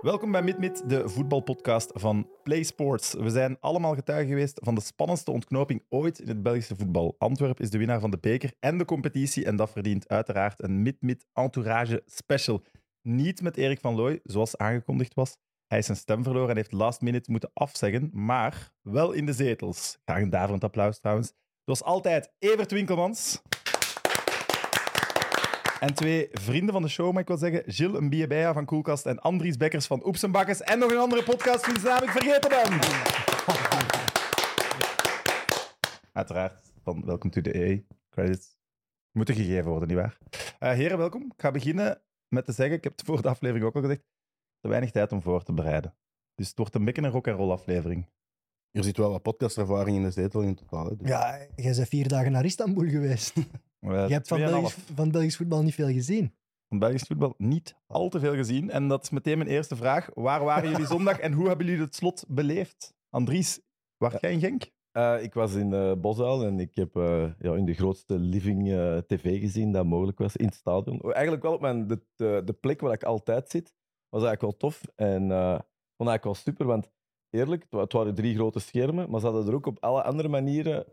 Welkom bij MidMid, de voetbalpodcast van Play Sports. We zijn allemaal getuigen geweest van de spannendste ontknoping ooit in het Belgische voetbal. Antwerp is de winnaar van de beker en de competitie en dat verdient uiteraard een MidMid Entourage Special. Niet met Erik van Looy, zoals aangekondigd was. Hij is zijn stem verloren en heeft last minute moeten afzeggen, maar wel in de zetels. Graag een daverend applaus trouwens. Zoals altijd, Evert Winkelmans. En twee vrienden van de show, mag ik wel zeggen. Gilles Mbiebeja van Koelkast en Andries Bekkers van Oeps en nog een andere podcast, wiens naam ik vergeten ben. Uiteraard, van Welcome to the EA. Credits moeten gegeven worden, nietwaar? Uh, heren, welkom. Ik ga beginnen met te zeggen, ik heb het voor de aflevering ook al gezegd, te weinig tijd om voor te bereiden. Dus het wordt een beetje een rock-and-roll aflevering. Er zit wel wat podcastervaring in de zetel in totaal. hè, dus- Ja, jij bent vier dagen naar Istanbul geweest. Uh, Je hebt van Belgisch, van Belgisch voetbal niet veel gezien. van Belgisch voetbal niet al te veel gezien. En dat is meteen mijn eerste vraag. Waar waren jullie zondag en hoe hebben jullie het slot beleefd? Andries, waar jij in Genk? Eh, ik was in eh Bosuil en ik heb eh, ja, in de grootste living tv gezien dat mogelijk was in het stadion. Eigenlijk wel op mijn, de, de, de plek waar ik altijd zit. Was eigenlijk wel tof en vond eigenlijk wel super, want eerlijk, het wa- het waren drie grote schermen, maar ze hadden er ook op alle andere manieren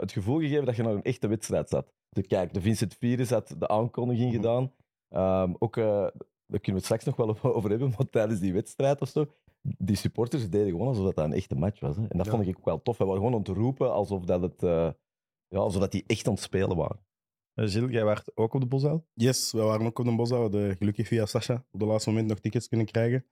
het gevoel gegeven dat je naar een echte wedstrijd zat. Dus kijk, de Vincent Virus had de aankondiging Mhm. gedaan. Ehm, ook, daar kunnen we het straks nog wel over hebben, maar tijdens die wedstrijd of zo, die supporters deden gewoon alsof dat een echte match was. Hè. En dat Ja. vond ik ook wel tof. We waren gewoon aan het roepen alsof, dat het, eh, ja, alsof dat die echt aan het spelen waren. Uh, Gilles, jij was ook op de Bosuil? Yes, we waren ook op de Bos. We hadden gelukkig via Sascha op het laatste moment nog tickets kunnen krijgen.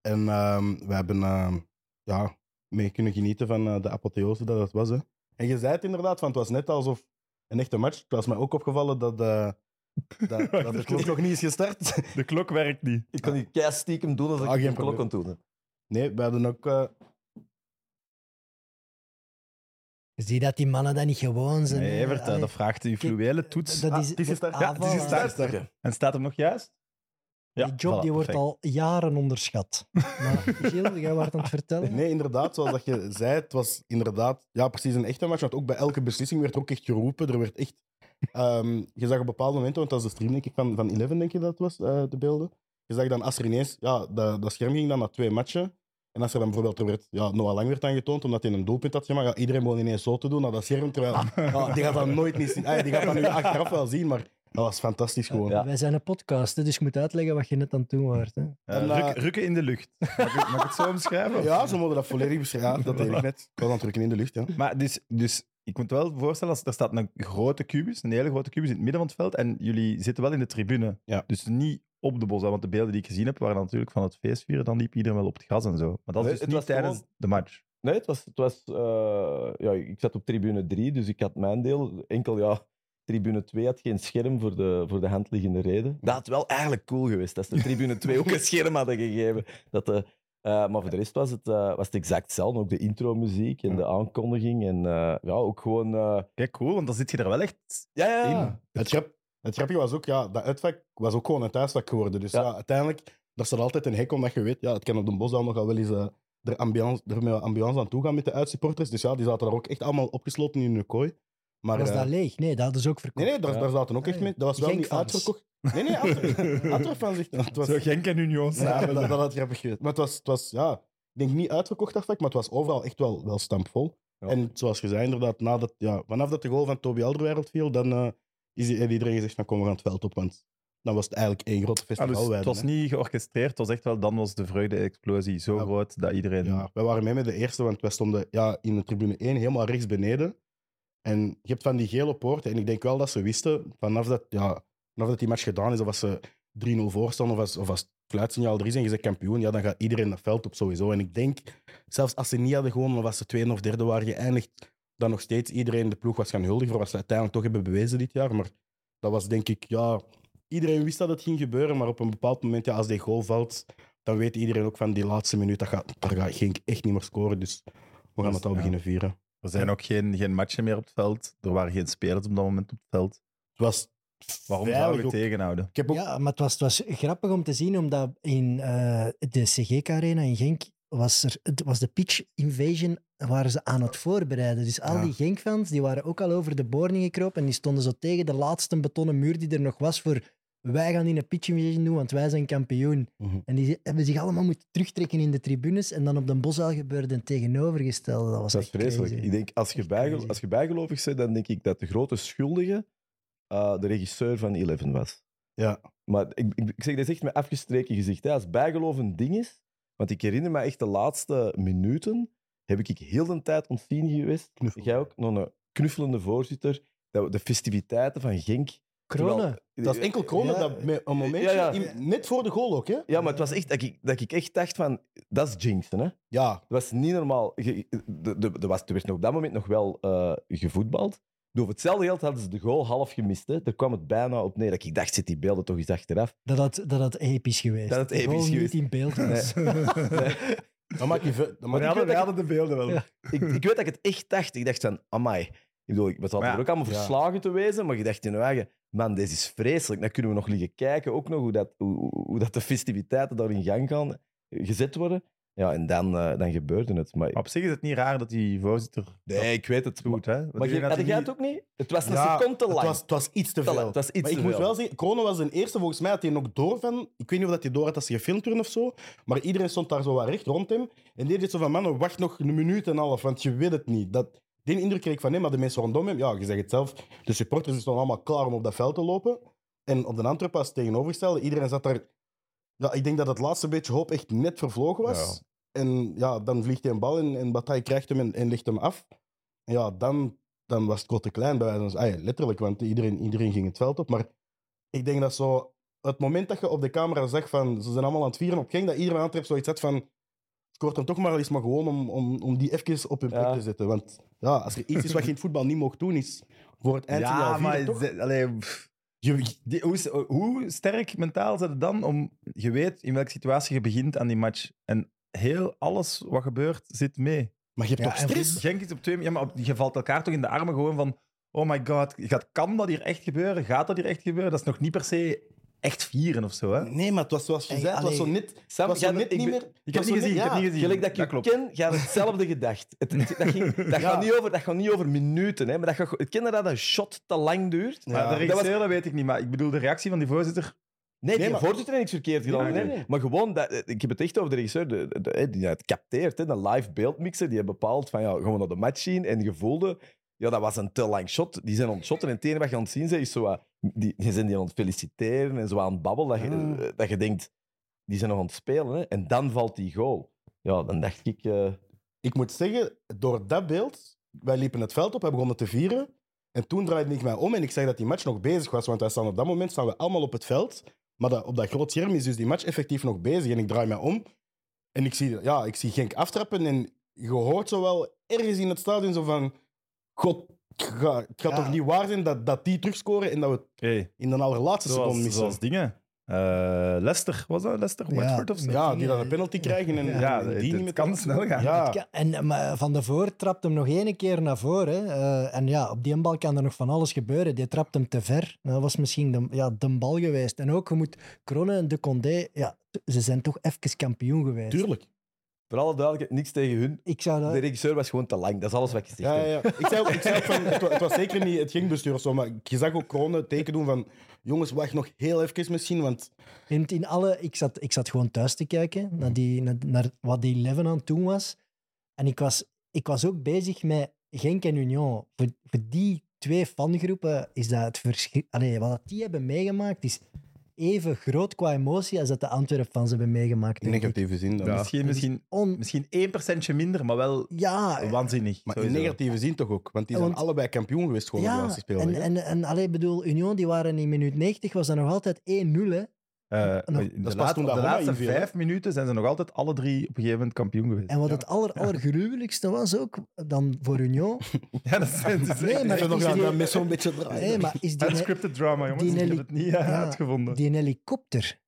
En ehm, we hebben ehm, ja, mee kunnen genieten van eh, de apotheose dat het was. Hè. En je zei het inderdaad, want het was net alsof een echte match. Het was mij ook opgevallen dat, eh, dat, dat de klok nog niet is gestart. De klok werkt niet. Ik kan die kei stiekem doen als ik Ah, geen een klok het doen. Nee, we hadden ook... eh, Zie dat die mannen dat niet gewoon zijn. Nee, hè? Evert, eh, Allee, dat vraagt de fluwele toets. Dat Ah, is, het is. Ah, Ja, het is. Sterker. En staat hem nog juist? Die job voilà, die wordt perfect. al jaren onderschat. Maar Gilles, jij wordt aan het vertellen. Nee, inderdaad, zoals dat je zei, het was inderdaad ja, precies een echte match. Want ook bij elke beslissing werd er ook echt geroepen. Er werd echt... ehm, je zag op bepaalde momenten, want dat was de stream denk ik, van, van Eleven, denk je dat het was, eh, de beelden. Je zag dan als er ineens... Ja, dat, dat scherm ging dan naar twee matchen. En als er dan bijvoorbeeld... Er werd, ja, Noah Lang werd aangetoond, omdat hij een doelpunt had gemaakt. Ja, iedereen begon ineens zo te doen naar dat scherm. Terwijl... ja, die gaat dat nooit niet zien. Ah, die gaat dat nu achteraf wel zien, maar... Dat was fantastisch gewoon. Ja. Wij zijn een podcast, dus je moet uitleggen wat je net aan het doen was. Hè. Uh, En, eh, ruk- rukken in de lucht. Mag ik, mag ik het zo omschrijven? Ja, ze mogen dat volledig beschrijven. Ja, dat deed ik net. Ik was aan het drukken in de lucht, ja. Maar dus, dus ik moet wel voorstellen, als er staat een grote kubus, een hele grote kubus in het midden van het veld, en jullie zitten wel in de tribune. Ja. Dus niet op de bos, want de beelden die ik gezien heb, waren natuurlijk van het feestvieren, dan liep iedereen wel op het gas en zo. Maar dat is dus het niet was tijdens gewoon- de match. Nee, het was... Het was eh, ja, ik zat op tribune 3, dus ik had mijn deel. Enkel, ja, tribune 2 had geen scherm voor de, voor de handliggende reden. Dat had wel eigenlijk cool geweest, als de tribune 2 ook een scherm hadden gegeven. Dat de, eh, maar voor de rest was het, eh, was het exact hetzelfde. Ook de intro-muziek en de aankondiging. En eh, ja, ook gewoon... eh, Kijk, cool, want dan zit je er wel echt ja, ja, ja. in. Het, grap, het grappige was ook, ja, dat uitvak was ook gewoon een thuisvak geworden. Dus ja. Ja. uiteindelijk, daar staat altijd een hek omdat je weet, ja, het kan op de bos al nogal wel eens eh er, ambiance, er met ambiance aan toe gaan met de uitsupporters. Dus ja, die zaten daar ook echt allemaal opgesloten in hun kooi. Maar, Was eh, dat leeg? Nee, dat hadden ze ook verkocht. nee, nee, daar, Ja. daar zaten ook echt Ah, mee. Dat was wel niet uitverkocht. Nee, nee, Antwerp- Antwerp van zich. Het was, Zo Genk en Union ja, dat, dat had grappig geweest. Maar het was, het was, ja, ik denk niet uitverkocht dat vak, maar het was overal echt wel, wel stampvol. Ja. En zoals je zei, inderdaad, nadat, ja, vanaf dat de goal van Toby Alderweireld viel, dan eh, is, heeft iedereen gezegd, van kom, we gaan het veld op, want dan was het eigenlijk één grote Ah, dus festival. het was niet georchestreerd, het was echt wel, dan was de vreugde-explosie zo Ja. groot dat iedereen... Ja, wij waren mee met de eerste, want wij stonden ja, in de tribune 1 helemaal rechts beneden. En je hebt van die gele poorten, en ik denk wel dat ze wisten, vanaf dat, ja, vanaf dat die match gedaan is, of als ze 3-0 voor stonden, of als, of als het fluitsignaal er is en je bent kampioen, ja, dan gaat iedereen het veld op sowieso. En ik denk, zelfs als ze niet hadden gewonnen, of als ze tweede of derde waren geëindigd, dan nog steeds iedereen de ploeg was gaan huldigen voor wat ze uiteindelijk toch hebben bewezen dit jaar. Maar dat was denk ik, ja, iedereen wist dat het ging gebeuren, maar op een bepaald moment, ja, als die goal valt, dan weet iedereen ook van die laatste minuut, dat gaat, daar ga, ik echt niet meer scoren. Dus we gaan Dus, het al ja. beginnen vieren. Er zijn ook geen, geen matchen meer op het veld. Er waren geen spelers op dat moment op het veld. Het was Waarom zou je tegenhouden? Ik heb ook... Ja, maar het was, het was grappig om te zien, omdat in eh, de CGK Arena in Genk was, er, het was de pitch invasion waren ze aan het voorbereiden. Dus al Ja. die Genk-fans die waren ook al over de boorning gekropen en die stonden zo tegen de laatste betonnen muur die er nog was voor wij gaan in een pitch invasion doen, want wij zijn kampioen. Mhm. En die hebben zich allemaal moeten terugtrekken in de tribunes en dan op de Bosuil gebeurde een tegenovergestelde. Dat was Dat is echt vreselijk. crazy. Ik denk, als je, bijgel- crazy. als je bijgelovig bent, dan denk ik dat de grote schuldige eh, de regisseur van Eleven was. Ja. Maar ik, ik, ik zeg dat is echt met afgestreken gezicht. Hè. Als bijgeloof een ding is, want ik herinner me echt de laatste minuten, heb ik heel de tijd ontzien geweest. Knuffel. Jij ook, nog een knuffelende voorzitter. Dat we de festiviteiten van Genk. Kronen. Dat is enkel Kronen Ja. dat met een momentje, Ja, ja. in- net voor de goal ook, hè? Ja, maar het was echt dat ik, dat ik echt dacht van, dat is jinxen, hè. Ja, Het was niet normaal. Je- de- de- Er was- er werd nog op dat moment nog wel eh, gevoetbald. Door hetzelfde geld hadden ze de goal half gemist. Hè. Daar kwam het bijna op neer. Dat ik dacht, zit die beelden toch eens achteraf. Dat had, dat had episch geweest. Dat had episch goal geweest. niet in beeld was. dan maak je... Dan maak je hadden, wij hadden de beelden wel. Ja. ik, ik weet dat ik het echt dacht. Ik dacht van, amai. Ik bedoel, we zaten ja, er ook allemaal ja. verslagen te wezen, maar je dacht in je eigen, man, deze is vreselijk. Dan kunnen we nog liggen kijken, ook nog hoe dat, hoe, hoe- dat de festiviteiten daar in gang gaan eh, gezet worden. Ja, en dan, eh, dan gebeurde het. Maar, Maar op zich is het niet raar dat die voorzitter nee, ik weet het. dat doet. Hè? Want Maar je, had jij niet- het ook niet? Het was een Ja, seconde te lang. Het was, het was iets te veel. het was iets maar ik moet wel zeggen, Kronen was de eerste, volgens mij had hij nog door van... Ik weet niet of dat hij door had als ze gefilmd werden of zo, maar iedereen stond daar zo wat recht rond hem. En die deed zo van, man, wacht nog een minuut en een half, want je weet het niet. Dat, die indruk kreeg ik van hem, maar de mensen rondom hem, ja, je zegt het zelf, de supporters stonden allemaal klaar om op dat veld te lopen. En op de was het tegenovergestelde. Iedereen zat daar... Ja, ik denk dat het laatste beetje hoop echt net vervlogen was. En ja, dan vliegt hij een bal en, en Bataille krijgt hem en, en legt hem af. En ja, dan, dan was het kot te klein bij ah ja, letterlijk, want iedereen, iedereen ging het veld op. Maar ik denk dat zo... Het moment dat je op de camera zag van... Ze zijn allemaal aan het vieren op Genk, dat iedereen aantreft zoiets had van... Scoort dan toch maar eens maar gewoon om, om, om die even op hun plek Ja. te zetten. Want ja, als er iets is wat je in het voetbal niet mocht doen, is voor het eind van Ja, maar vieren, toch? ze- allee, pff. Die- hoe, hoe sterk mentaal zit het dan om... Je weet in welke situatie je begint aan die match. En heel alles wat gebeurt zit mee. Maar je hebt Ja, toch en stress? Genk is op twee... Ja, maar op- je valt elkaar toch in de armen gewoon van... Oh my god, gaat, kan dat hier echt gebeuren? Gaat dat hier echt gebeuren? Dat is nog niet per se echt vieren of zo, hè? Nee, maar het was zoals je Hey, zei, het was zo net... Sam, was zo jij- net ik niet meer... Ik heb het niet gezien, ik heb niet gezien. Gelijk dat ik Dat je klopt. ken, ga je hetzelfde gedacht. Het, het- dat, ging, dat, Ja. gaat niet over, dat gaat niet over minuten. Hè, maar dat gaat, ik ken dat een shot te lang duurt. Maar de Dat was- regisseur, dat weet ik niet. Maar ik bedoel, de reactie van die voorzitter... Nee, Nee, die maar- voorzitter heeft niks verkeerd gedaan. Ja, nee, nee. nee. Maar gewoon, dat, ik heb het echt over de regisseur, de, de- de- die het capteert. Hè, de live beeldmixer, die heeft bepaald van, ja, gaan we naar de match zien? En je voelde, ja, dat was een te lang shot. Die zijn ontshotten en het enige wat je aan het zien bent, is zo wat, die, die zijn die aan het feliciteren en zo aan het babbelen, dat je, Ah. eh, dat je denkt, die zijn nog aan het spelen. Hè? En dan valt die goal. Ja, dan dacht ik... eh, Ik moet zeggen, door dat beeld, wij liepen het veld op, wij begonnen te vieren. En toen draaide ik mij om en ik zag dat die match nog bezig was. Want wij staan op dat moment staan we allemaal op het veld. Maar dat, op dat groot scherm is dus die match effectief nog bezig. En ik draai mij om en ik zie, ja, ik zie Genk aftrappen. En je hoort zo wel ergens in het stadion zo van... God, het gaat, het gaat Ja. toch niet waar zijn dat, dat die terugscoren en dat we het Hey, in de allerlaatste seconde zoals, missen. zoals dingen. Eh, Leicester, was dat Leicester? Ja, Watford of zo? Ja, die dan een penalty krijgen en, Ja, en die het niet meer kan snel gaan. Ja, Ja, en maar Van de Voort trapt hem nog één keer naar voren. eh, en ja, op die bal kan er nog van alles gebeuren. Die trapt hem te ver. Dat was misschien de, ja, de bal geweest. En ook, je moet Kronen en De Condé, ja, ze zijn toch even kampioen geweest. tuurlijk. Voor alle duidelijkheid, niks tegen hun. Ik zou dat... De regisseur was gewoon te lang. Dat is alles wat ik gezegd Ja, ja. Ik zei ook, ik zei ook van, het, wa- het was zeker niet het gingbestuur of zo, maar je zag ook Kronen het teken doen van jongens, wacht nog heel even misschien, want In, in alle, ik, zat, ik zat gewoon thuis te kijken naar, die, naar, naar wat die Eleven aan het doen was. En ik was, ik was ook bezig met Genk en Union. Voor, voor die twee fangroepen is dat het verschil. Allee, wat die hebben meegemaakt is even groot qua emotie als dat de Antwerp fans hebben meegemaakt. in denk ik. negatieve zin. Dan. Ja, misschien, misschien, On, misschien 1% minder, maar wel ja, waanzinnig. Maar in negatieve zin toch ook, want die zijn Want- allebei kampioen geweest gewoon de ja laatste speler. en, en, en allee, bedoel, Union die waren in minuut 90, was dat nog altijd 1-0. Eh, pas de, laat- de laatste inviel, hè? vijf minuten zijn ze nog altijd alle drie op een gegeven moment kampioen geweest. En wat Ja. het aller, allergruwelijkste was ook, dan voor Union... Ja, dat dat is Nee, maar nog aan die- met zo'n beetje draaien. Nee, maar is die, unscripted drama, jongens. die Ik heb het niet eh, ja, uitgevonden. die helikopter.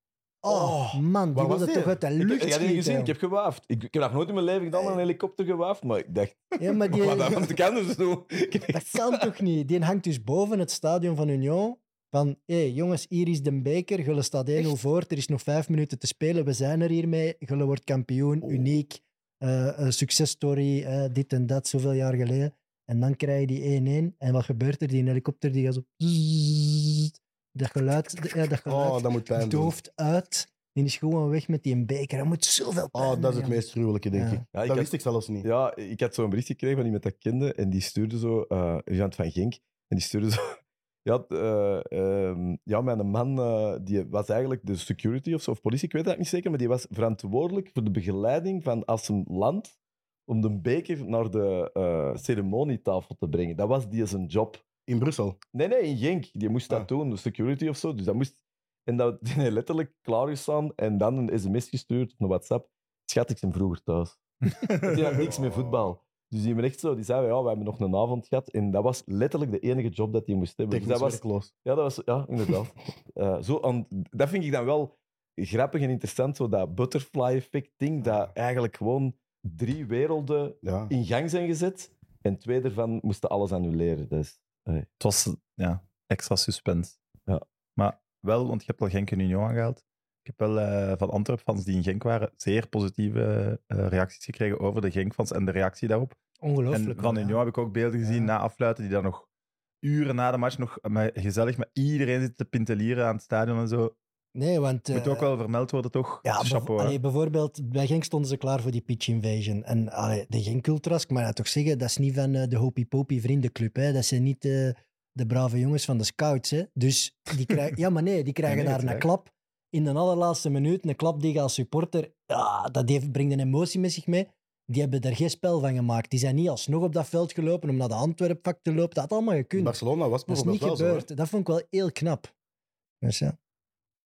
Oh, Oh, man, die wilde toch uit de Ik, lucht ik die schieten. gezien, ik heb gewaafd. Ik, ik heb nog nooit in mijn leven gedaan aan een helikopter gewaafd, maar ik dacht, Ja, maar die, dat kan dus doen. dat kan toch niet? Die hangt dus boven het stadion van Union. Van, hé hey, jongens, hier is de beker. Gulle staat 1-0 voor. Er is nog vijf minuten te spelen. We zijn er hiermee. Gulle wordt kampioen. Uniek. eh een successtory. eh, dit en dat, zoveel jaar geleden. En dan krijg je die 1-1. En wat gebeurt er? Die helikopter die gaat zo... Dat geluid, ja, dat geluid Oh, dat moet pijn doen. dooft uit. Die is gewoon weg met die beker. Hij moet zoveel pijn Oh, dat is het meest gruwelijke, denk Ja. ik. Ja, ik dat had- wist ik zelfs niet. Ja, ik had zo'n bericht gekregen van iemand dat ik kende en die stuurde zo, eh Jean van Genk, en die stuurde zo, ja, eh, ehm, ja mijn man eh, die was eigenlijk de security of zo, of politie, ik weet dat niet zeker, maar die was verantwoordelijk voor de begeleiding van als een land om de beker naar de eh, ceremonietafel te brengen. Dat was die zijn job. In Brussel. Nee, nee, in Genk. Die moest dat Ah. doen, de security of zo. Dus dat moest... En dat die heeft letterlijk klaargestaan en dan een sms gestuurd een WhatsApp. Schat, ik ben vroeger thuis. die had niks met voetbal. Dus die, echt zo, die zei, ja, we hebben nog een avond gehad. En dat was letterlijk de enige job dat hij moest hebben. Dus dat was, werkloos. ja, dat was, ja, inderdaad. Eh, zo, aan- dat vind ik dan wel grappig en interessant, zo dat butterfly-effect ding, dat eigenlijk gewoon drie werelden Ja. in gang zijn gezet. En twee daarvan moesten alles annuleren. Dus, Het was ja, extra suspense. Ja. Maar wel, want je hebt al Genk en Union aangehaald. Ik heb wel eh, van Antwerp-fans die in Genk waren zeer positieve eh, reacties gekregen over de Genk-fans en de reactie daarop. Ongelooflijk. En van wel, ja. Union heb ik ook beelden gezien na afluiten, die dan nog uren na de match nog met, gezellig met iedereen zitten te pintelieren aan het stadion en zo. Nee, want... Moet eh, ook wel vermeld worden, toch? Ja, Chapeau. allee, bijvoorbeeld, bij Genk stonden ze klaar voor die pitch invasion. En allee, de Genk Ultras, ik mag dat toch zeggen, dat is niet van de Hopie Popie vriendenclub. Hè. Dat zijn niet de brave jongens van de scouts. Hè. Dus die krijgen... ja, maar nee, die krijgen Nee, daar een klap in de allerlaatste minuut. Een klap die je als supporter... Ja, dat heeft, brengt een emotie met zich mee. Die hebben er geen spel van gemaakt. Die zijn niet alsnog op dat veld gelopen om naar de Antwerpvak te lopen. Dat had allemaal In gekund. Barcelona was Dat is bijvoorbeeld niet wel zo. gebeurd. dat vond ik wel heel knap. Dus ja.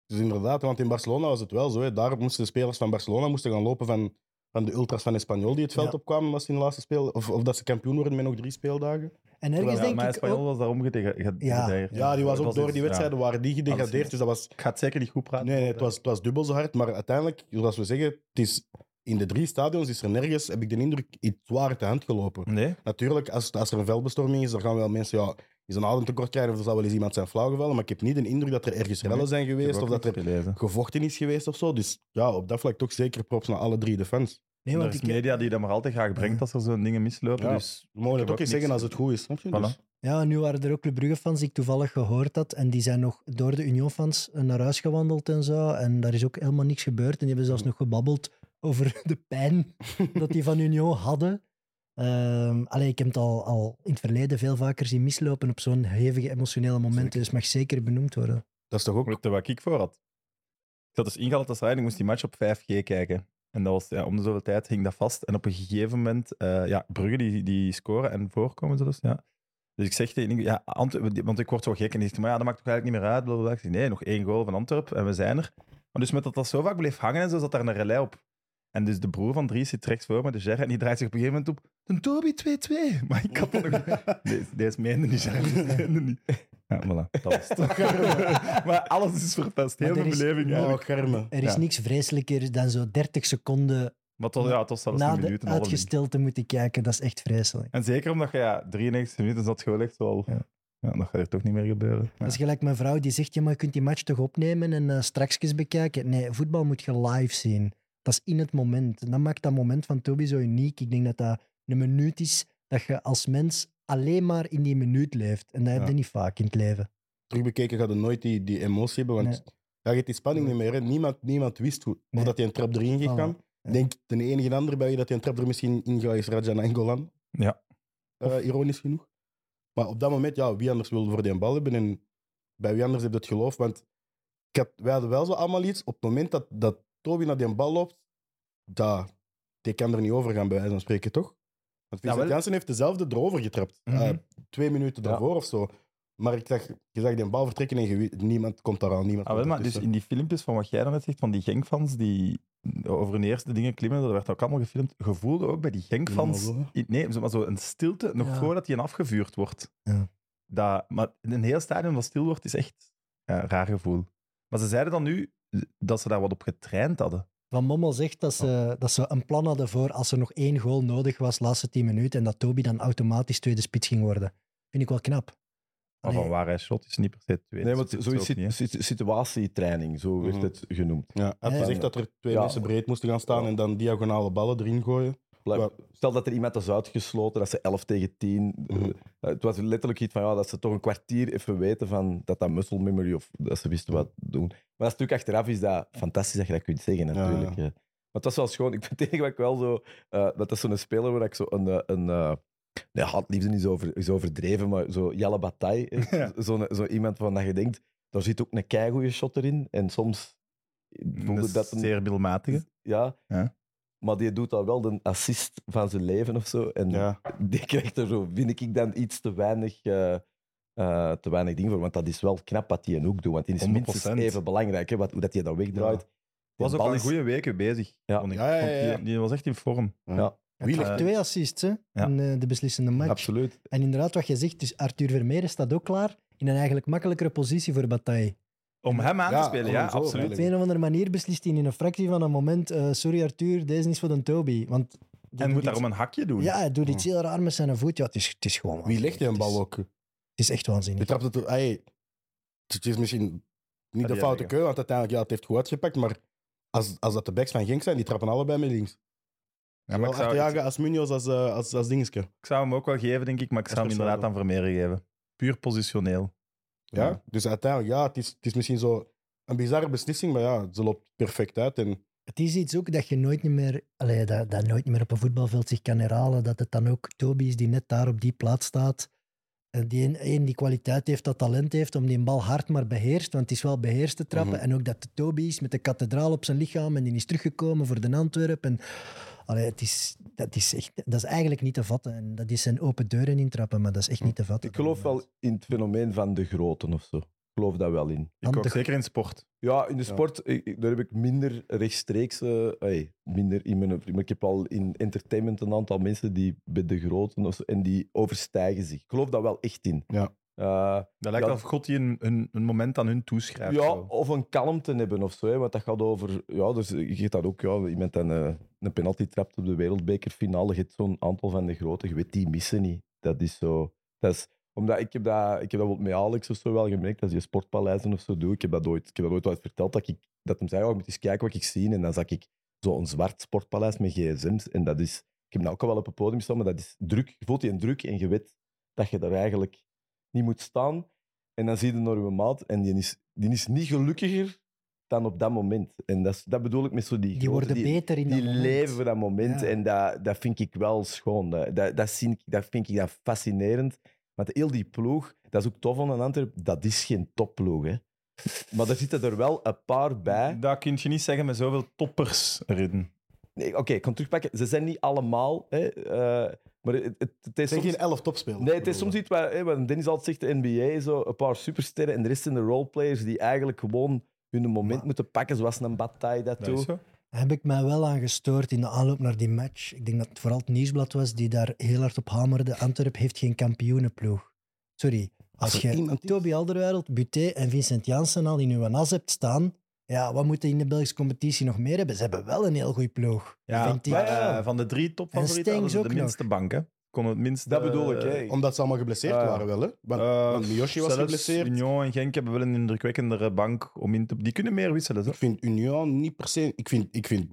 Dus inderdaad, want in Barcelona was het wel zo. Hè. Daar moesten de spelers van Barcelona moesten gaan lopen van, van de ultras van Espanyol die het veld Ja. opkwamen als ze in de laatste speel... Of, of dat ze kampioen worden met nog drie speeldagen. En ergens Terwijl- ja, denk maar ik Espanyol ook... was daarom gedegradeerd. Ja, die was ook door die ja. wedstrijden waren die gedegradeerd. Dus dat was... Ik ga het zeker niet goed praten. Nee, nee het, was, het was dubbel zo hard. Maar uiteindelijk, zoals we zeggen, het is, in de drie stadions is er nergens, heb ik de indruk, iets zwaar te hand gelopen. Nee? Natuurlijk, als, als er een veldbestorming is, dan gaan wel mensen ja, eens een ademtekort krijgen of er zal wel eens iemand zijn flauwgevallen. Maar ik heb niet de indruk dat er ergens rellen zijn geweest of dat er gelezen. gevochten is geweest of zo. Dus ja, op dat vlak toch zeker props naar alle drie de fans. Nee, er want is ik, media die dat maar altijd graag brengt als er zo'n dingen mislopen. Ja. Dus We mogen het ook eens zeggen als het goed is. Snap je? Voilà. Dus, Ja, nu waren er ook Club Brugge-fans die ik toevallig gehoord had. En die zijn nog door de Union-fans naar huis gewandeld en zo. En daar is ook helemaal niks gebeurd. En die hebben zelfs nog gebabbeld over de pijn dat die van Union hadden. Ehm allee, ik heb het al, al in het verleden veel vaker zien mislopen op zo'n hevige emotionele momenten. Zeker. Dus mag zeker benoemd worden. dat is toch ook... Wat ik voor had? Ik zat dus in Galatasaray en ik moest die match op 5G kijken. En dat was, ja, om de zoveel tijd hing dat vast. En op een gegeven moment, eh, ja, Brugge die, die scoren en voorkomen zelfs, ja. Dus ik zeg tegen ja, Antwerpen, want ik word zo gek en die zegt, maar ja, dat maakt toch eigenlijk niet meer uit. Blablabla. Ik zeg, nee, nog één goal van Antwerpen en we zijn er. Maar dus met dat dat zo vaak bleef hangen en zo, zat daar een relais op. En dus de broer van Dries zit rechts voor me, de Gerrit, en die draait zich op een gegeven moment op. Een Toby 2-2. Maar ik had dat nog... Nee, deze meende niet, Gerrit, deze meende niet. Ja, voilà, dat was het. maar alles is verpest, heel er mijn is- beleving Oh, eigenlijk. germen. Er is Ja. niks vreselijker dan zo 30 seconden Maar was, ja, was zelfs na een de minuut, uitgesteld moeten kijken. Dat is echt vreselijk. En zeker omdat je ja, 93 minuten zat gewoon echt wel... Ja. Ja. dat gaat er toch niet meer gebeuren. Ja. Dat is gelijk mijn vrouw die zegt, ja, maar je kunt die match toch opnemen en eh straks bekijken. Nee, voetbal moet je live zien. Dat is in het moment. En dat maakt dat moment van Toby zo uniek. Ik denk dat dat een minuut is dat je als mens alleen maar in die minuut leeft. En dat heb je Ja. niet vaak in het leven. Terugbekeken gaat je nooit die, die emotie hebben, want Nee. je hebt die spanning niet meer. Hè. Niemand, niemand wist hoe, of Nee. dat hij een trap erin ging gaan. Ja. Denk de enige andere bij wie dat hij een trap er misschien in gaat is Raja Nangolan. Ja. Eh, ironisch genoeg. Maar op dat moment, ja, wie anders wil voor die bal hebben en bij wie anders heb je het geloof. Want ik had, wij hadden wel zo allemaal iets. Op het moment dat, dat Toby naar die bal loopt, dat, die kan er niet over gaan, bij wijze van spreken, toch? Want Vincent wel. Janssen heeft dezelfde erover getrapt. Mhm. eh, twee minuten Ja. daarvoor of zo. Maar ik zag, je zag die bal vertrekken en je niemand komt daar aan. Niemand Ah, wel, maar dus in die filmpjes van wat jij daarnet zegt, van die Genkfans die over hun eerste dingen klimmen, dat werd ook allemaal gefilmd. Gevoelde ook bij die Genkfans, Ja, nee, zo- maar zo een stilte, nog Ja. voordat die afgevuurd wordt. Ja. Dat, maar een heel stadion dat stil wordt, is echt ja, een raar gevoel. Maar ze zeiden dan nu dat ze daar wat op getraind hadden. Van Mommel zegt dat ze, dat ze een plan hadden voor als er nog één goal nodig was, laatste 10 minuten, en dat Toby dan automatisch tweede spits ging worden. Vind ik wel knap. Maar van waar hij shot is niet per se twee. Nee, maar spits zoiets ook niet, hè. sit- sit- situatietraining, zo werd Mhm. het genoemd. Ja, hij gezegd dat er twee Ja. mensen breed moesten gaan staan Ja. en dan diagonale ballen erin gooien. Stel dat er iemand is uitgesloten, dat ze 11 tegen 10. Mhm. eh, Het was letterlijk iets van ja, dat ze toch een kwartier even weten van dat dat muscle memory of dat ze wisten wat doen. Maar dat stuk achteraf is dat fantastisch dat je dat kunt zeggen, natuurlijk. ja. ja. Maar het was wel schoon. Ik vind tegen wat ik wel zo. eh, dat is zo'n speler waar ik zo een. eh, een eh, nee, haatliefde is, over, is overdreven, maar zo Jelle Bataille. eh, Ja. Zo, zo iemand van dat je denkt, daar zit ook een keigoede shot erin. En soms voelde Dat een, zeer middelmatige. ja. Ja. Maar die doet dan wel de assist van zijn leven of zo. En Ja. die krijgt er zo, vind ik dan iets te weinig, eh, eh, te weinig ding voor. Want dat is wel knap wat hij ook doet. Want die is 100%. minstens even belangrijk. Hè, wat, hoe dat hij dat wegdraait. Was ook al een goede weken bezig. Ja. ik. Ja, ja, Vond ja, ja. Die, die was echt in vorm. Ja, Wie hij ligt heeft twee assists hè, Ja. in eh, de beslissende match. absoluut. En inderdaad, wat je zegt, dus Arthur Vermeer staat ook klaar in een eigenlijk makkelijkere positie voor Bataille. Om hem aan Ja, te spelen, ja, zo, absoluut. Op een of andere manier beslist hij in een fractie van een moment: eh, sorry Arthur, deze is voor de Toby. Want die En moet iets- daarom een hakje doen. Ja, hij doet iets heel raar met zijn voet. Ja, het is, het is gewoon. Wie legt hij een bal ook? Het is echt Je waanzinnig. trapt het... Het is misschien niet die de foute keuze, want uiteindelijk ja, het heeft goed uitgepakt, maar als, als dat de backs van Genk zijn, die trappen allebei met links. Ja, maar Zowel Arteaga als Munoz als, eh, als, als dingetje. ik zou hem ook wel geven, denk ik, maar ik zou hem inderdaad aan. Vermeer geven. Puur positioneel. Ja? Dus uiteindelijk, ja, het is, het is misschien zo een bizarre beslissing, maar ja, ze loopt perfect uit. En Het is iets ook dat je nooit niet meer, allee, dat, dat nooit meer op een voetbalveld zich kan herhalen. Dat het dan ook Toby is die net daar op die plaats staat. En die een, die kwaliteit heeft, dat talent heeft om die bal hard maar beheerst. Want het is wel beheerst te trappen. Mhm. En ook dat de Toby is met de kathedraal op zijn lichaam. En die is teruggekomen voor de Antwerp. En, allee, het is, dat, is echt, dat is eigenlijk niet te vatten. En dat is zijn open deuren intrappen, maar dat is echt niet te vatten. Ik geloof wel in het fenomeen van de groten of zo. Ik geloof daar wel in. Ik Want ook de- zeker in sport. Ja, in de Ja. sport, ik- daar heb ik minder rechtstreeks... eh, ey, minder in mijn... Maar ik heb al in entertainment een aantal mensen die bij de groten... Of zo, en die overstijgen zich. Ik geloof daar wel echt in. Ja. Eh, Dat lijkt Ja. alsof God die een, een, een moment aan hun toeschrijft. ja, zo. of een kalmte hebben of zo. Hè, want dat gaat over... Ja, dus je hebt dat ook. Ja, iemand dan eh, een penalty trapt op de wereldbekerfinale. Je hebt zo'n aantal van de grote. Je weet, die missen niet. Dat is zo... Dat is, omdat ik heb dat, ik heb dat met Alex of zo wel gemerkt, als je sportpaleizen of zo doet. Ik heb dat ooit, ik heb dat ooit ooit verteld, dat, ik, dat hem zei, oh, je moet eens kijken wat ik zie. En dan zag ik zo'n zwart sportpaleis met gsm's. En dat is... Ik heb nou ook al wel op het podium staan, maar dat is druk. Je voelt die een druk en je weet dat je daar eigenlijk niet moet staan. En dan zie je naar je maat en die is, die is niet gelukkiger dan op dat moment. En dat, is, dat bedoel ik met zo die... Die grote- worden die, beter in die dat moment. leven voor dat moment. Ja. En dat, dat vind ik wel schoon. Dat, dat, dat, zie ik, dat vind ik dan fascinerend. Want heel die ploeg, dat is ook tof aan een Antwerp, dat is geen topploeg. Hè. Maar er zitten er wel een paar bij. Dat kun je niet zeggen met zoveel toppers erin. Nee, Oké, ik kan terugpakken. Ze zijn niet allemaal. Hè, eh, maar het, het, het is soms... geen elf topspelers. Nee, het is soms iets waar, hè, wat Dennis altijd zegt, de NBA, zo, een paar supersterren en de rest zijn de roleplayers die eigenlijk gewoon hun moment Maar- moeten pakken, zoals een Bataille dat, Dat doet. heb ik mij wel aan gestoord in de aanloop naar die match. Ik denk dat het vooral het nieuwsblad was die daar heel hard op hamerde. Antwerp heeft geen kampioenenploeg. Sorry, als Als je Toby Alderweireld, Buté en Vincent Janssen al in uw nas hebt staan, ja, wat moeten in de Belgische competitie nog meer hebben? Ze hebben wel een heel goede ploeg. Ja, vind ik. maar, eh, van de drie En topfavorieten hadden ze de nog. minste bank. Hè. Kon het minste, Dat bedoel ik. eh, Hè. Omdat ze allemaal geblesseerd waren wel, hè? Want, eh, want Miyoshi was geblesseerd. Union en Genk hebben wel een indrukwekkendere bank om in te... Die kunnen meer wisselen. Zo. Ik vind Union niet per se... Ik vind, ik vind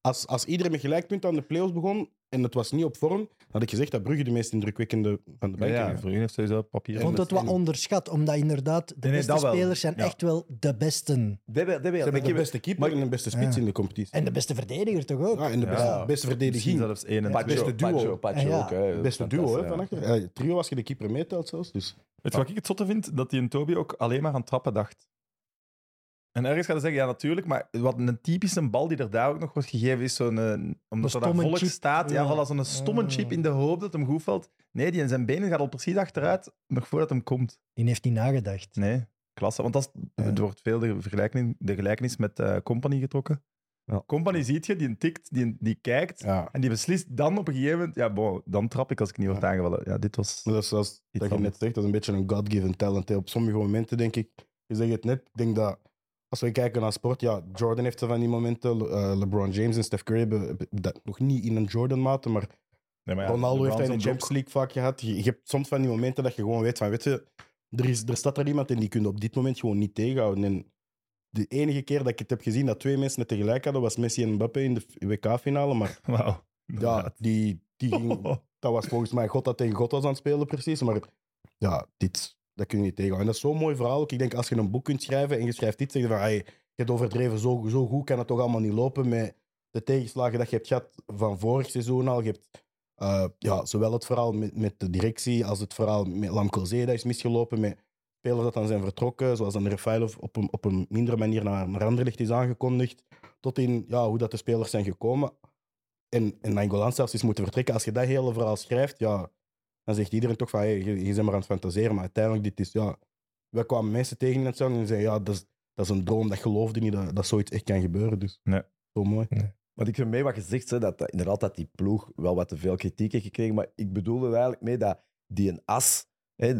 als, als iedereen met gelijkpunt aan de playoffs begon en het was niet op vorm, had ik gezegd dat Brugge de meest indrukwekkende van de bank ja, voor heeft sowieso papier. Ik vond het wat en- onderschat, omdat inderdaad de Nee, nee, beste wel. spelers zijn Ja. echt wel de besten. Ze hebben ik de heb- beste keeper maar- en de beste spits Ja. in de competitie. En de beste verdediger toch ook? Ja, en de beste, Ja. beste Misschien verdediging. zelfs één en twee. beste duo. Pacho, Pacho Ja. ook. Hè. Het beste duo, hè, van ja. achter. Trio als je de keeper meetelt zelfs. Dus. Weet je wat ik het zotte vind? Dat die een Toby ook alleen maar aan trappen dacht. En ergens gaat hij zeggen, ja natuurlijk, maar wat een typische bal die er daar ook nog wordt gegeven is zo'n... eh, omdat er daar stomme volk chip. staat, ja, voilà, zo'n stomme chip Ah. in de hoop dat hem goed valt. Nee, die in zijn benen gaat al precies achteruit, nog voordat hem komt. Die heeft niet nagedacht. Nee, klasse. Want dat is, Ja. er wordt veel de vergelijking, de gelijkenis met eh, Company getrokken. Ja. Company ziet je, die tikt, die, die kijkt Ja. en die beslist dan op een gegeven moment, ja, bon, dan trap ik als ik niet word Ja. aangevallen. Ja, dit was... Maar dat is zoals dat je net zegt, dat is een beetje een God-given talent. hè. Op sommige momenten denk ik, je zegt het net, ik denk dat als we kijken naar sport, ja, Jordan heeft zo van die momenten, Le- eh, LeBron James en Steph Curry hebben dat nog niet in een Jordan-mate, maar Nee, maar ja, Ronaldo heeft hij in de Champions League vaak gehad. Je, je hebt soms van die momenten dat je gewoon weet van, weet je, er, is, er staat er iemand en die kun je op dit moment gewoon niet tegenhouden. En de enige keer dat ik het heb gezien dat twee mensen het tegelijk hadden, was Messi en Mbappé in de WK-finale. Maar Wauw. ja, die, die ging, dat was volgens mij God dat tegen God was aan het spelen, precies. Maar ja, dit, dat kun je niet tegenhouden. En dat is zo'n mooi verhaal. ook. Ik denk, als je een boek kunt schrijven en je schrijft dit, zeg je van, hey, je hebt overdreven, zo, zo goed kan het toch allemaal niet lopen met de tegenslagen dat je hebt gehad van vorig seizoen al. Je hebt eh, ja, zowel het verhaal met, met de directie als het verhaal met Lamkelzee dat is misgelopen, met spelers dat dan zijn vertrokken, zoals dan Rafailov op een, op een mindere manier naar, naar Anderlecht is aangekondigd, tot in ja, hoe dat de spelers zijn gekomen. En, en Nangolan zelfs is moeten vertrekken. Als je dat hele verhaal schrijft, ja, dan zegt iedereen toch van, hey, je, je bent maar aan het fantaseren. Maar uiteindelijk, dit is, ja... Wij kwamen mensen tegen in het stadion en zeiden, ja, dat is, dat is een droom. Dat geloofde niet dat, dat zoiets echt kan gebeuren. Dus Nee. zo mooi. Want ik vind mee wat je zegt, hè, dat, dat inderdaad dat die ploeg wel wat te veel kritiek heeft gekregen. Maar ik bedoelde er eigenlijk mee dat die een as, hè,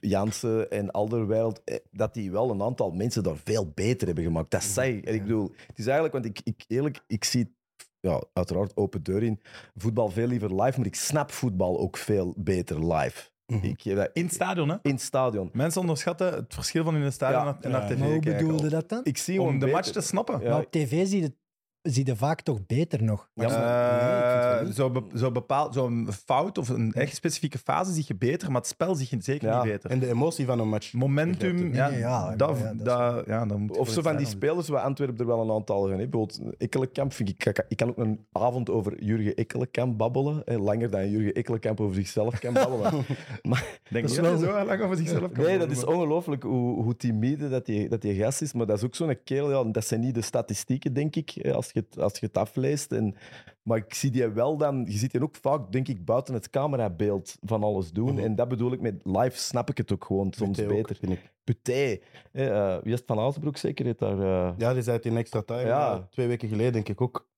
Jansen en Alderweireld, eh, dat die wel een aantal mensen daar veel beter hebben gemaakt. Dat zei ik. En ik bedoel, het is eigenlijk, want ik, ik eerlijk, ik zie ja, uiteraard open deur in. Voetbal veel liever live, maar ik snap voetbal ook veel beter live. Mhm. Ik, geef dat In het stadion, hè? in het stadion. Mensen onderschatten het verschil van in het stadion Ja. naar, naar Ja. tv Maar hoe kijken. bedoelde dat dan? Ik zie Om de beter- match te snappen. Ja. Maar op tv zie je, zie je vaak toch beter nog. Ja, Nee, Eh, zo, be- zo bepaald, zo'n fout of een echt specifieke fase zie je beter, maar het spel zie je zeker Ja. niet beter. En de emotie van een match. Momentum, ja, Nee, ja, dat, ja, dat is dat, ja, dan moet Of zo van die spelers waar Antwerpen er wel een aantal gaan. hè. Bijvoorbeeld Ekkelenkamp vind ik... Ik kan ook een avond over Jurgen Ekkelenkamp babbelen. hè. Langer dan Jurgen Ekkelenkamp over zichzelf kan babbelen. maar, Denk dat je dat zo lang over zichzelf kan Nee, dat is ongelooflijk hoe, hoe timide dat die, dat die gast is. Maar dat is ook zo'n kerel. Ja, dat zijn niet de statistieken, denk ik, hè, als je het, als je het afleest. En, maar ik zie die wel dan... Je ziet die ook vaak, denk ik, buiten het camerabeeld van alles doen. Mhm. En dat bedoel ik met live snap ik het ook gewoon soms ook, beter. vind ik. Puté. hè, eh, wie is het van Azenbroek zeker? Daar, eh, Ja, die zei het in extra time. Ja. Ja. Twee weken geleden, denk ik ook.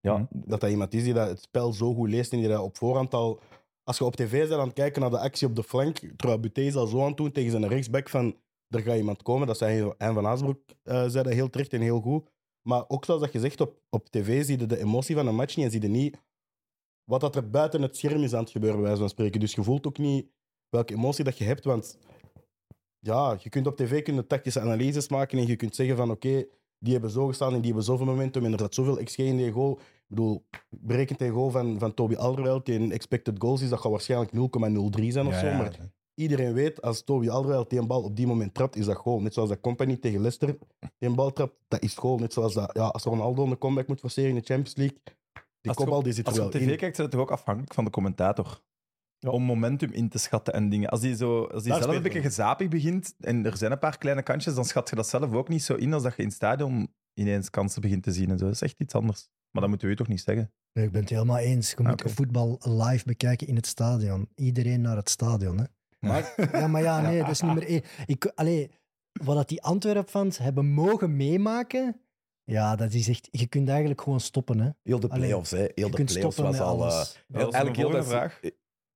ja, Mhm. Dat dat iemand is die dat het spel zo goed leest en die dat op voorhand al... Als je op tv bent aan het kijken naar de actie op de flank, terwijl Buté is al zo aan het doen tegen zijn rechtsback van er gaat iemand komen. Dat zei Hein van Aasbroek, eh zei dat heel terecht en heel goed. Maar ook zoals dat je zegt, op, op tv zie je de emotie van een match niet en zie je niet wat dat er buiten het scherm is aan het gebeuren, bij wijze van spreken. Dus je voelt ook niet welke emotie dat je hebt, want ja, je kunt op tv kunnen tactische analyses maken en je kunt zeggen van oké, die hebben zo gestaan en die hebben zoveel momentum en er zat zoveel XG in die goal. Ik bedoel, berekent die goal van, van Toby Alderweireld in expected goals is, dat gaat waarschijnlijk 0,03 zijn of Ja, zo. ja. Iedereen weet, als Toby Alderweireld die een bal op die moment trapt, is dat goal. Net zoals dat Company tegen Leicester die een bal trapt, dat is goal. Net zoals dat, ja, als Ronaldo een comeback moet forceren in de Champions League, die kopbal die zit er Als je wel op tv in. kijkt, is het toch ook afhankelijk van de commentator. Om momentum in te schatten en dingen. Als die, zo, als die Daar zelf een beetje gezapig begint en er zijn een paar kleine kantjes, dan schat je dat zelf ook niet zo in als dat je in het stadion ineens kansen begint te zien. En zo. Dat is echt iets anders. Maar dat moeten we u toch niet zeggen? Nee, ik ben het helemaal eens. Je moet Oké. voetbal live bekijken in het stadion. Iedereen naar het stadion. Hè. Maar Ja, maar ja, nee, dat is niet meer één. Ik, allee, wat dat die Antwerp-fans hebben mogen meemaken, ja, dat is echt... Je kunt eigenlijk gewoon stoppen, hè. heel de play-offs. hè. Heel Je de kunt play-offs stoppen was met al... eh, eigenlijk een heel dat- vraag.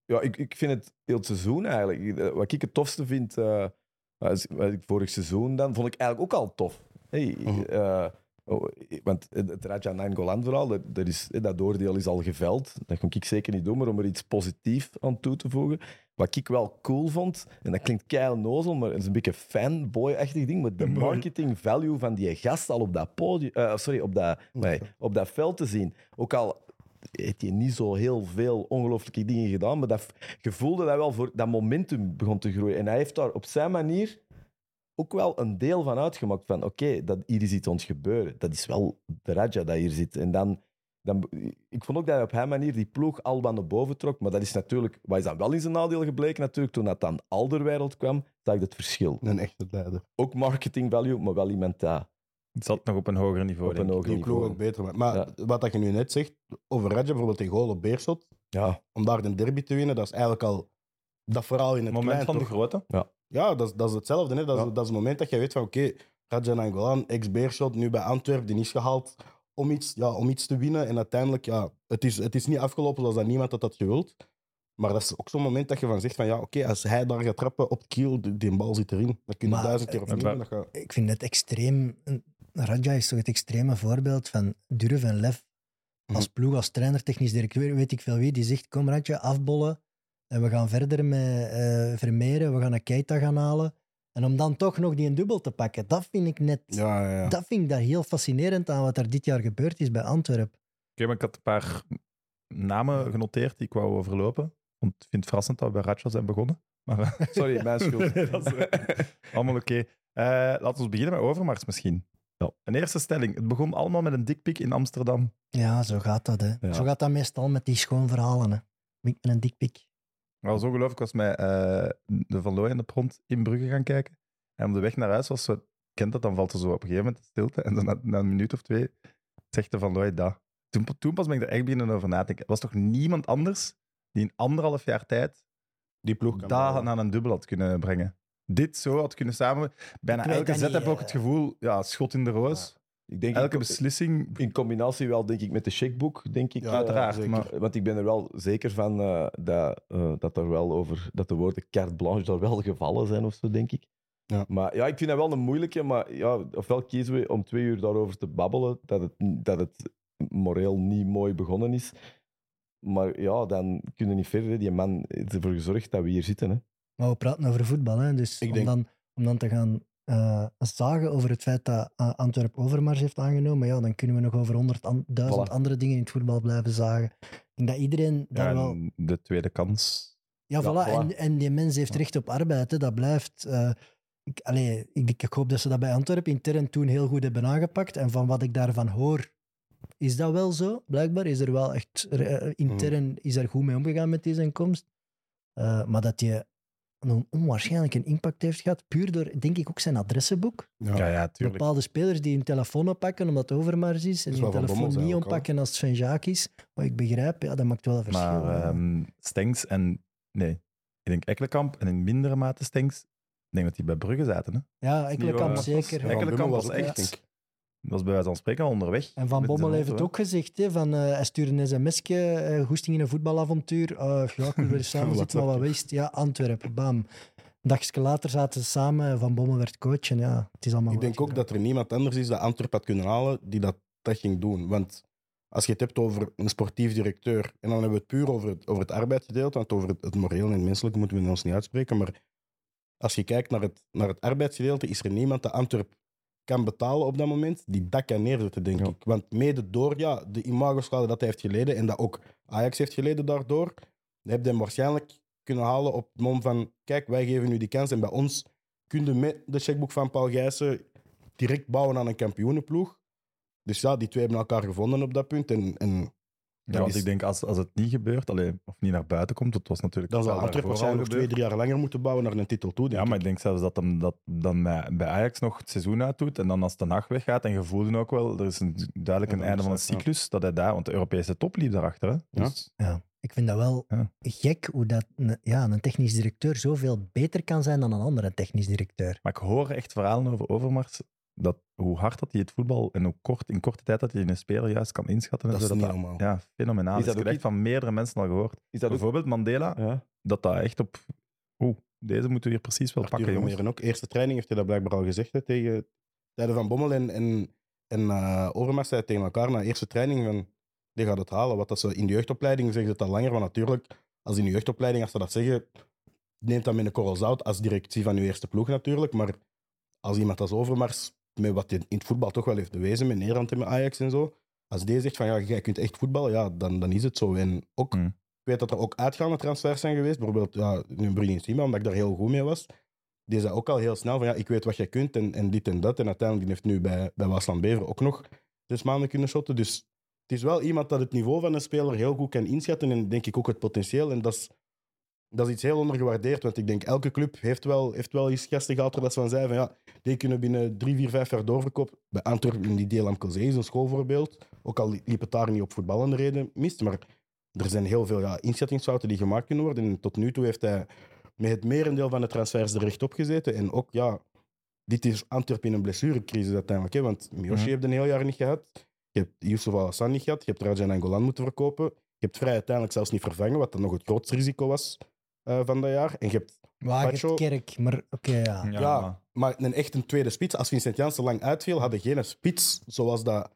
Ja, ik, ik vind het heel het seizoen eigenlijk. Eh, Wat ik het tofste vind, eh, ik vorig seizoen dan, vond ik eigenlijk ook al tof. Hey, Mhm. Want het Raja Nainggolan verhaal, dat, dat, is, eh, dat oordeel is al geveld. Dat kon ik zeker niet doen, maar om er iets positiefs aan toe te voegen. Wat ik wel cool vond, en dat klinkt keil nozel, maar het is een beetje fanboy-achtig ding, maar de marketing value van die gast al op dat podium, eh, sorry, op dat, nee, op dat veld te zien. Ook al heeft hij niet zo heel veel ongelooflijke dingen gedaan, maar dat, je voelde dat wel voor dat momentum begon te groeien. En hij heeft daar op zijn manier ook wel een deel van uitgemaakt van oké, dat hier is iets ons gebeuren. Dat is wel de Raja dat hier zit. En dan, dan, ik vond ook dat hij op zijn manier die ploeg al wat naar boven trok, maar dat is natuurlijk, wat is dan wel in zijn nadeel gebleken natuurlijk, toen dat dan Alderwereld kwam, zag ik het verschil. een echte leider. Ook marketing value, maar wel iemand dat Het zat nog op een hoger niveau. op een denk ik. hoger Die ploeg ook beter. Maar Ja. wat dat je nu net zegt, over Raja bijvoorbeeld die goal op Beerschot, Ja, om daar de derby te winnen, dat is eigenlijk al dat verhaal in het moment klein, van de grote. Ja, dat is, dat is hetzelfde. Hè? Dat, is, Ja. dat is het moment dat je weet van oké, Raja Nangolan, ex-Beerschot, nu bij Antwerpen, die is gehaald om iets, ja, om iets te winnen. En uiteindelijk, ja, het is, het is niet afgelopen zoals dat niemand had dat gewild. Maar dat is ook zo'n moment dat je van zegt van ja, oké, als hij daar gaat trappen op het kiel, die, die bal zit erin. Dat kun je Maar, duizend keer eh, opnieuw. Dat gaat... Ik vind het extreem... Raja is toch het extreme voorbeeld van durf en lef. Als ploeg, als trainer, technisch directeur, weet ik veel wie, die zegt, kom Raja, afbollen. En we gaan verder met eh Vermeeren, we gaan een Keita gaan halen. En om dan toch nog die een dubbel te pakken, dat vind ik net... Ja, ja, ja. Dat vind ik daar heel fascinerend aan wat er dit jaar gebeurd is bij Antwerpen. Oké, maar ik had een paar namen genoteerd die ik wou overlopen. Want ik vind het verrassend dat we bij Ratcha zijn begonnen. Maar, Sorry, mijn schuld. Nee, dat is, allemaal oké. Eh, laten we beginnen met Overmars misschien. Ja. Een eerste stelling. Het begon allemaal met een dikpik in Amsterdam. Ja, zo gaat dat. Hè. Ja. Zo gaat dat meestal met die schoon verhalen. Hè. Met een dikpik. Dat was ongelooflijk. Ik was met eh, de Van Looy en de Pront in Brugge gaan kijken. En op de weg naar huis was zo... Kent dat, dan valt er zo op een gegeven moment stilte. En dan na, na een minuut of twee zegt de Van Looy dat. Toen, toen pas ben ik er echt beginnen over na te denken. Er was toch niemand anders die in anderhalf jaar tijd Die ploeg wel. naar een dubbel had kunnen brengen. Dit zo had kunnen samen. Bijna Ik elke zet niet, heb ook eh. het gevoel, ja, schot in de roos. Ik denk Elke in- beslissing, in combinatie wel, denk ik, met de checkbook, denk ik. Ja, uiteraard. Maar Want ik ben er wel zeker van eh, dat, eh, dat er wel over dat de woorden carte blanche daar wel gevallen zijn of zo, denk ik. Ja. Maar ja, ik vind dat wel een moeilijke. Maar ja, ofwel kiezen we om twee uur daarover te babbelen, dat het, dat het moreel niet mooi begonnen is. Maar ja, dan kunnen we niet verder. Die man heeft ervoor gezorgd dat we hier zitten. Hè. Maar we praten over voetbal. Hè. Dus Ik om, denk- dan, om dan te gaan eh zagen over het feit dat uh, Antwerp Overmars heeft aangenomen, ja, dan kunnen we nog over honderdduizend Voilà. andere dingen in het voetbal blijven zagen. Ik denk dat iedereen daar ja, wel... de tweede kans. Ja, Ja, voilà. voilà. En, en die mens heeft recht op arbeid. Hè. Dat blijft. eh, ik, allee, ik, ik hoop dat ze dat bij Antwerpen intern toen heel goed hebben aangepakt. En van wat ik daarvan hoor, is dat wel zo. Blijkbaar is er wel echt eh, intern is er goed mee omgegaan met deze komst. Maar dat je een onwaarschijnlijk een impact heeft gehad, puur door, denk ik, ook zijn adressenboek. Ja. Ja, ja, tuurlijk. Bepaalde spelers die hun telefoon oppakken omdat het Overmars is, en die hun telefoon niet ook oppakken als het Sven Jaak is. Wat ik begrijp, ja, dat maakt wel een verschil. Maar ehm Stengs en... Nee, ik denk Ekkelenkamp en in mindere mate Stengs. Ik denk dat die bij Brugge zaten. Hè? ja, Ekkelenkamp zeker. Ekkelenkamp was echt-. Dat was bij wijze van spreken al onderweg. En Van Bommel heeft het ook gezegd. Hè, van, eh, hij stuurde een sms'je, eh, goesting in een voetbalavontuur. Eh, ja, ik wil weer samen zitten, maar wat wist. Ja, Antwerpen, bam. Een dagje later zaten ze samen en Van Bommel werd coach. En ja, het is allemaal Ik denk ook dat er niemand anders is dat Antwerp had kunnen halen die dat, dat ging doen. Want als je het hebt over een sportief directeur, en dan hebben we het puur over het, over het arbeidsgedeelte, want over het, het moreel en het menselijke moeten we ons niet uitspreken, maar als je kijkt naar het, naar het arbeidsgedeelte, is er niemand dat Antwerp kan betalen op dat moment die dat kan neerzetten, denk Ja. ik. Want mede door ja, de imagoschade dat hij heeft geleden en dat ook Ajax heeft geleden daardoor, heb je hem waarschijnlijk kunnen halen op het moment van kijk, wij geven nu die kans en bij ons kun je met de checkboek van Paul Gijssen direct bouwen aan een kampioenenploeg. Dus ja, die twee hebben elkaar gevonden op dat punt. En, en Ja, want is- ik denk als, als het niet gebeurt, allee, of niet naar buiten komt, dat was natuurlijk dan zal wel Antwerp daarvoor al waarschijnlijk nog twee, drie jaar langer moeten bouwen naar een titel toe. denk Ja, maar ik. ik denk zelfs dat hem dat dan bij, Ajax nog het seizoen uitdoet. En dan als de nacht weggaat, en je voelde ook wel, er is een, duidelijk Ja, een einde van een ja. cyclus, dat hij daar, want de Europese top liep daarachter. Hè? Dus, Ja, ik vind dat wel Ja. gek hoe dat, een- ja, een technisch directeur zoveel beter kan zijn dan een andere technisch directeur. Maar ik hoor echt verhalen over Overmars, dat hoe hard dat hij het voetbal en hoe kort, in korte tijd dat hij een speler juist kan inschatten. en Dat zo, is niet normaal. Ja, fenomenaal. Is dat ik heb echt van meerdere mensen al gehoord. Is dat ook... Bijvoorbeeld Mandela, Ja. dat dat echt op... Oeh, deze moeten we hier precies wel Arthur pakken, jongens. Ook. Eerste training heeft hij dat blijkbaar al gezegd hè, tegen tijden van Bommel en, en, en eh, Overmars zei tegen elkaar na eerste training van die gaat het halen. Wat dat ze in de jeugdopleiding zeggen ze al langer, maar natuurlijk, als in de jeugdopleiding, als ze dat zeggen, neemt dat met een korrel zout als directie van uw eerste ploeg natuurlijk. Maar als iemand als Overmars, met wat hij in het voetbal toch wel heeft bewezen, met Nederland en met Ajax en zo, als die zegt van ja, jij kunt echt voetballen, ja, dan, dan is het zo. En ook, Hmm. ik weet dat er ook uitgaande transfers zijn geweest. Bijvoorbeeld ja, nu Bruni Sima, omdat ik daar heel goed mee was. Die zei ook al heel snel van ja, ik weet wat jij kunt en, en dit en dat. En uiteindelijk heeft nu bij, bij Waasland Bever ook nog zes maanden kunnen shotten. Dus het is wel iemand dat het niveau van een speler heel goed kan inschatten en denk ik ook het potentieel. En dat is, dat is iets heel ondergewaardeerd, want ik denk elke club heeft wel, heeft wel eens gasten gehad waar dat ze van zeiden van ja, die kunnen binnen drie, vier, vijf jaar doorverkopen. Bij Antwerpen, die deel Amkelzee is een schoolvoorbeeld. Ook al liep het daar niet op voetballende reden mis, maar er zijn heel veel ja, inschattingsfouten die gemaakt kunnen worden. En tot nu toe heeft hij met het merendeel van de transfers er recht op gezeten. En ook, ja, dit is Antwerpen in een blessurecrisis uiteindelijk. Hè, want Miyoshi Mhm. heeft een heel jaar niet gehad. Je hebt Yusuf Alassane niet gehad. Je hebt Rajan Angolan moeten verkopen. Je hebt vrij uiteindelijk zelfs niet vervangen, wat dan nog het grootste risico was eh, van dat jaar. En je hebt Wagen Pacho- kerk, maar oké, ja. ja, maar- maar een echt een tweede spits. Als Vincent Janssen lang uitviel, hadden geen spits zoals dat.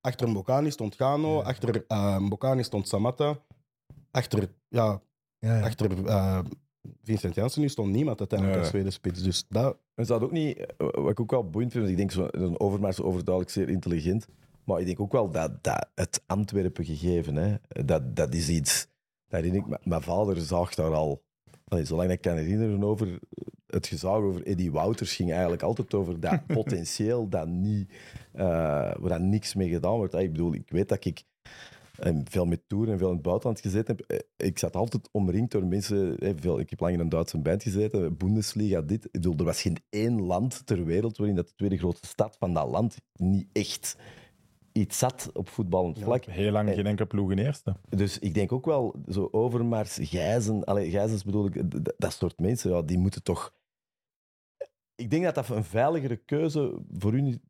Achter Mbokani stond Gano, achter uh, Mbokani stond Samatta. Achter, ja, Ja, ja. Achter eh, Vincent Janssen nu stond niemand uiteindelijk Ja. als tweede spits. Dus dat, En ze had ook niet, wat ik ook wel boeiend vind, want ik denk zo, een Overmars overduidelijk zeer intelligent, maar ik denk ook wel dat, dat het Antwerpen gegeven, hè, dat, dat is iets, dat herinner ik, mijn vader zag daar al, allee, zolang ik kan herinneren, over het gezag over Eddie Wouters ging eigenlijk altijd over dat potentieel dat niet, eh, waar dat niks mee gedaan wordt. Ik bedoel, ik weet dat ik veel met tour en veel in het buitenland gezeten heb. Eh, Ik zat altijd omringd door mensen. eh, Veel, ik heb lang in een Duitse band gezeten, Bundesliga, dit. Ik bedoel, er was geen één land ter wereld waarin dat de tweede grootste stad van dat land niet echt iets zat op voetballend vlak. Heel lang geen enkele ploeg in eerste. Dus ik denk ook wel, zo Overmars, Gijzen, allee, Gijzens bedoel ik, dat soort mensen, ja, die moeten toch... Ik denk dat dat een veiligere keuze voor u niet-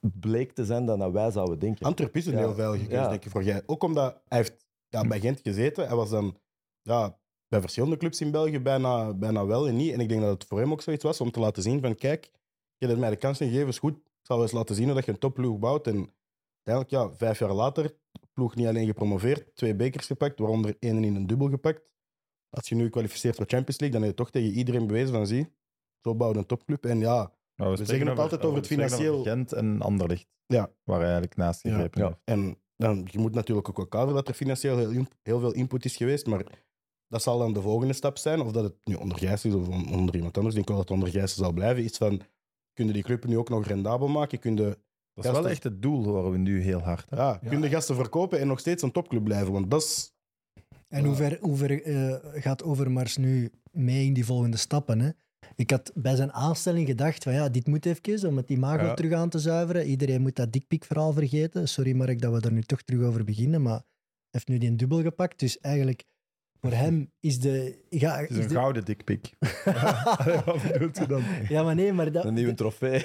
bleek te zijn dan dat wij zouden denken. Antwerp is een Ja. heel veilige keuze, Ja. denk ik, voor jij. Ook omdat hij heeft ja, bij Gent gezeten. Hij was dan ja, bij verschillende clubs in België bijna, bijna wel en niet. En ik denk dat het voor hem ook zoiets was om te laten zien van kijk, je hebt mij de kans gegeven, is goed. Zal wel eens laten zien hoe dat je een topploeg bouwt. En uiteindelijk, ja, vijf jaar later, ploeg niet alleen gepromoveerd, twee bekers gepakt, waaronder één in een dubbel gepakt. Als je nu kwalificeert voor Champions League, dan heb je toch tegen iedereen bewezen van zie, zo bouw je een topclub. En ja, Maar we, zeggen het altijd over het financieel- over Gent en Anderlicht. Ja. Waar hij eigenlijk naast gegrepen Ja. En dan, je moet natuurlijk ook wel kaderen dat er financieel heel, veel input is geweest. Maar dat zal dan de volgende stap zijn. Of dat het nu onder Gijs is of on- onder iemand anders. Ik denk wel dat het onder Gijs zal blijven. Iets van, kun je die club nu ook nog rendabel maken? Kun je, Dat is Gasten- wel echt het doel, horen we nu heel hard. Hè? ja, kun je gasten verkopen en nog steeds een topclub blijven? Want dat is... En hoe ver, hoe ver eh, gaat Overmars nu mee in die volgende stappen? Hè? Ik had bij zijn aanstelling gedacht van ja, dit moet even om het imago Ja. terug aan te zuiveren. Iedereen moet dat dikpik-verhaal vergeten. Sorry Mark dat we daar nu toch terug over beginnen, maar hij heeft nu die een dubbel gepakt. Dus eigenlijk, voor hem is de... Ja, Het is is een de- gouden dikpik. Wat bedoelt u dan? ja maar nee, maar dat, Een nieuwe trofee.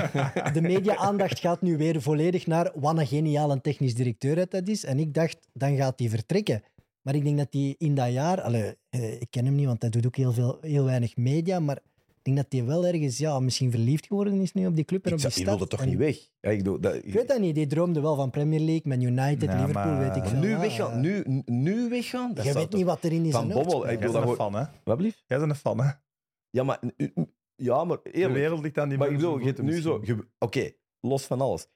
de media-aandacht gaat nu weer volledig naar wat een geniale technisch directeur het dat is. En ik dacht, dan gaat hij vertrekken. Maar ik denk dat hij in dat jaar... Allee, eh, ik ken hem niet, want hij doet ook heel, veel, heel weinig media. Maar denk dat hij wel ergens ja, misschien verliefd geworden is nu op die club en Ik op die zou- stad. die wilde toch En niet weg? Ja, ik, bedoel, dat, Ik weet dat niet. Die droomde wel van Premier League, met United, Liverpool, maar- weet ik Maar veel. nu weggaan? ja. Nu, nu weggaan? Dat Je weet toch- niet wat er in is. Van Bommel, ik bent dat een fan, hè? Wat blieft? Jij bent een fan, hè? Ja, maar, ja, maar De eerlijk. wereld ligt aan die Maar ik bedoel, je hebt nu zo... Oké, los van alles.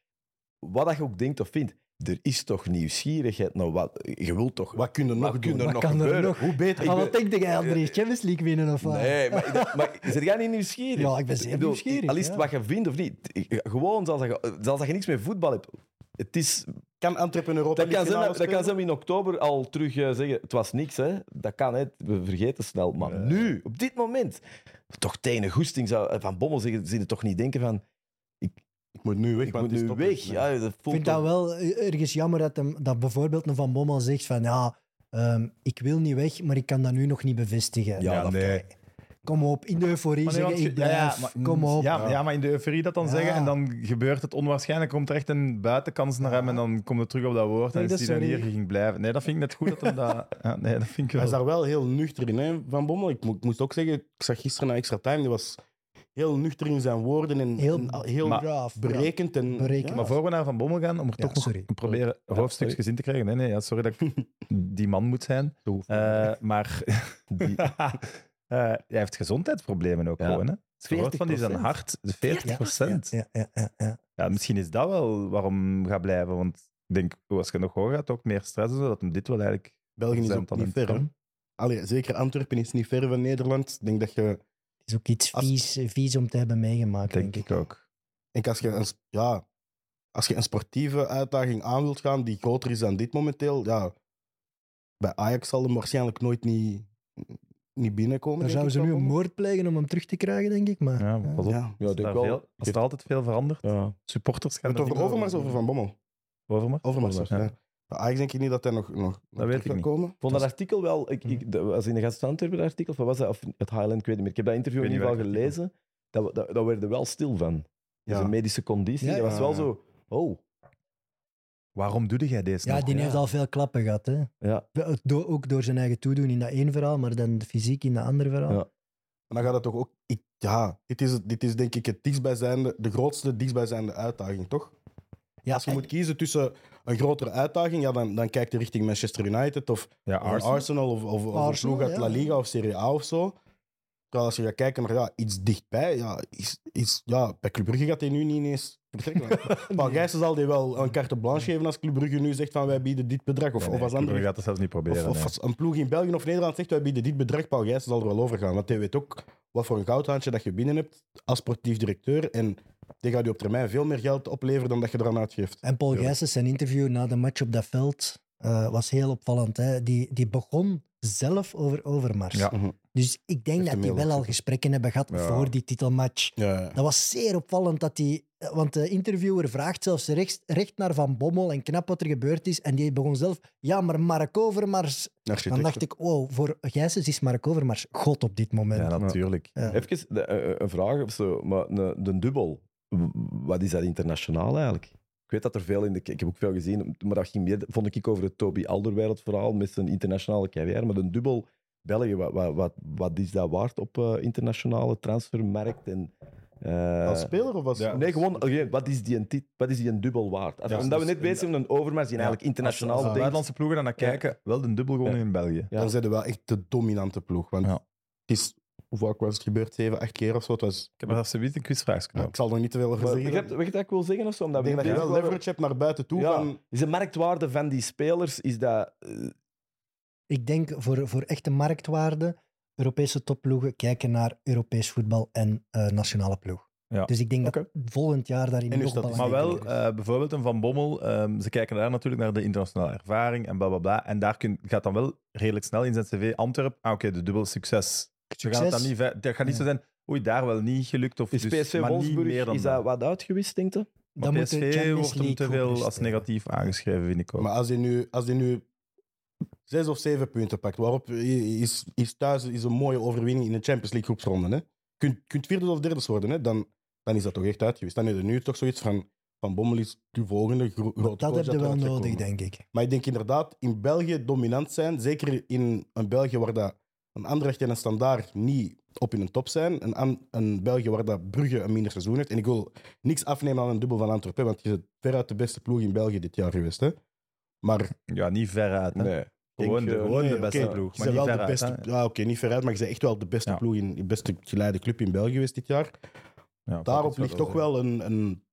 Wat dat je ook denkt of vindt, er is toch nieuwsgierigheid naar wat... Je wilt toch... Wat kun je nog wat doen? kun er nog kan er gebeuren? nog? Hoe beter? Maar Ik wat denk jij, André? Champions League winnen of wat? Nee, maar, maar zit jij niet nieuwsgierig? Ja, ik ben zeer nieuwsgierig, Al is het ja. wat je vindt of niet. Gewoon, zelfs als je, zelfs je niks met voetbal hebt. Het is, Kan Antwerpen Europa dat, kan zijn, dat, dat kan zijn we in oktober al terug eh, zeggen, het was niks. Hè. Dat kan, hè. we vergeten snel. Maar nu, op dit moment, toch tegen goesting zou eh, Van Bommel zeggen, ze toch niet denken van, Ik moet nu weg, ik want moet nu weg. Ja, dat Ik voelt vind dat wel eh, ergens jammer dat, hem, dat bijvoorbeeld een Van Bommel zegt van ja, ehm, ik wil niet weg, maar ik kan dat nu nog niet bevestigen. Ja, dat nee. Kom op, in de euforie Maar nee, zeggen want ik je- ja, blijf, ja, maar- kom op. Ja, ja, maar in de euforie dat dan Ja. zeggen en dan gebeurt het onwaarschijnlijk. Komt er echt een buitenkans naar hem en dan komt het terug op dat woord. Nee, en dat is hij dan hier ging blijven. Nee, dat vind ik net goed dat hem dat. Ja, nee, dat vind ik Hij is wel. daar wel heel nuchter in, hè, Van Bommel. Ik, mo- ik moest ook zeggen, ik zag gisteren naar extra time, die was heel nuchter in zijn woorden en Heel en heel Maar- braaf. berekend. En, Berekend. ja. Maar voor we naar Van Bommel gaan, om er Ja, toch nog sorry. te proberen hoofdstukjes in te krijgen. Nee, nee, ja, sorry dat ik die man moet zijn. Eh, maar Die- eh, hij heeft gezondheidsproblemen ook Ja. gewoon. Hè? Het vergroot van die zijn 40%. hart, 40 procent. Ja, ja, ja, ja. Ja, misschien is dat wel waarom gaat blijven. Want ik denk, als je nog hoger gaat, ook meer stress en zo, dat hem dit wel eigenlijk... België is ook niet ver. Allee, zeker Antwerpen is niet ver van Nederland. Ik denk dat je... Is ook iets Als- vies, vies om te hebben meegemaakt, Denk ik ook. Ik als je een, s- ja, als je een sportieve uitdaging aan wilt gaan die groter is dan dit momenteel, ja, bij Ajax zal hem waarschijnlijk nooit niet, niet binnenkomen. Daar denk zouden ze nu een moord plegen om hem terug te krijgen, denk ik. Maar, Ja, pas op. Ja. Ja, ik Als, denk daar wel. veel, als er altijd veel verandert. Ja. Supporters gaan Het er over niet Overmars of over Van Bommel? Overmars? Overmars, Overmars, ja. ja. Bij Ajax denk ik niet dat hij nog, nog, nog weet ik gaat niet. komen. Ik vond dat artikel wel... Ik, ik, dat was in de Gast van Antwerpen, dat artikel, of wat was dat? Of het Highland, ik weet niet meer. Ik heb dat interview in ieder geval gelezen. Dat, dat, dat werd er wel stil van. Ja. Zijn medische conditie, Ja, dat was wel ja. zo... Oh, Waarom doe jij deze ja, nog? die heeft al veel klappen gehad. Hè. ja. Do- ook door zijn eigen toedoen in dat één verhaal, maar dan de fysiek in dat andere verhaal. Ja. Maar dan gaat het toch ook... Ik, ja, dit is, dit is denk ik het dichtstbijzijnde, de grootste dichtstbijzijnde uitdaging, toch? Ja, Als je en- moet kiezen tussen een grotere uitdaging, ja, dan, dan kijk je richting Manchester United of Ja, Arsenal, Arsenal. of, of, of een Arsenal, ploeg uit ja. La Liga of Serie A of zo. Terwijl als je gaat kijken naar ja, iets dichtbij, ja, is, is, ja, bij Club Brugge gaat hij nu niet ineens vertrekken. Paul Gijssen zal die wel een carte blanche geven als Club Brugge nu zegt van wij bieden dit bedrag. Of, Nee, of als Club Brugge andere gaat dat zelfs niet proberen. of, of nee. als een ploeg in België of Nederland zegt wij bieden dit bedrag, Paul Gijssen zal er wel over gaan. Want hij weet ook wat voor een goudhandje dat je binnen hebt als sportief directeur. En die gaat je op termijn veel meer geld opleveren dan dat je eraan uitgeeft. En Paul Gijssen, zijn interview na de match op dat veld eh, was heel opvallend. Hè? Die, die begon zelf over Overmars. Ja. Mhm. Dus ik denk Heeft dat die wel al gesprekken hebben gehad Ja. voor die titelmatch. Ja, ja. Dat was zeer opvallend dat die... Want de interviewer vraagt zelfs recht, recht naar Van Bommel en knap wat er gebeurd is. En die begon zelf... Ja, maar Mark Overmars... Architect. Dan dacht ik, wow, voor Gijsens is Mark Overmars god op dit moment. Ja, natuurlijk. Ja. Even de- eh, een vraag of zo, maar de, de dubbel, wat is dat internationaal eigenlijk? Ik weet dat er veel in de... Ik heb ook veel gezien, maar dat ging meer, vond ik, over het Toby Alderweireld verhaal met zijn internationale carrière. Maar de dubbel België, wat, wat, wat, wat is dat waard op eh, internationale transfermarkt? En, eh, Als speler of als... Ja. Nee, gewoon, wat, is die een tit- wat is die een dubbel waard? Als, Ja, omdat we net bezig zijn met een overmars die eigenlijk internationaal Als, buitenlandse ploegen dan naar kijken, wel de dubbel gewonnen in België. Ja. Dan zijn we wel echt de dominante ploeg. Want Ja. het is... Hoe vaak was het gebeurd? Zeven, acht keer of zo? Het was, Ik heb er zoiets een quizvraag gedaan. ik zal er niet te veel over Maar, zeggen. weet je wat ik wil zeggen of zo? Omdat Ik denk dat je wel leverage hebt naar buiten toe. Ja. Van, Is de marktwaarde van die spelers, is dat... eh, Ik denk voor, voor echte marktwaarde, Europese topploegen kijken naar Europees voetbal en eh, nationale ploeg. Ja. Dus ik denk Oké. dat volgend jaar daarin En uw nog statistieken. Maar belangrijker wel, is. eh, bijvoorbeeld een Van Bommel, ehm, ze kijken daar natuurlijk naar de internationale ervaring en bla bla bla. En daar kun, gaat dan wel redelijk snel in zijn cv Antwerp. Ah, oké, de dubbel succes. Je gaat het dan Succes. niet, dat gaat niet zo zijn. Oei, daar wel niet gelukt. Of Is dus, PSV maar niet Wolfsburg, meer dan is dat wat uitgewist, denk je? Maar Dan moet de PSV Champions wordt hem te veel als negatief aangeschreven, vind ik ook. maar als hij, nu, als hij nu zes of zeven punten pakt, waarop is, is thuis is een mooie overwinning in de Champions League groepsronde. Hè? Kunt, kunt vierde of derde worden, hè? Dan, dan is dat toch echt uitgewist. Dan heb je nu toch zoiets van... Van Bommel is de volgende gro- grote dat coach heb je wel nodig, denk ik. Maar ik denk inderdaad, in België dominant zijn, zeker in een België waar dat een Anderlecht en een Standaard niet op in een top zijn, een, een België waar dat Brugge een minder seizoen heeft. En ik wil niks afnemen aan een dubbel van Antwerpen, want je bent veruit de beste ploeg in België dit jaar geweest. Hè? Maar Ja, niet veruit. Hè. Nee. Gewoon, de, gewoon nee, de beste ploeg. Maar niet wel de veruit. beste. hè. Ja, oké, niet veruit, maar je bent echt wel de beste Ja. ploeg in de beste geleide club in België geweest dit jaar. Ja, Daarop ligt toch wel een, een,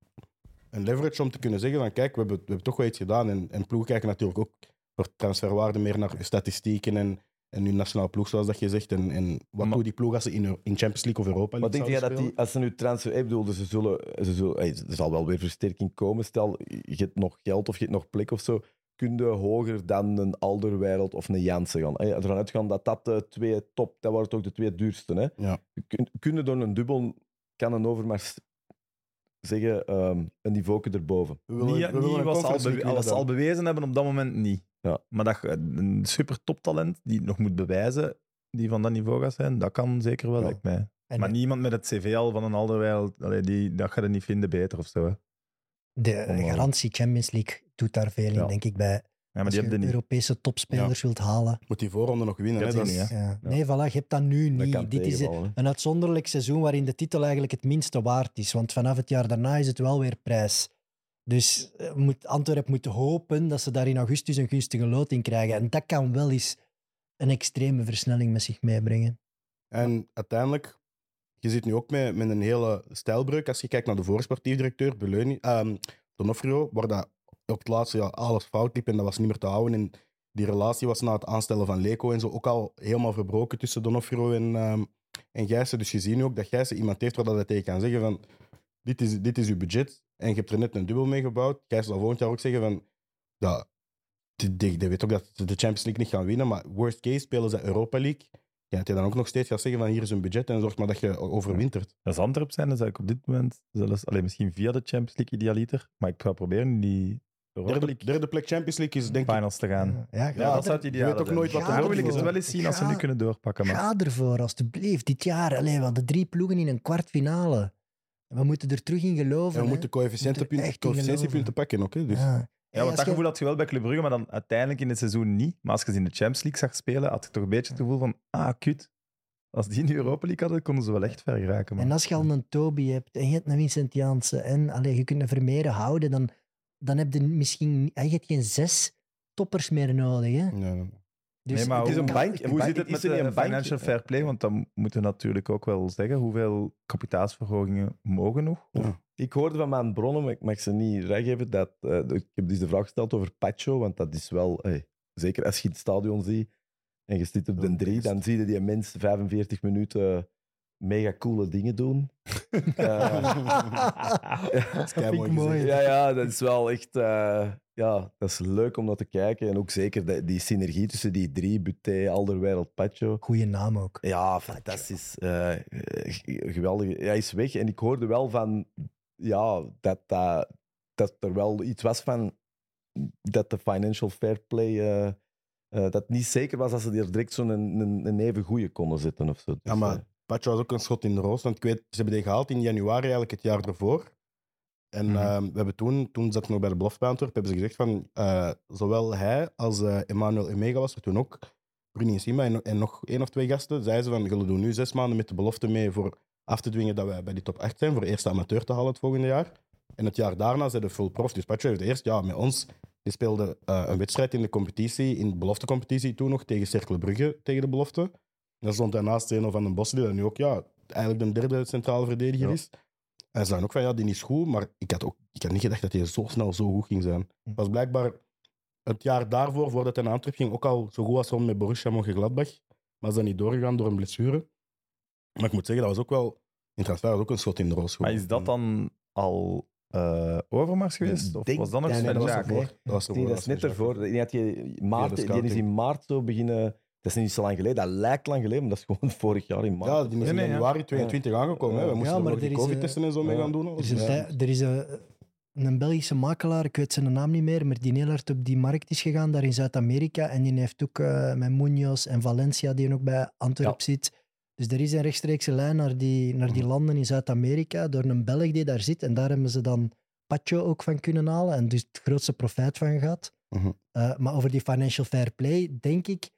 een leverage om te kunnen zeggen van kijk, we hebben, we hebben toch wel iets gedaan. En, en ploegen kijken natuurlijk ook voor transferwaarde meer naar statistieken en, en hun nationale ploeg, zoals dat je zegt. En, en wat Maar- doet die ploeg als ze in, in Champions League of Europa Maar League denk jij dat die, als ze nu transfer... Ik bedoel, ze zullen, ze zullen, hey, er zal wel weer versterking komen. Stel, je hebt nog geld of je hebt nog plek of zo. Kun je hoger dan een Alderwereld of een Jansen gaan? Hey, ervan uitgaan dat dat de twee top... Dat waren toch de twee duurste, hè? Ja. Kun, kun je door een dubbel... Kan een Overmars zeggen, ehm, een niveau erboven? We willen- Niet, we willen niet een wat ze al, ze al bewezen hebben op dat moment niet. Ja. Maar dat, een super toptalent die het nog moet bewijzen, die van dat niveau gaat zijn, dat kan zeker wel, Ja. lijkt mij. En maar niemand met het cv al van een allee, die, dat gaat je niet vinden beter of zo. Hè. de Om- garantie Champions League doet daar veel in, Ja. denk ik, bij. Ja, maar Als die je. Europese topspelers wilt halen. Moet die voorronde nog winnen. Hè? Dat is niet, hè. Ja. Ja. Nee, voilà, je hebt dat nu niet. Dit is een uitzonderlijk seizoen waarin de titel eigenlijk het minste waard is. Want vanaf het jaar daarna is het wel weer prijs. Dus eh, moet, Antwerpen moet hopen dat ze daar in augustus een gunstige loting krijgen. En dat kan wel eens een extreme versnelling met zich meebrengen. En uiteindelijk, je zit nu ook met, met een hele stijlbreuk. Als je kijkt naar de voorsportief directeur, Beleuni, ehm Donofrio, waar dat op het laatste jaar alles fout liep en dat was niet meer te houden. En die relatie was na het aanstellen van Leco en zo ook al helemaal verbroken tussen Donofrio en, ehm en Gijssen. Dus je ziet nu ook dat Gijssen iemand heeft waar dat hij tegen kan zeggen van dit is, dit is uw budget en je hebt er net een dubbel mee gebouwd. Gijssen zal volgend jaar ook zeggen van ja, die, die, die weet ook dat ze de Champions League niet gaan winnen, maar worst case spelen ze Europa League. Ja, dat je dan ook nog steeds gaat zeggen van hier is een budget en zorg maar dat je overwintert. Als Antwerp zijn, dan zou ik op dit moment zelfs, alleen misschien via de Champions League idealiter, maar ik ga proberen in die Derde, derde plek Champions League is denk ik... finals te gaan. Ja, Ja, ga, dat zou het je ideaal weet ook zijn. nooit wat er wil ik het wel eens zien als ze nu Ga- kunnen doorpakken. Maar. ga ervoor, alstublieft. Dit jaar. Allee, we hadden drie ploegen in een kwartfinale. We moeten er terug in geloven. En we hè. moeten coëfficiëntenpunten pakken ook. Hè, dus. Ja. Ja, want dat je- gevoel had je wel bij Club Brugge, maar dan uiteindelijk in het seizoen niet. Maar als je ze in de Champions League zag spelen, had je toch een beetje het gevoel van, ah, kut. Als die in de Europa League hadden, konden ze wel echt ver geraken. Maar... En als je al een Toby hebt en je hebt een Vincent Janssen en allee, je kunt een Vermeeren houden, dan dan heb je misschien je hebt geen zes toppers meer nodig. Hè? Nee. Dus nee, maar het is hoe, een bank- hoe bank- zit het is met de een bank? financial fair play? Want dan moeten we natuurlijk ook wel zeggen hoeveel kapitaalsverhogingen mogen nog. Ik hoorde van mijn bronnen, maar ik mag ze niet weggeven, dat, eh, ik heb dus de vraag gesteld over Pacho, want dat is wel, hey, zeker als je in het stadion ziet en je zit op de drie, dan zie je die mens 45 minuten mega coole dingen doen. Eh, Dat is mooi. ja, ja, dat is wel echt eh, ja, dat is leuk om naar te kijken. En ook zeker de- die synergie tussen die drie, Buté, Alderweireld, Pacho. Goeie naam ook. Ja, fantastisch. Eh, geweldig. Hij is weg. En ik hoorde wel van, ja, dat, dat, dat er wel iets was van dat de financial fair play, eh, eh, dat het niet zeker was dat ze er direct zo'n een, een, een even goede konden zetten of zo. Ja, Dus, maar eh, Pacho was ook een schot in de roos. Want ik weet, ze hebben die gehaald in januari eigenlijk het jaar ervoor. En Mhm. ehm, we hebben toen, toen zat ik nog bij de belofte bij Antwerpen, hebben ze gezegd van eh, zowel hij als eh, Emmanuel Emega was er toen ook, Bruni Sima en, en nog één of twee gasten, zeiden ze van, jullie doen nu zes maanden met de belofte mee voor af te dwingen dat wij bij die top 8 zijn, voor eerste amateur te halen het volgende jaar. En het jaar daarna zijn de full prof. Dus Pacho heeft eerst ja, met ons, die speelde eh, een wedstrijd in de competitie, in de beloftecompetitie toen nog, tegen Cercle Brugge, tegen de belofte. Daar stond hij naast Zeno van den Bossen, die dan nu ook ja, eigenlijk de derde centrale verdediger Ja. is. En ze zeiden ook van, ja, die is goed, maar ik had, ook, ik had niet gedacht dat hij zo snel zo goed ging zijn. Het was blijkbaar het jaar daarvoor, voordat hij naar Antwerpen ging, ook al zo goed als rond met Borussia Mönchengladbach. Maar is dat niet doorgegaan door een blessure. Maar ik moet zeggen, dat was ook wel, in transfer was ook een schot in de roos. Maar is dat dan al eh, Overmars geweest? Of denk- was dat nog Nee, nee, Sven dat was ervoor. Dat was nee, dat is net ervoor. Die, had je, maart, die is in maart zo beginnen... Dat is niet zo lang geleden. Dat lijkt lang geleden, maar dat is gewoon vorig jaar in maart. Ja, die is in januari 22 aangekomen. hè. We Ja, moesten maar er nog die is, COVID-testen en zo mee gaan doen. Er is, een, er is een, een Belgische makelaar, ik weet zijn naam niet meer, maar die heel hard op die markt is gegaan, daar in Zuid-Amerika. En die heeft ook eh, met Munoz en Valencia, die ook bij Antwerp zit. Dus er is een rechtstreekse lijn naar die, naar die landen in Zuid-Amerika door een Belg die daar zit. En daar hebben ze dan Pacho ook van kunnen halen en dus het grootste profijt van gehad. Mhm. Eh, maar over die financial fair play, denk ik,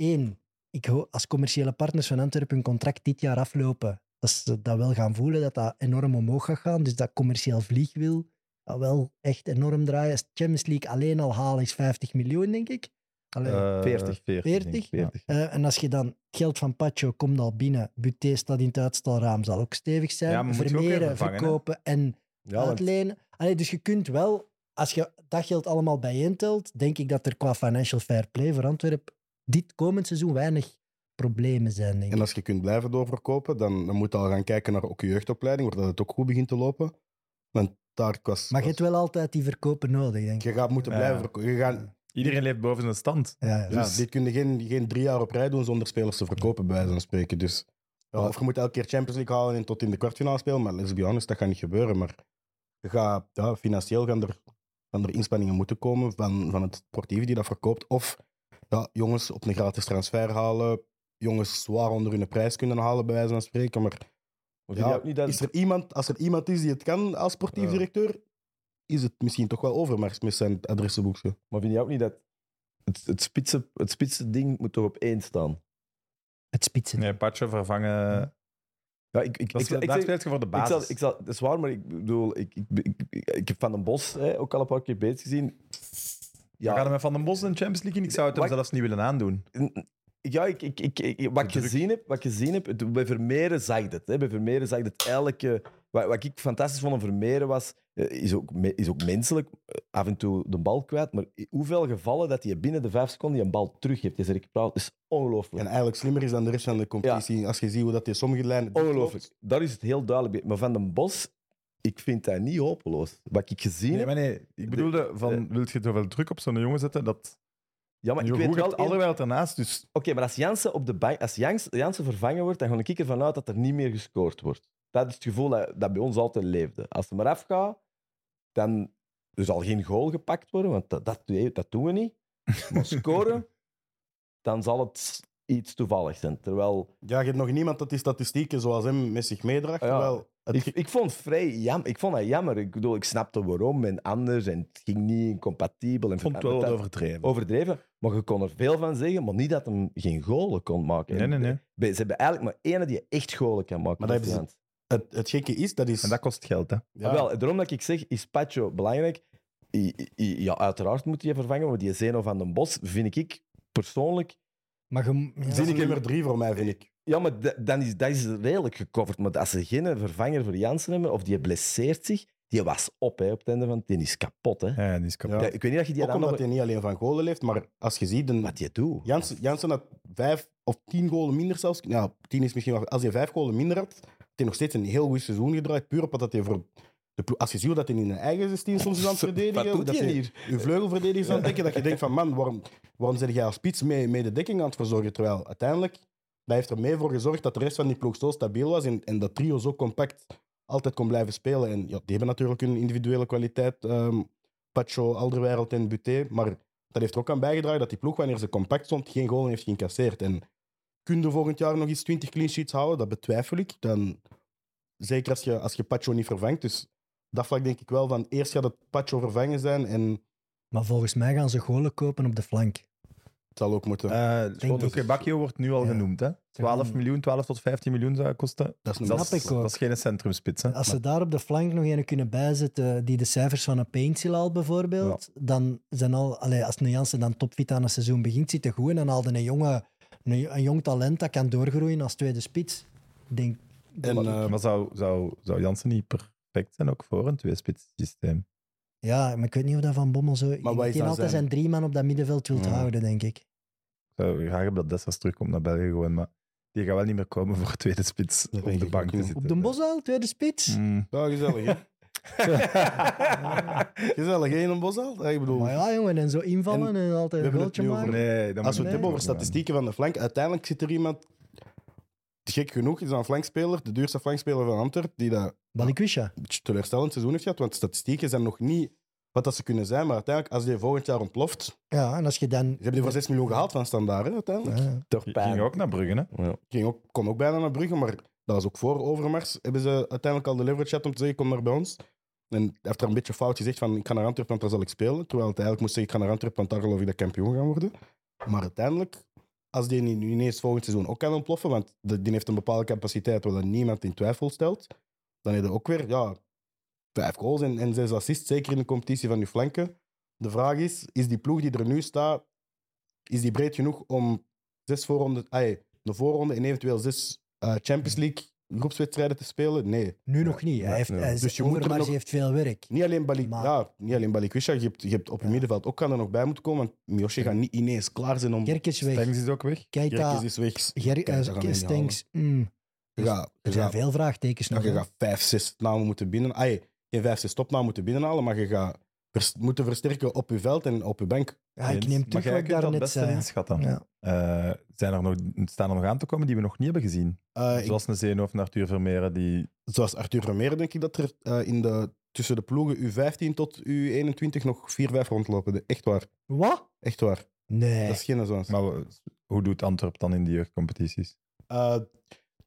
één, ik als commerciële partners van Antwerpen hun contract dit jaar aflopen, dat ze dat wel gaan voelen, dat dat enorm omhoog gaat gaan. Dus dat commercieel vliegwiel wel echt enorm draaien. Als Champions League alleen al halen is 50 miljoen, denk ik. Allee, Eh, 40. 40. 40? 40. Eh, en als je dan het geld van Pacho komt al binnen, Buté staat in het uitstalraam, zal ook stevig zijn. Ja, Vermeren, hè? verkopen en Ja, uitlenen. Allee, dus je kunt wel, als je dat geld allemaal bijeentelt, denk ik dat er qua financial fair play voor Antwerpen dit komend seizoen weinig problemen zijn. Denk ik. En als je kunt blijven doorverkopen, dan, dan moet je al gaan kijken naar ook je jeugdopleiding, waar dat het ook goed begint te lopen. Want daar was, Maar je hebt wel altijd die verkopen nodig, denk ik. je gaat moeten Ja. blijven verkopen. Je gaat, Iedereen leeft boven zijn stand. Ja, ja. ja, Dus- dit kun je geen, geen drie jaar op rij doen zonder spelers te verkopen, bij wijze van spreken. Dus, ja, of je moet elke keer Champions League halen en tot in de kwartfinale spelen, maar let's be honest, dat gaat niet gebeuren. Maar je gaat, ja, financieel gaan er, gaan er inspanningen moeten komen van, van het sportief die dat verkoopt. Of ja, jongens op een gratis transfer halen, jongens zwaar onder hun prijs kunnen halen, bij wijze van spreken. Maar Ja, niet dat... is er iemand, als er iemand is die het kan als sportief Ja. directeur, is het misschien toch wel Overmars met zijn adressenboekje. Maar vind je ook niet dat het, het, spitse, het spitse ding moet toch op één staan? Het spitsen. Nee, Pacho vervangen. Ja, ik, ik, Dat is, ik, ik, daar zeg- speelt je voor de ik, basis. zal, ik zal, dat is waar, maar ik bedoel, ik, ik, ik, ik, ik heb Van den Bos hè, ook al een paar keer bezig gezien. Ja. Hem met Van den Bos in de Champions League in? Ik zou het hem Wat- zelfs niet willen aandoen. ja ik, ik, ik, ik- wat, ik druk. gezien heb, wat ik gezien heb, het- bij Vermeeren zag ik het. Hè. Bij Vermeeren zag ik het elke... Wat, wat ik fantastisch vond aan Vermeeren was, eh, is ook, is ook menselijk, eh, af en toe de bal kwijt, maar hoeveel gevallen dat hij binnen de vijf seconden een bal terug heeft. Je praat, is ongelooflijk. En eigenlijk slimmer is dan de rest van de competitie. Als je ziet hoe dat die sommige lijnen. Ongelooflijk. Daar is het heel duidelijk bij. Maar Van den Bos, ik vind dat niet hopeloos. Wat ik gezien Nee, heb... maar nee. Ik bedoelde, van, wil je zoveel druk op zo'n jongen zetten? Dat, Ja, maar je ik weet wel... ernaast, dus... Oké, maar als Jansen op de bank, als Jans, Jansen vervangen wordt, dan ga ik ervan uit dat er niet meer gescoord wordt. Dat is het gevoel dat, dat bij ons altijd leefde. Als het maar afgaat, dan er zal geen goal gepakt worden, want dat, dat, dat doen we niet. Maar scoren, dan zal het iets toevallig zijn. Terwijl, Ja, je hebt nog niemand dat die statistieken zoals hem met zich meedraagt. Ja. Terwijl ik, ik vond het vrij jam, ik vond dat jammer. Ik bedoel, ik snapte waarom en anders en het ging niet incompatibel. En Ik vond het wel wat overdreven. overdreven. Maar je kon er veel van zeggen, maar niet dat hem geen golen kon maken. Nee, nee, nee. Ze hebben eigenlijk maar één die echt golen kan maken. Maar dat het, het gekke is, dat is. En dat kost geld, hè. ja, Maar wel, daarom dat ik zeg, is Pacho belangrijk. i- i- ja, uiteraard moet je vervangen, maar die Zeno van den Bos vind ik persoonlijk... Maar je, ja, Dat is nummer drie voor mij, vind ik. Ja, maar da- dan is, dat is redelijk gecoverd. Maar als ze geen vervanger voor Jansen hebben, of die blesseert zich, die was op hè, op het einde van... Die is kapot, hè. Ja, die is kapot. Ja. Ik weet niet dat je die Ook dan omdat nog... hij niet alleen van golen leeft, maar als je ziet... Een, Wat die doet. Jansen, Jansen had vijf of tien golen minder zelfs. Ja, tien is misschien wel... Als hij vijf golen minder had, had hij nog steeds een heel goed seizoen gedraaid. Puur op dat hij voor... De ploeg- als je ziet dat hij in zijn eigen 16 soms is aan het verdedigen, Wat doet dat hij hij hier? je vleugelverdedigers aan het dekken, dat je denkt van man, waarom, waarom zit jij als spits mee, mee de dekking aan het verzorgen? Terwijl uiteindelijk, dat heeft er mee voor gezorgd dat de rest van die ploeg zo stabiel was en, en dat trio zo compact altijd kon blijven spelen. En ja, die hebben natuurlijk hun individuele kwaliteit, ehm Pacho, Alderweireld en Buté, maar dat heeft er ook aan bijgedragen dat die ploeg, wanneer ze compact stond, geen goal heeft geïncasseerd. En kun je volgend jaar nog eens 20 clean sheets houden? Dat betwijfel ik. Dan, zeker als je, als je Pacho niet vervangt. Dus dat vlak denk ik wel van eerst gaat het Pacho vervangen zijn en Maar volgens mij gaan ze golen kopen op de flank. Het zal ook moeten. Eh denk Bacchio wordt nu al Ja. genoemd. Hè? 12 gaan- miljoen, 12 tot 15 miljoen zou het kosten. dat is snap een Dat is, ik ook. dat is geen centrumspits. Hè? Als ze daar op de flank nog een kunnen bijzetten die de cijfers van een Paintsil al bijvoorbeeld, dan zijn al, allee, als een Jansen dan topfit aan een seizoen begint, zit er goed en dan haalt een, jonge, een, een jong talent dat kan doorgroeien als tweede spits. Ik denk, En, maar eh, maar zou, zou, zou Jansen niet perfect zijn ook voor een tweespits systeem? Ja, maar ik weet niet of dat Van Bommel zo... wat dan altijd zijn- zijn drie man op dat middenveld wilt Ja. houden, denk ik. Ik zou graag hebben dat Dessers terugkomt naar België gewoon, maar die gaat wel niet meer komen voor tweede spits Dat op de ik bank ook te zitten. Op de Bosuil, tweede spits? Mm. ja, gezellig, hè? gezellig, hè, in een bosal? Ik bedoel, Maar ja, jongen, en zo invallen en, altijd we een hebben goaltje over- maken. Nee, dat als we het hebben over statistieken van de flank, uiteindelijk zit er iemand... Gek genoeg is dat een flankspeler, de duurste flankspeler van Antwerpen, die dat Balikwisha. een beetje teleurstellend seizoen heeft gehad, want statistieken zijn nog niet wat dat ze kunnen zijn, maar uiteindelijk, als die volgend jaar ontploft... Ja, en als je dan... Ze hebben die voor 6 miljoen gehaald van standaard, hè, uiteindelijk. Ja. Door Die pijn. ging ook naar Brugge, hè? Ja. Ging ook, kon ook bijna naar Brugge, maar dat was ook voor Overmars. Hebben ze uiteindelijk al de leverage gehad om te zeggen, kom maar bij ons. En hij heeft er een beetje fout gezegd van, ik ga naar Antwerpen, want daar zal ik spelen. Terwijl het eigenlijk moest zeggen, ik ga naar Antwerpen, want daar geloof ik dat kampioen gaan worden. Maar uiteindelijk, als die nu ineens volgend seizoen ook kan ontploffen, want de- die heeft een bepaalde capaciteit waar niemand in twijfel stelt, dan heb je ook weer ja, vijf goals en, en zes assists, zeker in de competitie van je flanken. De vraag is, is die ploeg die er nu staat, is die breed genoeg om zes ay, een voorronde en eventueel zes eh, Champions League groepswedstrijden te spelen? Nee. Nu nog niet. Hij heeft, hij is, Dus je moet er nog- heeft veel werk. Niet alleen, Bali, Maar- ja, niet alleen Balikwisha, je hebt, je hebt op je Ja. middenveld ook kan er nog bij moeten komen, want Miosje gaat niet ineens klaar zijn om... Kerkers weg. Stengs is ook weg. Keita, Kerkens is weg. Ger- gaan we eh, niet Stenks. mm. Je gaat, je Er zijn gaat, veel vraagtekens ja, nog. je hè. gaat vijf, zes namen moeten binnen... Ay, geen vijf, zes topnamen moeten binnenhalen, maar je gaat vers- moeten versterken op je veld en op je bank. Ja, ik neem terug wat ik daarnet best zei. inschatten. Ja. Eh, zijn er nog, staan er nog aan te komen die we nog niet hebben gezien? Eh, ik- Zoals een Zeno of een Arthur Vermeeren, die... zoals Arthur Vermeer, denk ik dat er eh, in de, tussen de ploegen U15 tot U21 nog vier, vijf rondlopen. De- Echt waar. Wat? Echt waar. Nee. Dat is geen zo'n. Maar hoe doet Antwerp dan in die jeugdcompetities?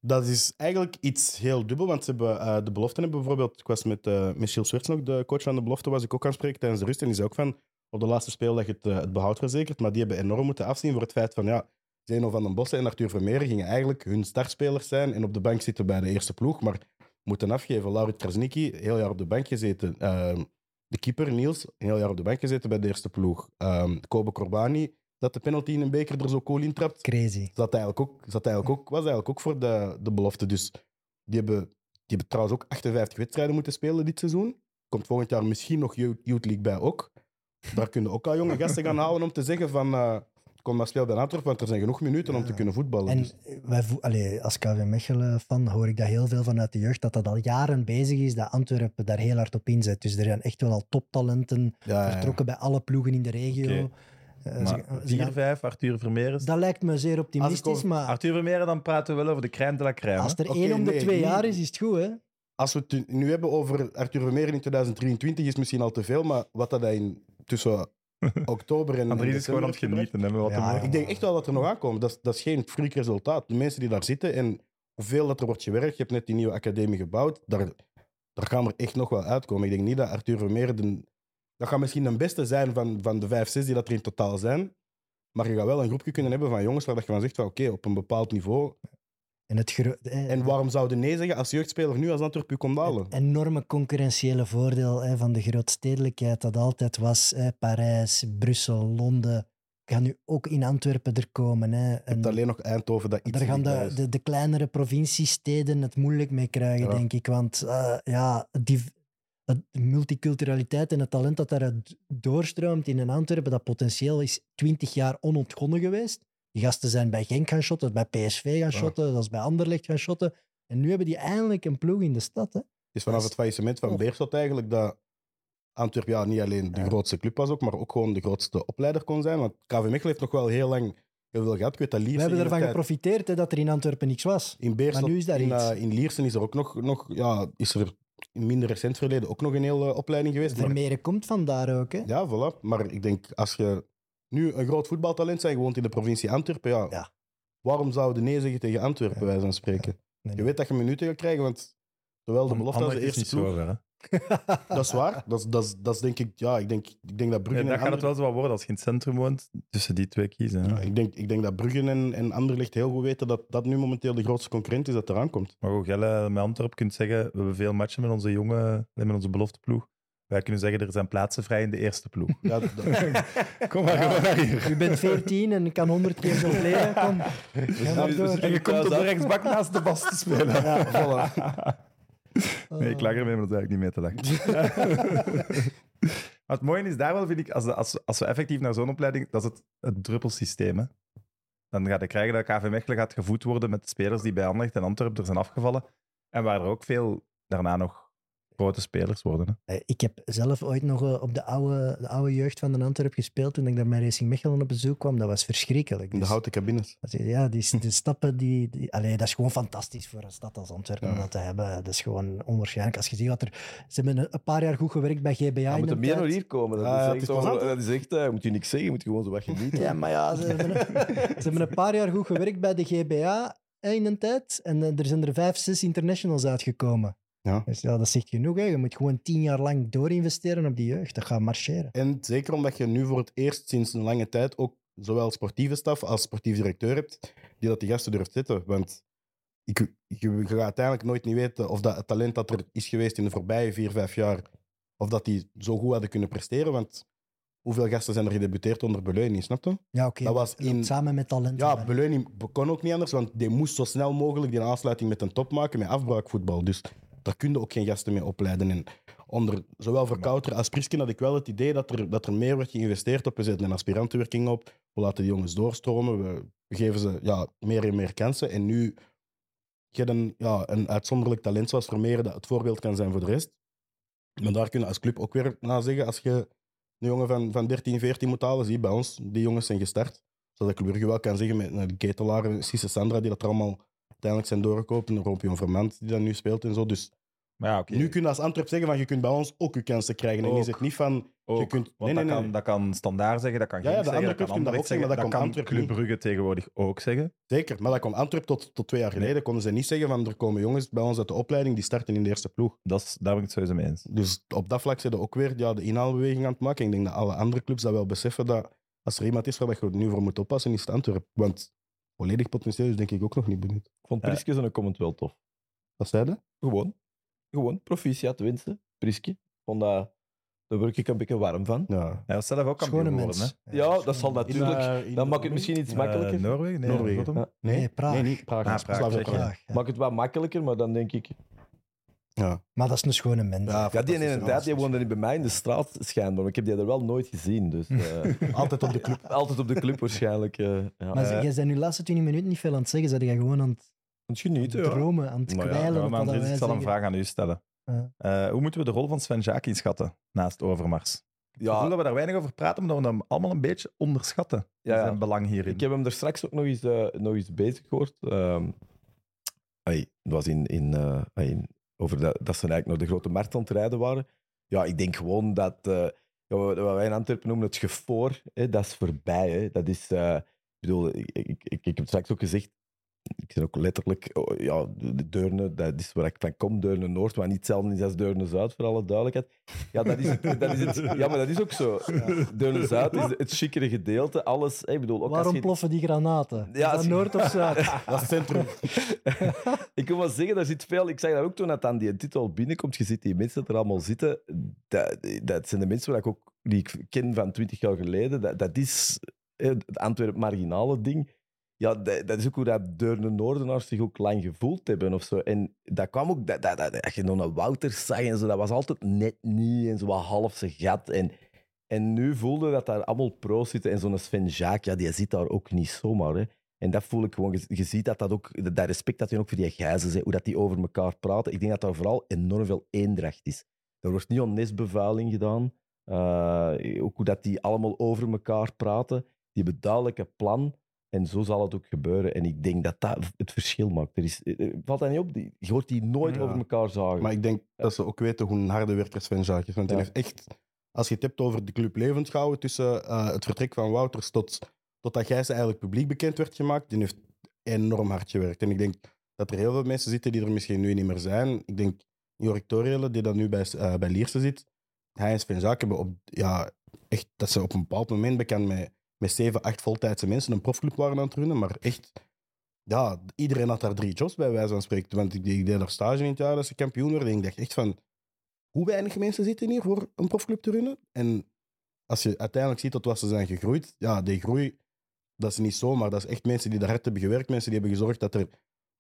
Dat is eigenlijk iets heel dubbel, want ze hebben, eh, de beloften hebben bijvoorbeeld... Ik was met uh, Michiel Swerts nog, de coach van de belofte, was ik ook aan het spreken tijdens de rust. En die zei ook van, op de laatste speeldag het, eh, het behoud verzekerd. Maar die hebben enorm moeten afzien voor het feit van, ja, Zeno van den Bossen en Arthur Vermeer gingen eigenlijk hun startspelers zijn en op de bank zitten bij de eerste ploeg, maar moeten afgeven. Laurent Krasnicki, heel jaar op de bank gezeten. Ehm, de keeper, Niels, heel jaar op de bank gezeten bij de eerste ploeg. Ehm Kobe Corbani, dat de penalty in een beker er zo cool in trapt Crazy. zat eigenlijk ook, zat eigenlijk ook, was eigenlijk ook voor de, de belofte. Dus die hebben, die hebben trouwens ook 58 wedstrijden moeten spelen dit seizoen. Komt volgend jaar misschien nog Youth League bij ook. Daar kunnen ook al jonge gasten gaan halen om te zeggen van... eh, kom maar speel bij Antwerpen, want er zijn genoeg minuten om te kunnen voetballen. En Dus, wij vo- allee, als KV Mechelen-fan hoor ik dat heel veel vanuit de jeugd, dat dat al jaren bezig is, dat Antwerpen daar heel hard op inzet. Dus er zijn echt wel al toptalenten ja, ja. vertrokken bij alle ploegen in de regio. Eh, gaan- 4-5, Arthur Vermeeren. dat lijkt me zeer optimistisch, over- maar Arthur Vermeeren, dan praten we wel over de crème de la crème. als er één om de nee, twee jaar is, is het goed, hè? Als we het nu hebben over Arthur Vermeer in 2023 is misschien al te veel, maar wat dat hij in, tussen oktober en, Andries is gewoon aan het genieten. Hè, wat Ja. Ik denk echt wel dat er nog aankomt. Dat is, dat is geen freak resultaat. De mensen die daar zitten en hoeveel dat er wordt gewerkt. Je hebt net die nieuwe academie gebouwd. Daar, daar gaan er echt nog wel uitkomen. Ik denk niet dat Arthur Vermeer... De, dat gaat misschien de beste zijn van, van de vijf, zes die dat er in totaal zijn. Maar je gaat wel een groepje kunnen hebben van jongens waar dat je van zegt van oké, op een bepaald niveau En, het eh, En waarom zouden nee zeggen als jeugdspeler nu als Antwerpen u komt halen? het enorme concurrentiële voordeel hè, van de grootstedelijkheid dat altijd was. Hè, Parijs, Brussel, Londen. Gaan nu ook in Antwerpen er komen. Hè. Je En hebt alleen nog Eindhoven dat iets daar gaan de, de, de kleinere provinciesteden het moeilijk mee krijgen, Ja. denk ik. Want eh, ja, die, dat de multiculturaliteit en het talent dat daaruit doorstroomt in een Antwerpen, dat potentieel is 20 jaar onontgonnen geweest. Die gasten zijn bij Genk gaan shotten, bij PSV gaan shotten, dat is bij Anderlecht gaan shotten. En nu hebben die eindelijk een ploeg in de stad. Hè. Het is vanaf dat het faillissement van Oh. Beerschot eigenlijk dat Antwerpen ja, niet alleen de Ja. grootste club was, ook, maar ook gewoon de grootste opleider kon zijn. Want KV Mechelen heeft nog wel heel lang heel veel gehad. Ik weet dat We hebben ervan tijd- geprofiteerd hè, dat er in Antwerpen niks was. In Beerschot, Maar nu is daar in, iets. eh, in Liersen is er ook nog, nog ja, is er in minder recent verleden ook nog een hele opleiding geweest. Maar- Vermeeren komt vandaar ook. Hè. ja, voilà. Maar ik denk, als je nu een groot voetbaltalent bent, je woont in de provincie Antwerpen, ja, Ja. waarom zouden nee zeggen tegen Antwerpen, Ja. wij van spreken? Nee, Je weet dat je minuten gaat krijgen, want zowel de belofte als de eerste niet ploeg... zo ver, hè. Dat is waar. Dat is, dat is, dat is denk ik, ja, ik denk, ik denk dat Brugge Ja, en dat gaat het wel zo wat worden als je in het centrum woont. Tussen die twee kiezen. hè. Ja, ik, denk, ik denk dat Brugge en, en Anderlecht heel goed weten dat dat nu momenteel de grootste concurrent is dat eraan komt. Maar hoe Gelle met Antwerp kunt zeggen, we hebben veel matchen met onze jonge, met onze belofteploeg. Wij kunnen zeggen, er zijn plaatsen vrij in de eerste ploeg. Ja, dat- Kom maar gewoon naar hier. Je bent 14 en ik kan 100 keer zo leren. Kom, dus- door. dus- En je komt op de rechtsbak naast de bas te spelen. Ja, voilà. Nee, ik lach ermee, maar dat is eigenlijk niet mee te lachen. maar het mooie is daar wel, vind ik, als, de- als, als we effectief naar zo'n opleiding, dat is het, het druppelsysteem. Hè. Dan gaat je krijgen dat KV Mechelen gaat gevoed worden met spelers die bij Anderlecht en Antwerpen er zijn afgevallen. En waar er ook veel daarna nog grote spelers worden. Hè. Eh, Ik heb zelf ooit nog eh, op de oude, de oude jeugd van de Antwerp gespeeld toen ik daar met Racing Mechelen op bezoek kwam. Dat was verschrikkelijk. In de Dus- houten cabines. dat is- Ja, die, die stappen, die, die, allee, dat is gewoon fantastisch voor een stad als Antwerpen om Ja. dat te hebben. Dat is gewoon onwaarschijnlijk. Als je ziet wat er... Ze hebben een, paar jaar goed gewerkt bij GBA Ja, in moet er meer naar hier komen. Dat Ah, is echt, dat is echt eh, je moet je niks zeggen, je moet gewoon zo wat genieten. Ja, maar ja, ze hebben, ze hebben een paar jaar goed gewerkt bij de GBA in een tijd. En er zijn er vijf, zes internationals uitgekomen. Ja. Dus ja, dat zegt genoeg. Hè. Je moet gewoon tien jaar lang doorinvesteren op die jeugd. Dat gaat marcheren. En zeker omdat je nu voor het eerst sinds een lange tijd ook zowel sportieve staf als sportief directeur hebt, die dat die gasten durft zetten. Want ik, je, je gaat uiteindelijk nooit niet weten of dat het talent dat er is geweest in de voorbije vier, vijf jaar, of dat die zo goed hadden kunnen presteren. Want hoeveel gasten zijn er gedebuteerd onder Beleuni, snap je? Ja, oké. Dat was in- Samen met talent. Ja, Beleuni kon ook niet anders, want die moest zo snel mogelijk die aansluiting met een top maken met afbraakvoetbal. Dus daar kun je ook geen gasten mee opleiden. En onder zowel voor Kouter als Prisken had ik wel het idee dat er, dat er meer werd geïnvesteerd op. We zetten een aspirantenwerking op, we laten die jongens doorstromen, we, geven ze ja, meer en meer kansen. En nu je een, ja, een uitzonderlijk talent zoals Vermeer dat het voorbeeld kan zijn voor de rest. Maar daar kun je als club ook weer na zeggen, als je een jongen van, van 13, 14 moet halen, zie bij ons, die jongens zijn gestart zodat ik Brugge wel kan zeggen met een Ketelaar, Cisse Sandra, die dat er allemaal uiteindelijk zijn doorgekocht. En Rompion Vermand, die dat nu speelt en zo. Dus Maar ja, nu kun je als Antwerp zeggen van je kunt bij ons ook je kansen krijgen. En Ook. is het niet van... Ook, je kunt, nee, nee, dat. Kan, dat kan Standaard zeggen, dat kan Ja, ja, de zeggen, andere dat kan dat ook zeggen, maar dat kan Antwerp Club Brugge tegenwoordig ook zeggen. Zeker, maar dat komt Antwerp tot, tot twee jaar geleden. Konden ze niet zeggen van er komen jongens bij ons uit de opleiding die starten in de eerste ploeg. Dat is, daar ben ik het sowieso mee eens. Dus op dat vlak ze ook weer ja, de inhaalbeweging aan het maken. Ik denk dat alle andere clubs dat wel beseffen dat als er iemand is waar je nu voor moet oppassen, is het Antwerp. Want volledig potentieel is denk ik ook nog niet benieuwd. Ik vond. Priske zijn comment wel tof. Wat zei je? Gewoon. Gewoon. Proficiat winsten. Priske. Vond dat... Daar word ik een beetje warm van. Ja. Hij was zelf ook kampioen Schone geworden. hè? Ja, dat zal In, natuurlijk... eh, in- Dan maakt het misschien iets Eh, makkelijker. Noorwegen? Nee, Noorwegen. Nee, Nee, Praag. Nee, niet Praag. Ah, Praag. Maakt het wat makkelijker, maar dan denk ik... Ja. Maar dat is een schone mens. Ja, Ja, die tijd die woonde niet bij mij in de straat schijnbaar. Maar ik heb die er wel nooit gezien. Dus, eh, Altijd op de club. altijd op de club waarschijnlijk. eh ja. Maar Eh. jij bent nu de laatste 20 minuten niet veel aan het zeggen. Zijn jij gewoon aan het Het genieten, ja. dromen, aan het Maar ja, kwijlen? Maar Andries, ik zal een vraag aan u stellen. Eh, hoe moeten we de rol van Sven Jaak inschatten naast Overmars? Ik voel Ja, dat we daar weinig over praten, omdat we hem allemaal een beetje onderschatten. Ja, ja. Zijn belang hierin. Ik heb hem er straks ook nog eens, nog eens bezig gehoord. Ehm het was in, in, eh, in- over dat, dat ze eigenlijk naar de grote markt aan het rijden waren. Ja, ik denk gewoon dat eh, wat wij in Antwerpen noemen het gevoor, hè, dat is voorbij. Hè. Dat is, eh, ik bedoel, ik, ik heb het straks ook gezegd, ik ben ook letterlijk, oh, ja, de Deurne, dat is waar ik van kom, Deurne Noord, maar niet hetzelfde is als Deurne Zuid, voor alle duidelijkheid. Ja, dat is, het, dat is het, ja maar dat is ook zo. Deurne Zuid is het chickere gedeelte, alles, hè, ik bedoel, ook Waarom als je... ploffen die granaten? Ja, als Noord of Zuid? Dat is het centrum. ik wil wel zeggen, daar zit veel. Ik zag dat ook toen dat aan die titel binnenkomt. Je ziet die mensen dat er allemaal zitten. Dat, dat zijn de mensen waar ik ook, die ik ken van twintig jaar geleden. Dat, dat is het Antwerp marginale ding. Ja, dat, is ook hoe dat Deurne Noordenaars zich ook lang gevoeld hebben of zo. En dat kwam ook, dat, dat, dat, als je nog een Wouter zag en zo, dat was altijd net niet en zo wat half zijn gat. En, en nu voelde dat daar allemaal pro's zitten. En zo'n Sven Jaak, ja, die zit daar ook niet zomaar. Hè. En dat voel ik gewoon. Je, ziet dat dat ook, dat respect dat je ook voor die gijzen, hè, hoe dat die over elkaar praten. Ik denk dat daar vooral enorm veel eendracht is. Er wordt niet onnesbevuiling gedaan. Eh, ook hoe dat die allemaal over elkaar praten. Die hebben duidelijk een plan. En zo zal het ook gebeuren. En ik denk dat dat het verschil maakt. Er is, eh, valt dat niet op? Die- Je hoort die nooit Ja. over elkaar zagen. Maar ik denk dat ze ook weten hoe een harde werker Sven Jaak is. Want hij Ja. heeft echt, als je het hebt over de club levend gehouden tussen eh, het vertrek van Wouters tot, tot dat Gijs eigenlijk publiek bekend werd gemaakt, die heeft enorm hard gewerkt. En ik denk dat er heel veel mensen zitten die er misschien nu niet meer zijn. Ik denk Jorik Toriële, die dan nu bij, eh, bij Lierse zit, hij en Sven Jaak hebben op, ja, echt, dat ze op een bepaald moment bekend met, met zeven, acht voltijdse mensen een profclub waren aan het runnen, maar echt ja, iedereen had daar drie jobs bij wijze van spreken. Want ik, ik deed daar stage in het jaar dat ze kampioen werden. En ik dacht echt van, hoe weinig mensen zitten hier voor een profclub te runnen? En als je uiteindelijk ziet tot wat ze zijn gegroeid, ja, die groei, dat is niet zomaar. Dat is echt mensen die daar hard hebben gewerkt. Mensen die hebben gezorgd dat er,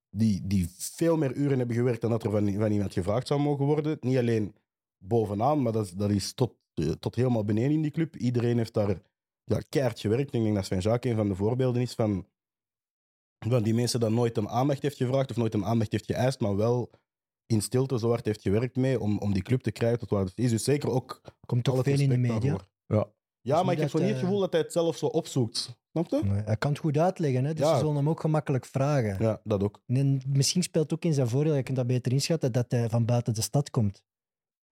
die, die veel meer uren hebben gewerkt dan dat er van, van iemand gevraagd zou mogen worden. Niet alleen bovenaan, maar dat, is- dat is tot, eh, tot helemaal beneden in die club. Iedereen heeft daar ja, keihard gewerkt. Ik denk dat Sven Jaak een van de voorbeelden is van van die mensen dat nooit een aandacht heeft gevraagd of nooit een aandacht heeft geëist, maar wel in stilte zo hard heeft gewerkt mee om, om die club te krijgen tot waar het is. Dus zeker ook Komt toch veel in de media. daarvoor. Ja. Ja, niet maar ik heb zo niet het eh, gevoel dat hij het zelf zo opzoekt. Snap je? Nee, hij kan het goed uitleggen, hè? dus Ja. ze zullen hem ook gemakkelijk vragen. Ja, dat ook. En misschien speelt ook in zijn voordeel, je kunt dat beter inschatten, dat hij van buiten de stad komt.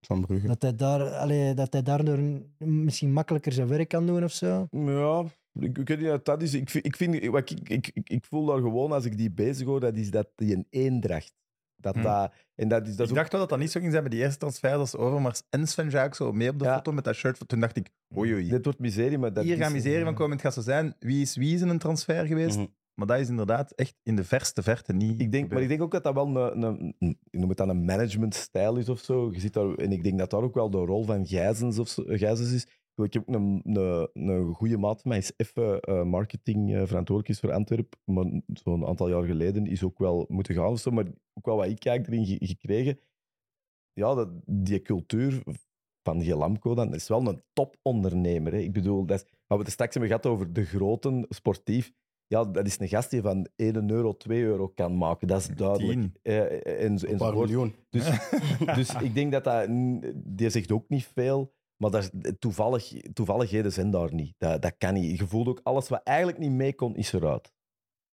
Van Brugge. Dat hij, daar, allee, dat hij daardoor misschien makkelijker zijn werk kan doen of zo. Ja, ik, ik weet niet wat dat is. Ik, vind- ik, vind, wat ik, ik, ik, ik voel daar gewoon, als ik die bezig hoor, dat is dat die een eendracht. Dat Hm. dat, en dat is, dat ik ook- dacht wel dat dat niet zo ging zijn bij die eerste transfer als Overmars en Sven Jaak zo mee op de Ja. foto met dat shirt. Toen dacht ik, oei oei. dit wordt miserie, maar dat Hier is, gaan miserie van komen. Het gaat zo zijn, wie is wie is in een transfer geweest? Mhm. Maar dat is inderdaad echt in de verste verte niet. Ik denk, maar ik denk ook dat dat wel een, een, een noem het dan een managementstijl is of zo. Je ziet daar, en ik denk dat daar ook wel de rol van Gijzens, of zo, Gijzens is. Ik heb ook een, een, een goede maat van mij, is even eh, marketing eh, verantwoordelijk is voor Antwerpen. Maar zo'n aantal jaar geleden is ook wel moeten gaan of zo. Maar ook wel wat ik kijk erin ge- gekregen. Ja, dat, die cultuur van Gelamco, dan is wel een topondernemer. Ik bedoel, dat is, we het er straks hebben gehad over de groten, sportief. Ja, dat is een gast die van 1 euro, 2 euro kan maken. Dat is duidelijk. Eh, en, Een paar miljoen. Dus, dus ik denk dat dat... Die zegt ook niet veel, maar toevallig, toevalligheden zijn daar niet. Dat, dat kan niet. Je voelt ook alles wat eigenlijk niet mee kon, is eruit.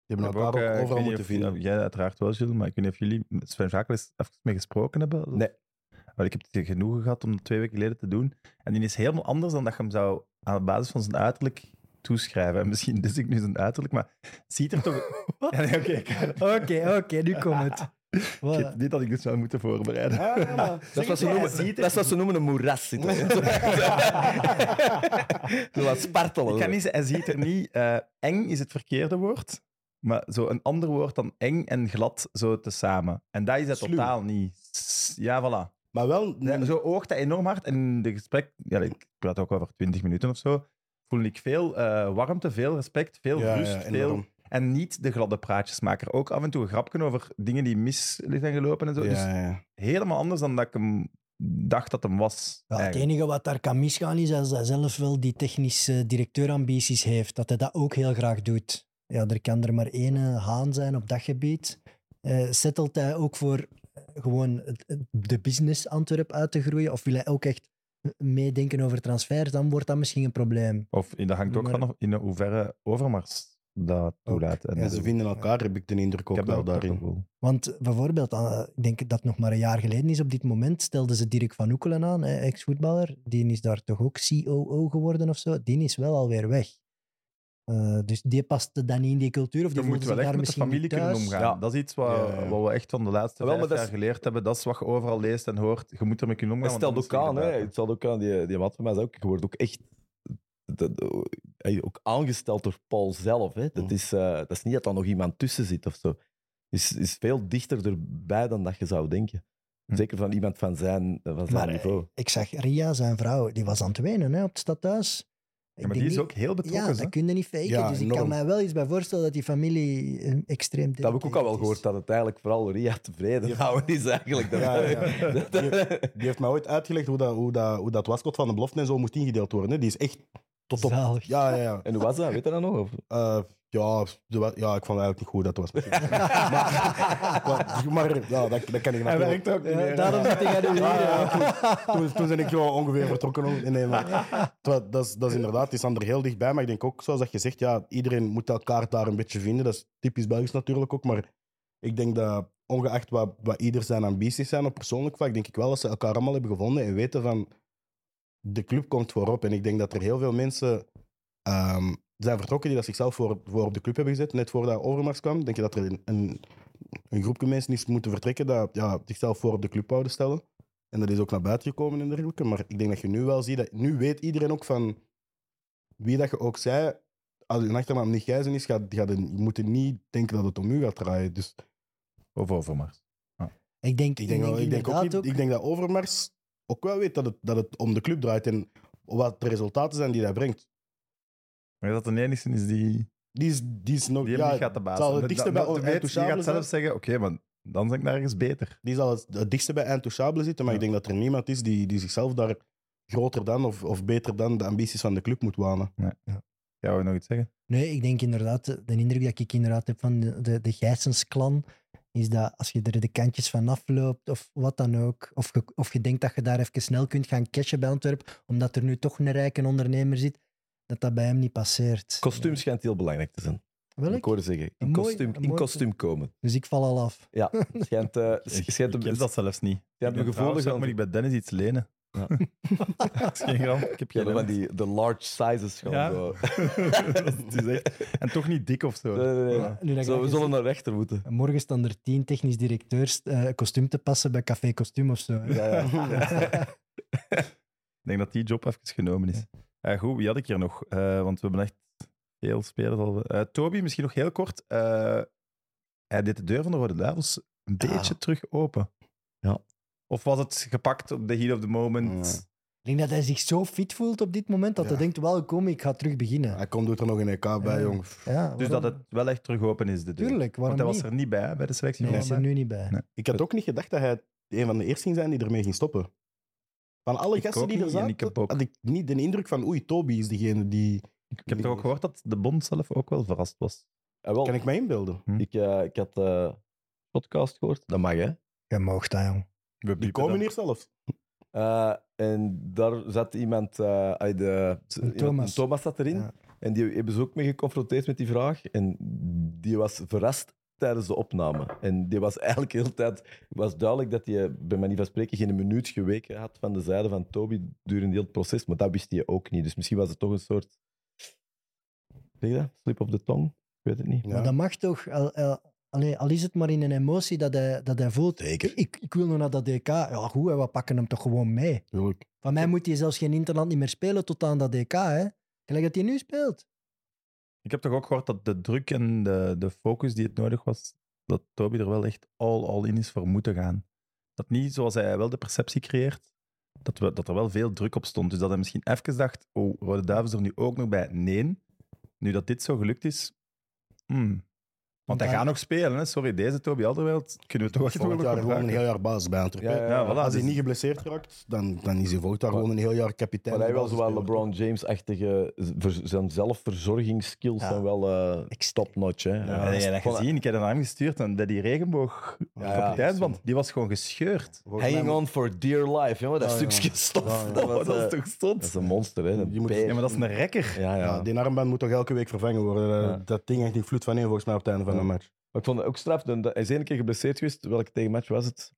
Die We hebben hebben elkaar ook, eh, overal moeten vinden. ja, Jij uiteraard wel, Gilles, maar ik weet niet of jullie met Sven Jaak eens even mee gesproken hebben. Nee. Maar ik heb het genoegen gehad om dat twee weken geleden te doen. En die is helemaal anders dan dat je hem zou aan basis van zijn uiterlijk toeschrijven. En misschien dus ik nu zijn uiterlijk, maar ziet er toch... Ja, oké, ik- Oké, oké, nu komt het. ik Voilà. niet dat ik dit zou moeten voorbereiden. Dat is wat ze Ja, noemen, ziet dat is wat ze noemen een moeras. zitten. Zo wat spartelen. Ik kan niet zeggen, hij ziet er niet... eh, eng is het verkeerde woord. Maar zo een ander woord dan eng en glad zo tezamen. En dat is het Sluw. totaal niet. Ja, voilà. Maar wel... Ja, zo oogt hij enorm hard. En in de gesprek, ja, ik praat ook over 20 minuten of zo, voel ik veel eh, warmte, veel respect, veel Ja, rust. ja, veel, en niet de gladde praatjesmaker. Ook af en toe een grapje over dingen die mis zijn gelopen en zo. Dus helemaal anders dan dat ik hem dacht dat hem was. Ja, het enige wat daar kan misgaan is als hij zelf wel die technische directeurambities heeft, dat hij dat ook heel graag doet. Ja, er kan er maar één eh, haan zijn op dat gebied. Eh settelt hij ook voor gewoon de business Antwerp uit te groeien? Of wil hij ook echt meedenken over transfers? Dan wordt dat misschien een probleem. Of dat hangt ook Maar- van in hoeverre Overmars dat toelaat. En Ja, dus- ze vinden elkaar, heb ik de indruk ik ook heb wel ook daarin. Want bijvoorbeeld, eh, ik denk dat nog maar een jaar geleden is op dit moment, stelden ze Dirk van Oekelen aan, hè, ex-voetballer. Die is daar toch ook COO geworden of zo. Die is wel alweer weg. Eh, dus die paste dan niet in die cultuur. Of die Je moet wel echt daar met de misschien niet familie kunnen thuis. omgaan. Ja. Dat is iets wat, Ja, wat we echt van de laatste Wel, vijf jaar is- geleerd hebben. Dat is wat je overal leest en hoort. Je moet ermee kunnen omgaan. Het stelt ook aan, hè. Het stelt ook aan, die, die maat van mij zei ook, je wordt ook echt dat, dat- hij ook aangesteld door Paul zelf. Hè. Dat, Mm. is, eh, dat is niet dat er nog iemand tussen zit of zo. is, is veel dichter erbij dan dat je zou denken. Hm. Zeker van iemand van zijn, van zijn Maar, eh, niveau. Ik zag Ria, zijn vrouw, die was aan het wenen hè, op het stadhuis. Ja, maar die is niet- ook heel betrokken. Ja, hè. dat kun je niet faken. Ja, dus ik kan mij wel eens bij voorstellen dat die familie eh, extreem Dat heb ik ook al wel gehoord, is. dat het eigenlijk vooral Ria tevreden houden is eigenlijk. Dat, Ja, ja. dat- Die heeft mij ooit uitgelegd hoe dat, hoe dat, hoe dat wascot van de belofte en zo moest ingedeeld worden. Hè. Die is echt tot op... Zalig. Ja, ja, ja. En hoe was dat? Weet je dat nog? Of? Eh, ja, de ja, ik vond eigenlijk niet goed dat het was. maar, maar, maar ja, dat, dat kan ik Hij natuurlijk. werkt ook niet Ja, daarom zit hij nu hier. Ja, ja. ja, toen, toen ben ik zo ongeveer vertrokken. Nee, maar, dat, is, dat is inderdaad, het is dan er heel dichtbij. Maar ik denk ook, zoals dat je zegt, ja, iedereen moet elkaar daar een beetje vinden. Dat is typisch Belgisch natuurlijk ook. Maar ik denk dat, ongeacht wat, wat ieder zijn ambities zijn op persoonlijk vlak, denk ik wel dat ze elkaar allemaal hebben gevonden en weten van, de club komt voorop. En ik denk dat er heel veel mensen ehm, zijn vertrokken die dat zichzelf voor, voor op de club hebben gezet, net voordat Overmars kwam. Denk je dat er een, een, een groepje mensen is moeten vertrekken dat ja, zichzelf voor op de club wouden stellen. En dat is ook naar buiten gekomen en dergelijke. Maar ik denk dat je nu wel ziet dat... Nu weet iedereen ook van... Wie dat je ook zei... Als je achternaam niet Gijzen is, gaat, gaat je moet niet denken dat het om u gaat draaien. Dus Of Overmars. Ik denk, ik denk, wel, ik, denk ook ik denk dat Overmars ook wel weet dat het, dat het om de club draait. En wat de resultaten zijn die hij brengt. Maar dat de enige is die, Die is, die is nog... die hem ja, niet gaat de baas zal het dichtste bij Intouchable gaat zelf zeggen, oké, maar dan ben ik nergens beter. Die zal het, het dichtste bij Intouchable zitten. Maar Ja. ik denk dat er niemand is die, die zichzelf daar groter dan of, of beter dan de ambities van de club moet wanen. Gaan we nog iets zeggen? Nee, ik denk inderdaad, de de indruk dat ik inderdaad heb van de, de, de Gijsens-klan, is dat als je er de kantjes van afloopt of wat dan ook, of je, of je denkt dat je daar even snel kunt gaan cashen bij Antwerpen, omdat er nu toch een rijke ondernemer zit, dat dat bij hem niet passeert. Kostuum schijnt heel belangrijk te zijn. Welk? Ik hoorde zeggen, in Een kostuum, een in mooi- kostuum komen. Dus ik val al af. Ja, schijnt, eh, Ik, schijnt ik een- dat zelfs niet. Ja, ik mijn ben gevoel trouwens ook, gaan- moet ik bij Dennis iets lenen. Ja. dat is geen grap. Ik heb Ja, geen van die de large sizes gewoon Ja. zo. En toch niet dik of zo. Nee, nee, nee. Ja, Zo, we zullen naar rechter moeten. Morgen staan er tien technisch directeurs eh kostuum te passen bij Café Kostuum of zo. Ja, ja. Ik denk dat die job even genomen is. Eh, goed, wie had ik hier nog? Eh, want we hebben echt veel spelers al. Eh, Toby, misschien nog heel kort. Eh, hij deed de deur van de Rode Duivels een Ah. beetje terug open. Ja. Of was het gepakt op de heat of the moment? Ja. Ik denk dat hij zich zo fit voelt op dit moment, dat Ja. hij denkt, wel kom, ik ga terug beginnen. Hij komt doet er nog een EK bij, Ja. jong. Ja, Dus dat het wel echt terug open is, de deur. Tuurlijk, waarom Want hij was er niet bij bij de selectie. Nee, hij is er nu niet bij. Nee. Ik had ook niet gedacht dat hij een van de eerste ging zijn die ermee ging stoppen. Van alle Ik gasten die er zaten, ik heb ook- had ik niet de indruk van oei, Toby is degene die... Ik heb toch ook gehoord dat de bond zelf ook wel verrast was. Ja, wel, Kan ik mij inbeelden? Hm. ik, eh, ik had eh podcast gehoord. Dat mag, hè. Je mag dat, jong. We Die piepen komen dan. hier zelfs. Eh, en daar zat iemand, eh, uit de, Thomas. Thomas zat erin. Ja. En die hebben ze ook mee geconfronteerd met die vraag. En die was verrast tijdens de opname. En die was eigenlijk de hele tijd... was duidelijk dat hij, bij manier van spreken, geen minuut geweken had van de zijde van Toby durende heel het proces. Maar dat wist hij ook niet. Dus misschien was het toch een soort... Weet je dat? Slip of the tongue? Ik weet het niet. Ja. Maar dat mag toch, al, al, allee, al is het maar in een emotie dat hij, dat hij voelt. Zeker. Ik, ik wil nog naar dat DK. Ja, goed, hè, we pakken hem toch gewoon mee. Tuurlijk. Van mij moet hij zelfs geen Interland niet meer spelen tot aan dat DK, hè. Gelijk dat hij nu speelt. Ik heb toch ook gehoord dat de druk en de, de focus die het nodig was, dat Toby er wel echt all, all in is voor moeten gaan. Dat niet zoals hij wel de perceptie creëert, dat, we, dat er wel veel druk op stond. Dus dat hij misschien even dacht, oh, Rode Duivels er nu ook nog bij. Nee, nu dat dit zo gelukt is, hmm. Want hij gaat nog spelen. Hè? Sorry, deze Toby Alderweireld kunnen we toch echt nog Volgend jaar gewoon een heel jaar basis bij Antwerpen. Ja, ja, Ja, voilà, Als hij dus- niet geblesseerd raakt, dan, dan is hij volgend jaar gewoon een heel jaar kapitein. Maar hij wel zowel LeBron James-achtige... Zijn zelfverzorgingsskills Ja. zijn wel eh top-notch, hè. Ja, heb je dat gezien? Ik heb dat naar hem gestuurd en bij die regenboog Ja, kapiteinsband, die was gewoon gescheurd. Hanging on for dear life, jongen. Dat Ja, ja. stukje stof. Ja, ja. Dat, dat eh, is toch stond? dat is een monster, hè. Een Je moet- beer. Ja, maar dat is een rekker. Ja, ja. Ja, die armband moet toch elke week vervangen worden. Dat ding hangt in vloed van één volgens mij op het einde van Match. Maar ik vond het ook straf. Hij is één keer geblesseerd geweest. Welke tegenmatch was het?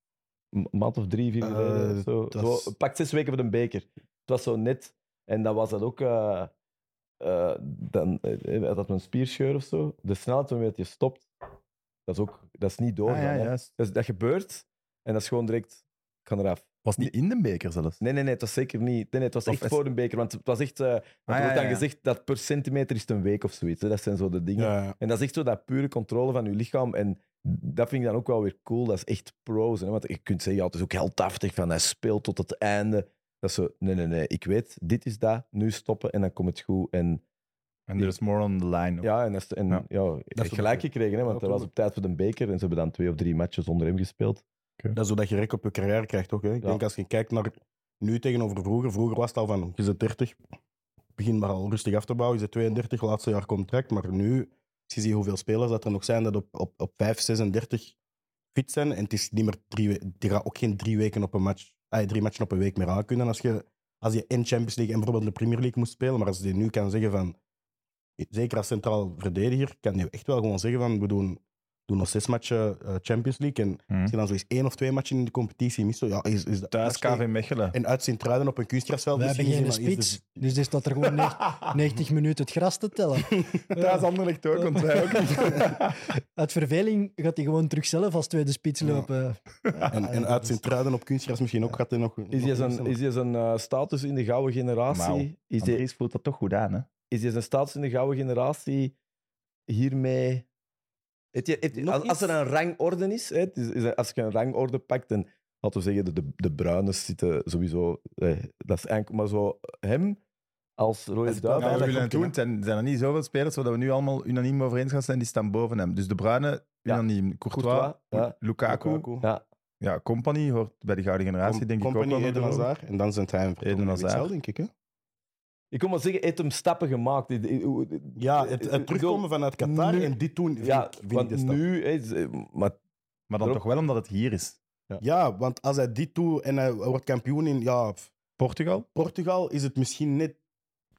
Een maand of drie, vier Eh, geleden. zo, Pakt zes weken voor de beker. Het was zo net. En dan was dat ook... eh, dan eh, had dat een spierscheur of zo. De snelheid waarmee je stopt, dat is ook dat is niet door. Ah, ja, dat, dat gebeurt en dat is gewoon direct, ik ga eraf. Was niet in de beker zelfs. Nee, nee, nee, het was zeker niet. Nee, nee, het was Of echt is- voor een beker. Want het was echt. er ja, wordt dan ja, gezegd dat per centimeter is het een week of zoiets. Hè. Dat zijn zo de dingen. Ja. En dat is echt zo dat pure controle van je lichaam. En dat vind ik dan ook wel weer cool. Dat is echt pro's. Hè? Want je kunt zeggen, ja, het is ook heldhaftig van hij speelt tot het einde. Dat is zo, nee, nee, nee. Ik weet, dit is dat. Nu stoppen en dan komt het goed. En En there's more on the line. ja, en, dat is- en, Ja. ja. Dat is gelijk gekregen. Hè? Want dat was op tijd voor de beker. En ze hebben dan twee of drie matches zonder hem gespeeld. Dat is hoe dat je rek op je carrière krijgt, toch? Hè? Ik Ja. denk als je kijkt naar nu tegenover vroeger. Vroeger was het al van, je zit 30, begin maar al rustig af te bouwen. Je zit 32, laatste jaar contract. Maar nu, als je ziet hoeveel spelers dat er nog zijn dat op, op, op 5, 36 fit zijn. En het is niet meer drie weken. Die gaat ook geen drie weken op een match, ah, drie matchen op een week meer aan kunnen. Als je, als je in Champions League en bijvoorbeeld de Premier League moest spelen. Maar als je nu kan zeggen van, zeker als centraal verdediger, kan je echt wel gewoon zeggen van, we doen, doen nog zes matchen eh, Champions League. En Mhm. als je dan zoiets één of twee matchen in de competitie mist, zo, ja, is, is dat Thuis KV Mechelen. En uit Sint-Truiden op een kunstgrasveld. We hebben geen gezien, dan is spits, dus er staat er gewoon 90, 90 minuten het gras te tellen. Thuis Anderlecht ook, want wij ook niet. Uit verveling gaat hij gewoon terug zelf als tweede spits lopen. de- En, en uit Sint-Truiden op kunstgras misschien ook gaat hij nog... Is hij zijn, is hij zijn eh, status in de gouden generatie? Is hij, voelt dat toch goed aan, hè? is hij zijn status in de gouden generatie hiermee. Nog als, als er een rangorde is, hè, het is, is- als je een rangorde pakt, en laten we zeggen, de, de, de bruines zitten sowieso. Eh, dat is eigenlijk maar zo hem als rode ik duivel. Ja, we willen het doen. Het zijn, zijn er niet zoveel spelers waar we nu allemaal unaniem over eens gaan zijn, die staan boven hem. Dus de Bruine, Ja. unaniem. Courtois, Courtois, ja. Lukaku. Lukaku. Ja, Ja, Company hoort bij de gouden generatie, Com- denk ik ook Company, wel. Eden. Hazard. En dan zijn het hij en. Eden het Hazard. denk ik. Hè? Ik kom maar zeggen, hij heeft hem stappen gemaakt. Ja, het, het terugkomen vanuit Qatar nu- en dit vind, Ja, ik- vind nu, is- eh, maar Maar dan Erop. toch wel omdat het hier is. Ja, want als hij dit doet en hij wordt kampioen in ja, Portugal? Portugal, is het misschien net...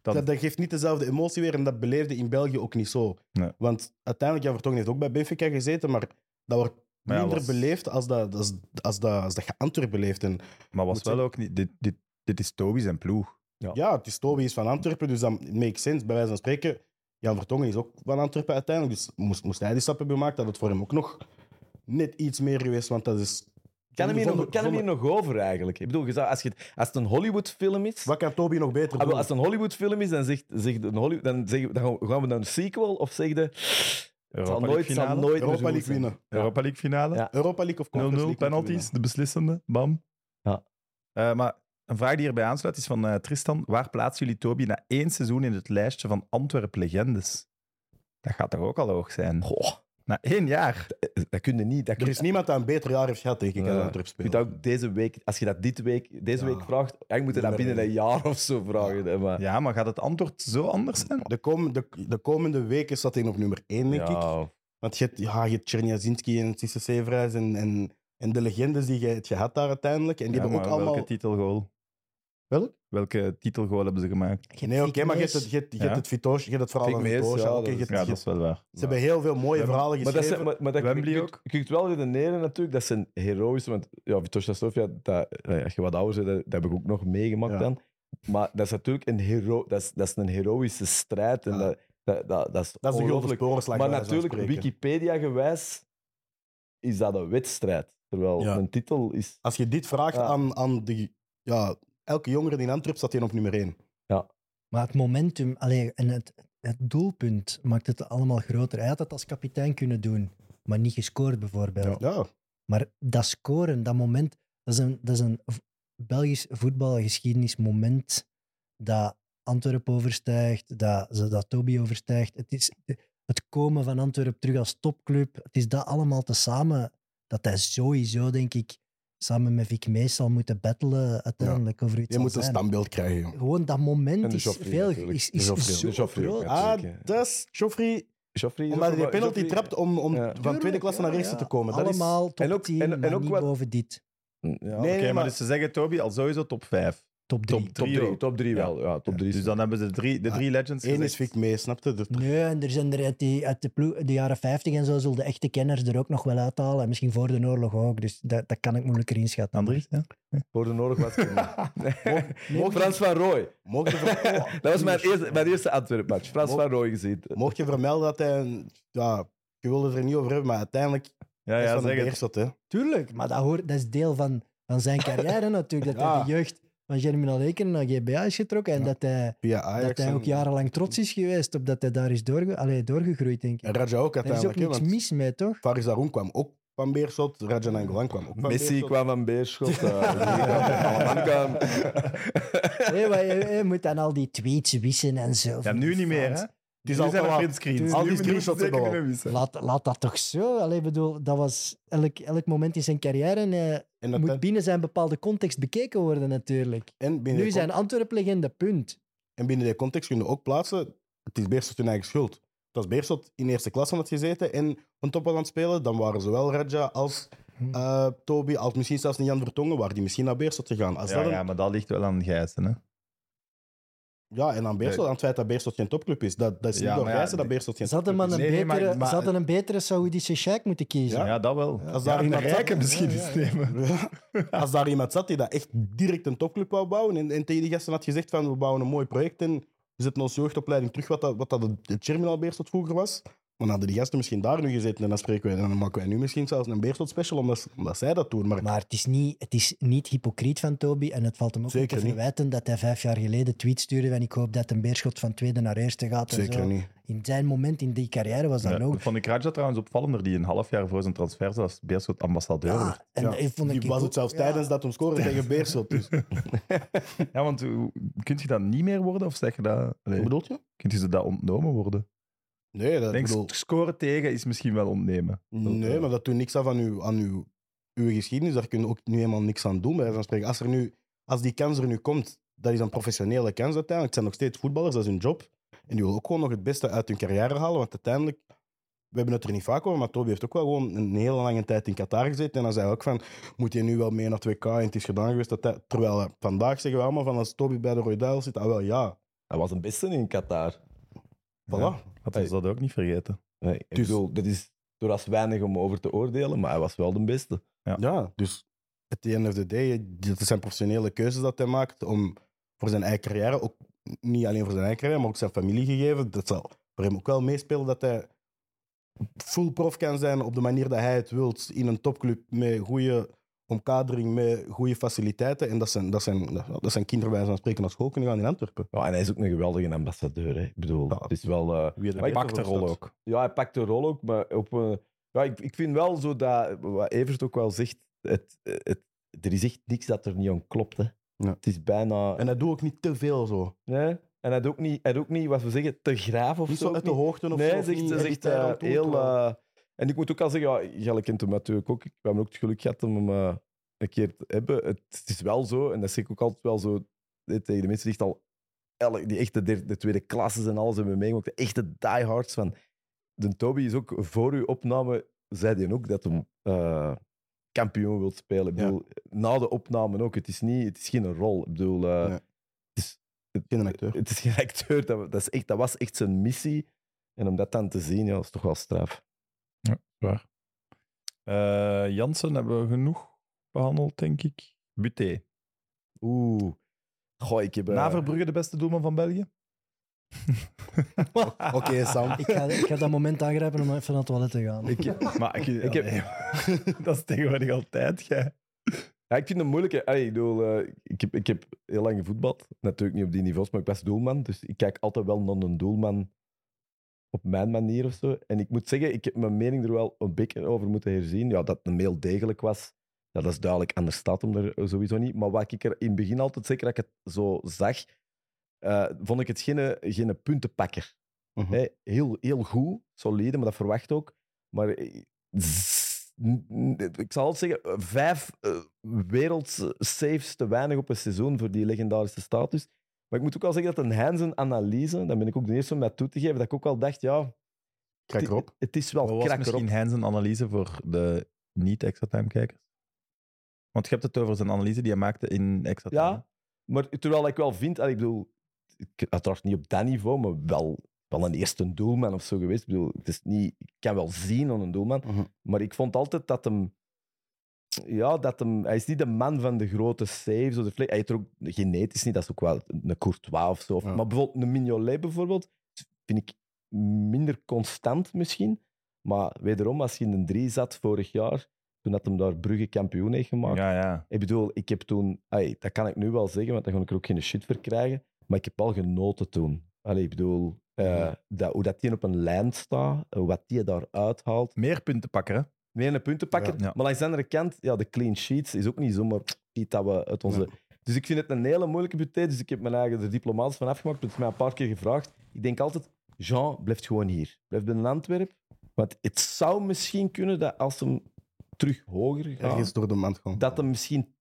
Dat, dat geeft niet dezelfde emotie weer en dat beleefde in België ook niet zo. Nee. Want uiteindelijk, ja, Vertongen heeft ook bij Benfica gezeten, maar dat wordt Maar ja, minder was- beleefd als dat, als, als, dat, als dat je Antwerp beleeft. En Maar was wel ook niet... Dit, dit, dit is Toby zijn ploeg. Ja, het is Toby is van Antwerpen, dus dat makes sense. Bij wijze van spreken, Jan Vertongen is ook van Antwerpen uiteindelijk. Dus moest, moest hij die stap hebben gemaakt, dat het voor hem ook nog net iets meer geweest. Want dat is... kan hem hier, nog, kan hem hier nog over eigenlijk? Ik bedoel, als, je, het- als het een Hollywood-film is. Wat kan Toby nog beter Ah, doen? als het een Hollywood-film is, dan, zegt, zegt een Hollywood, dan, zeggen, dan gaan we naar een sequel of zeg je. Het zal Europa nooit, League zal finale. nooit Europa League zijn. winnen. Europa League finale. Ja. Europa League of 0-0 Conference League penalties, moeten de beslissende. Bam. Ja. Eh, maar een vraag die hierbij aansluit is van eh, Tristan. Waar plaatsen jullie Toby na één seizoen in het lijstje van Antwerp-legendes? Dat gaat toch ook al hoog zijn? Goh, Na één jaar. dat kun je niet. Dat kun Er is niemand dat een beter jaar heeft gehad, denk ik, als Ja. Antwerp kunt ook deze week, als je dat dit week, deze Ja. week vraagt, moet je dat Niet meer binnen een jaar of zo vragen. hè, Maar, Ja, maar gaat het antwoord zo anders zijn? De, kom, de, de komende weken staat hij op nummer 1, denk ik. ja, Want je hebt, ja, je hebt Czerniazinski en Cisse Severijs en, en, en de legendes die je hebt gehad daar uiteindelijk. En die Ja, hebben ook allemaal... Welke titelgoal? Welk? Welke titelgoal hebben ze gemaakt? Nee, oké, maar je hebt het, je hebt, je Ja. hebt het Vitoos, je hebt het verhaal van Vitoos. ja, oké, dat Ja, dat is wel waar. Ze hebben heel veel mooie verhalen Maar, dat geschreven. maar, maar dat, Wembley je, je, ook. je kunt wel redeneren natuurlijk, dat zijn heroïsche, want ja, dat, eh, als je wat ouder bent, dat, dat heb ik ook nog meegemaakt Ja. dan. Maar dat is natuurlijk een, hero, dat is, dat is een heroïsche strijd en Ja. dat, dat, dat, dat is dat is de grote sporenslag. Maar natuurlijk. Wikipedia-gewijs is dat een wedstrijd. Terwijl Ja. een titel is... Als je dit vraagt Ja. aan, aan de, ja, elke jongere in Antwerp, staat hij op nummer 1. Maar het momentum allee, en het, het doelpunt maakt het allemaal groter. Hij had het als kapitein kunnen doen, maar niet gescoord bijvoorbeeld. Ja, Maar dat scoren, dat moment, dat is een, dat is een Belgisch voetbalgeschiedenismoment dat Antwerpen overstijgt, dat, ze- dat Toby overstijgt. Het is het komen van Antwerpen terug als topclub. Het is dat allemaal tezamen dat hij sowieso, denk ik, samen met Vic Mees zal moeten battelen uiteindelijk over iets je moet een standbeeld krijgen. joh. Gewoon dat moment is, Joffrey veel, natuurlijk. is, is Joffrey. zo Joffrey groot. ja. Ah, ja. dat is Joffrey. Joffrey is Omdat hij penalty Joffrey- trapt om, om Ja. van tweede klasse naar ja, eerste ja. te komen. Dat is, Allemaal top En ook- 10, en- en maar ook niet wat- boven dit. Ja. Nee, Oké, nee, maar maar dus ze zeggen Toby al sowieso top 5. Top drie. Top Top Drie 3, ook. top 3 Ja. wel. Ja, top 3 Dus dan hebben ze de drie, de Ja, drie legends Eén is. Fik mee, snapte? Dus Nee, en er zijn er uit, die, uit de, ploeg- de jaren 50 en zo, zullen de echte kenners er ook nog wel uithalen. En misschien voor de oorlog ook. Dus dat, dat kan ik moeilijker inschatten. Andries, ja? Voor de oorlog was ik. Nee, Frans van Rooij. mocht je, ver- oh, Dat was mijn eerste, mijn eerste Antwerp-match. Frans Mocht- van Rooij gezien. mocht je vermelden dat hij... een- Ja, je wilde het er niet over hebben, maar uiteindelijk Ja, is ja, zeg een het. beerschot, hè. Tuurlijk, maar dat, hoort, dat is deel van, van zijn carrière natuurlijk. Dat Ja. hij de jeugd van Germinal Eken naar GBA is getrokken. En Ja. dat, hij, dat hij ook jarenlang trots is geweest op dat hij daar is doorge, allee, doorgegroeid, denk ik. En Raja ook Er is ook uiteindelijk, niks mis mee, toch? Faris Aroen kwam ook van Beerschot, Raja Nangolan kwam ook van Messi Beerschot. kwam van Beerschot. eh, kwam. Nee, maar je, je moet dan al die tweets wissen en zo. Ja, nu niet meer, hè? Fans. Het is nu al zijn er wat- printscreens. Al die screenshots hebben niet. Laat, laat dat toch zo. Allee, bedoel, dat was elk, elk moment in zijn carrière. En, eh, En, dat- moet binnen zijn bepaalde context bekeken worden, natuurlijk. en, binnen Nu zijn Antwerp-legende, punt. En binnen die context kun je ook plaatsen, het is Beerschot hun eigen schuld. Het was Beerschot in eerste klas aan het gezeten en een top was aan het spelen, dan waren zowel Raja als eh, Toby, als misschien zelfs een Jan Vertongen, waar die misschien naar Beerschot gegaan. Als Ja, dat een- ja, maar dat ligt wel aan Gijssen, hè? Ja, en aan Beerschot, aan het feit dat Beerschot geen topclub is. Dat, dat is Ja, niet door Gijssen dat Beerschot geen Ze hadden, topclub maar is. een Nee, betere, maar- maar- ze hadden een betere Saoedische sheik moeten kiezen. Ja. Ja, dat wel. Als Ja, daar iemand misschien Ja, eens ja. nemen. Als daar iemand zat die dat echt direct een topclub wou bouwen en, en tegen die gasten had gezegd van we bouwen een mooi project en we zetten onze jeugdopleiding terug wat dat, wat dat de Terminal Beerschot vroeger was, dan hadden die gasten misschien daar nu gezeten en dan spreken wij, dan maken wij nu misschien zelfs een Beerschot special omdat, omdat zij dat doen. Maar, Maar het is, niet, het is niet hypocriet van Toby en het valt hem ook Zeker niet te niet. verwijten dat hij vijf jaar geleden tweets stuurde van ik hoop dat een beerschot van tweede naar eerste gaat. en zeker zo. niet. In zijn moment in die carrière was dat Ja, ook. vond ik Raja trouwens opvallender, die een half jaar voor zijn transfer was Beerschot ambassadeur. werd. Ja, en Ja, ik vond die ik was ook- het zelfs ja. tijdens dat hem scoorde tegen Beerschot. Dus. Ja, want kunt je dat niet meer worden? Of zeg je dat... Wat Nee, bedoelt je? kunt je ze dat ontnomen worden? Nee, dat denk, bedoel, scoren tegen is misschien wel ontnemen. nee, maar dat doet niks af aan uw, aan uw, uw geschiedenis. Daar kun je ook nu helemaal niks aan doen. Bij van spreken. Als, er nu, als die kans er nu komt, dat is een professionele kans uiteindelijk. Het zijn nog steeds voetballers, dat is hun job. En die willen ook gewoon nog het beste uit hun carrière halen. Want uiteindelijk, we hebben het er niet vaak over, maar Toby heeft ook wel gewoon een hele lange tijd in Qatar gezeten. En dan zei hij ook van, moet je nu wel mee naar 2K? En het is gedaan geweest. Dat hij- terwijl eh, vandaag zeggen we allemaal van, als Toby bij de Roy Duijl zit, ah wel ja. Hij was een beste in Qatar. Voilà. Ja. Laten we dat ook niet vergeten. Nee, ik Dus- bedoel, dat is door als weinig om over te oordelen, maar hij was wel de beste. Ja, dus at the end of the day, dat zijn professionele keuzes dat hij maakt om voor zijn eigen carrière, ook niet alleen voor zijn eigen carrière, maar ook zijn familie gegeven. Dat zal voor hem ook wel meespelen dat hij full prof kan zijn op de manier dat hij het wilt in een topclub met goede omkadering, met goede faciliteiten. En dat zijn, dat zijn, dat zijn wijze van spreken naar school kunnen gaan in Antwerpen. Ja, en hij is ook een geweldige ambassadeur. Hè. Ik bedoel, Ja. het is wel... eh, Wie beter Pakt de rol ook. Ja, hij pakt de rol ook, maar op een... Ja, ik, ik vind wel zo dat, wat Evert ook wel zegt, het, het, er is echt niks dat er niet aan klopt. Hè. Ja. Het is bijna... En hij doet ook niet te veel zo. nee? En hij doet ook niet, hij doet ook niet, wat we zeggen, te graaf of Niet zo. uit de hoogte of Nee, zo. hij zegt, niet hij zegt elitair eh, aan heel... eh, en ik moet ook al zeggen, ja, Jelle kent hem natuurlijk ook. Ik heb hem ook het geluk gehad om hem eh, een keer te hebben. Het, het is wel zo, en dat zeg ik ook altijd wel zo tegen de mensen die echt al elk- die echte de, de tweede klasses en alles hebben meegemaakt, de echte diehards van... De Toby is ook voor uw opname, zei hij ook dat hem eh, kampioen wil spelen. Ik Ja. bedoel, na de opname ook. Het is, niet, het is geen rol. Ik bedoel, eh, Nee. het, is, Geen acteur. het is geen acteur. Dat, dat, is echt, dat was echt zijn missie. En om dat dan te zien, ja, dat is toch wel straf. Waar. Eh, Jansen hebben we genoeg behandeld, denk ik. Buté. Oeh. Goh, ik heb... eh, Na Verbrugge de beste doelman van België? Oké, Sam. Ik ga, ik ga dat moment aangrijpen om even naar het toilet te gaan. Ik, maar ik, Ik heb- dat is tegenwoordig altijd, jij. Ja, ik vind het. Allee, ik, bedoel, eh, ik, heb, ik heb heel lang gevoetbald. Natuurlijk niet op die niveaus, maar ik was doelman. Dus ik kijk altijd wel naar een doelman op mijn manier of zo. En ik moet zeggen, ik heb mijn mening er wel een beetje over moeten herzien. Ja, dat een heel degelijk was, ja, dat is duidelijk. Anders staat hem er sowieso niet. Maar wat ik er in het begin altijd, zeker dat ik het zo zag, eh, vond ik het geen, geen puntenpakker. Mhm. Heel, heel goed, solide, maar dat verwacht ook. Maar eh, ik zal altijd zeggen, vijf uh, te weinig op een seizoen voor die legendarische status. Maar ik moet ook wel zeggen dat een Hansen-analyse, daar ben ik ook de eerste om dat toe te geven, dat ik ook wel dacht, ja, het, erop. het is wel krak misschien erop. Heinz een analyse voor de niet-extra time-kijkers? Want je hebt het over zijn analyse die hij maakte in extra time. Ja, Maar terwijl ik wel vind, ik bedoel, ik, uiteraard niet op dat niveau, maar wel, wel een eerste doelman of zo geweest. Ik bedoel, het is niet, ik kan wel zien aan een doelman, Mhm. maar ik vond altijd dat hem. Ja, dat hem, hij is niet de man van de grote saves. Of de hij heeft er ook genetisch niet, dat is ook wel een Courtois of zo. Ja. Maar bijvoorbeeld een Mignolet bijvoorbeeld, vind ik minder constant misschien. Maar wederom, als je in een drie zat vorig jaar, toen dat hem daar Brugge kampioen heeft gemaakt. Ja, ja. Ik bedoel, ik heb toen... Ay, dat kan ik nu wel zeggen, want dan ga ik er ook geen shit voor krijgen. Maar ik heb al genoten toen. Allee, ik bedoel, eh, dat, hoe dat die op een lijn staat, wat die daar uithaalt. Meer punten pakken, hè? Meer een punten pakken. Ja. Ja. Maar langs de andere kant, ja, de clean sheets is ook niet zomaar iets dat we uit onze... Dus ik vind het een hele moeilijke butet. Dus ik heb mijn eigen de diplomaat van afgemaakt. Ik heb het mij een paar keer gevraagd. Ik denk altijd, Jean blijft gewoon hier. Blijft in Antwerpen. Want het zou misschien kunnen dat als hem terug hoger gaat Ergens door de mand dat hem misschien.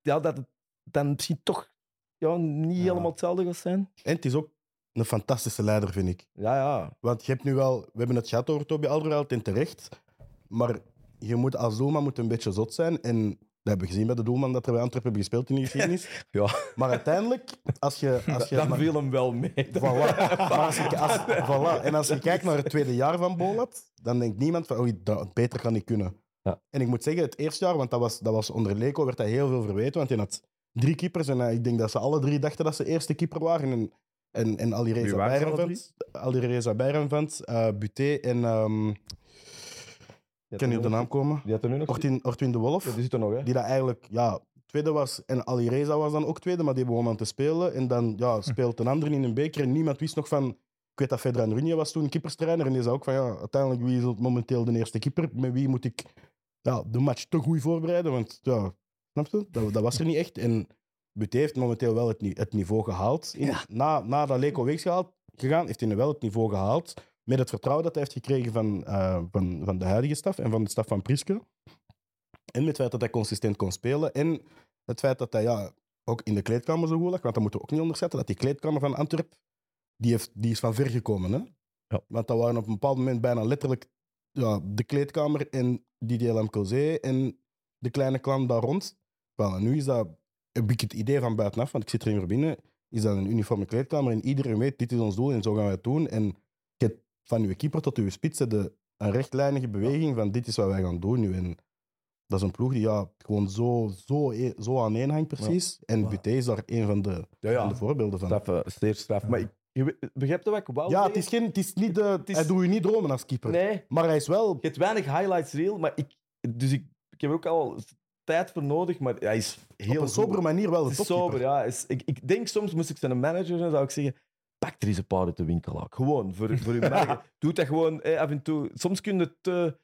Ja, dat het dan misschien toch ja, niet Ja. helemaal hetzelfde gaat zijn. En het is ook een fantastische leider, vind ik. Ja, ja. Want je hebt nu wel... We hebben het gehad over Toby Alderweireld en terecht. Maar je moet als doelman moet een beetje zot zijn. En dat hebben we gezien bij de doelman dat er bij Antwerpen hebben gespeeld in de geschiedenis. ja. Maar uiteindelijk, als je... Als je Dan maar- viel hem wel mee. Voilà. Maar als je, als, voilà. En als je kijkt naar het tweede jaar van Bolat, dan denkt niemand van, oei, dat, beter kan niet kunnen. Ja. En ik moet zeggen, het eerste jaar, want dat was, dat was onder Leco, werd dat heel veel verweten, want hij had drie keepers en eh, ik denk dat ze alle drie dachten dat ze eerste keeper waren. En, en, en Alireza Bijrenvent, Alireza eh Buté en... ehm kan je op de naam komen? Die had er nu nog. Ortwin, de Wolf. Ja, die zit er nog, hè? Die dat eigenlijk, ja, tweede was. En Alireza was dan ook tweede, maar die begon aan te spelen. En dan ja, speelt een ander in een beker. En niemand wist nog van. Ik weet dat Fedran Runje was toen keeperstrainer. En die zei ook van ja, uiteindelijk wie is het momenteel de eerste keeper? Met wie moet ik ja, de match te goed voorbereiden? Want ja, snap je? Dat, dat was er niet echt. En Buté heeft momenteel wel het, het niveau gehaald. In, na, nadat Leco weg gehaald, gegaan, heeft hij wel het niveau gehaald. Met het vertrouwen dat hij heeft gekregen van, eh, van, van de huidige staf en van de staf van Priske. En met het feit dat hij consistent kon spelen. En het feit dat hij ja, ook in de kleedkamer zo goed lag. Want dat moeten we ook niet onderzetten. Dat die kleedkamer van Antwerp, die, heeft, die is van ver gekomen. Hè? Ja. Want dat waren op een bepaald moment bijna letterlijk ja, de kleedkamer en Didier Lamcozé en de kleine klan daar rond. Wel, en nu is dat, heb ik het idee van buitenaf, want ik zit er hier binnen, is dat een uniforme kleedkamer en iedereen weet, dit is ons doel en zo gaan wij het doen. En je hebt van uw keeper tot uw spits heb je een rechtlijnige beweging van dit is wat wij gaan doen nu. En dat is een ploeg die ja, gewoon zo, zo, e- zo aan één hangt precies. En Buté is daar een van de, Ja, ja. van de voorbeelden van. Straf, eh, zeer straf. Maar ik, je begrijpt wat ik wou Ja, het is, geen, het is niet de, is- hij doet je niet dromen als keeper. Nee, Maar hij is wel... je hebt weinig highlights reel, maar ik... Dus ik, ik heb ook al tijd voor nodig, maar hij is heel op een sobere manier wel de Het topkeeper. sober, ja. Is, ik, ik denk soms, moest ik zijn manager zijn, zou ik zeggen, pak er eens een paar uit de winkel. ook. Gewoon, voor, voor je merken. Doe dat gewoon eh, af en toe. Soms kun je te,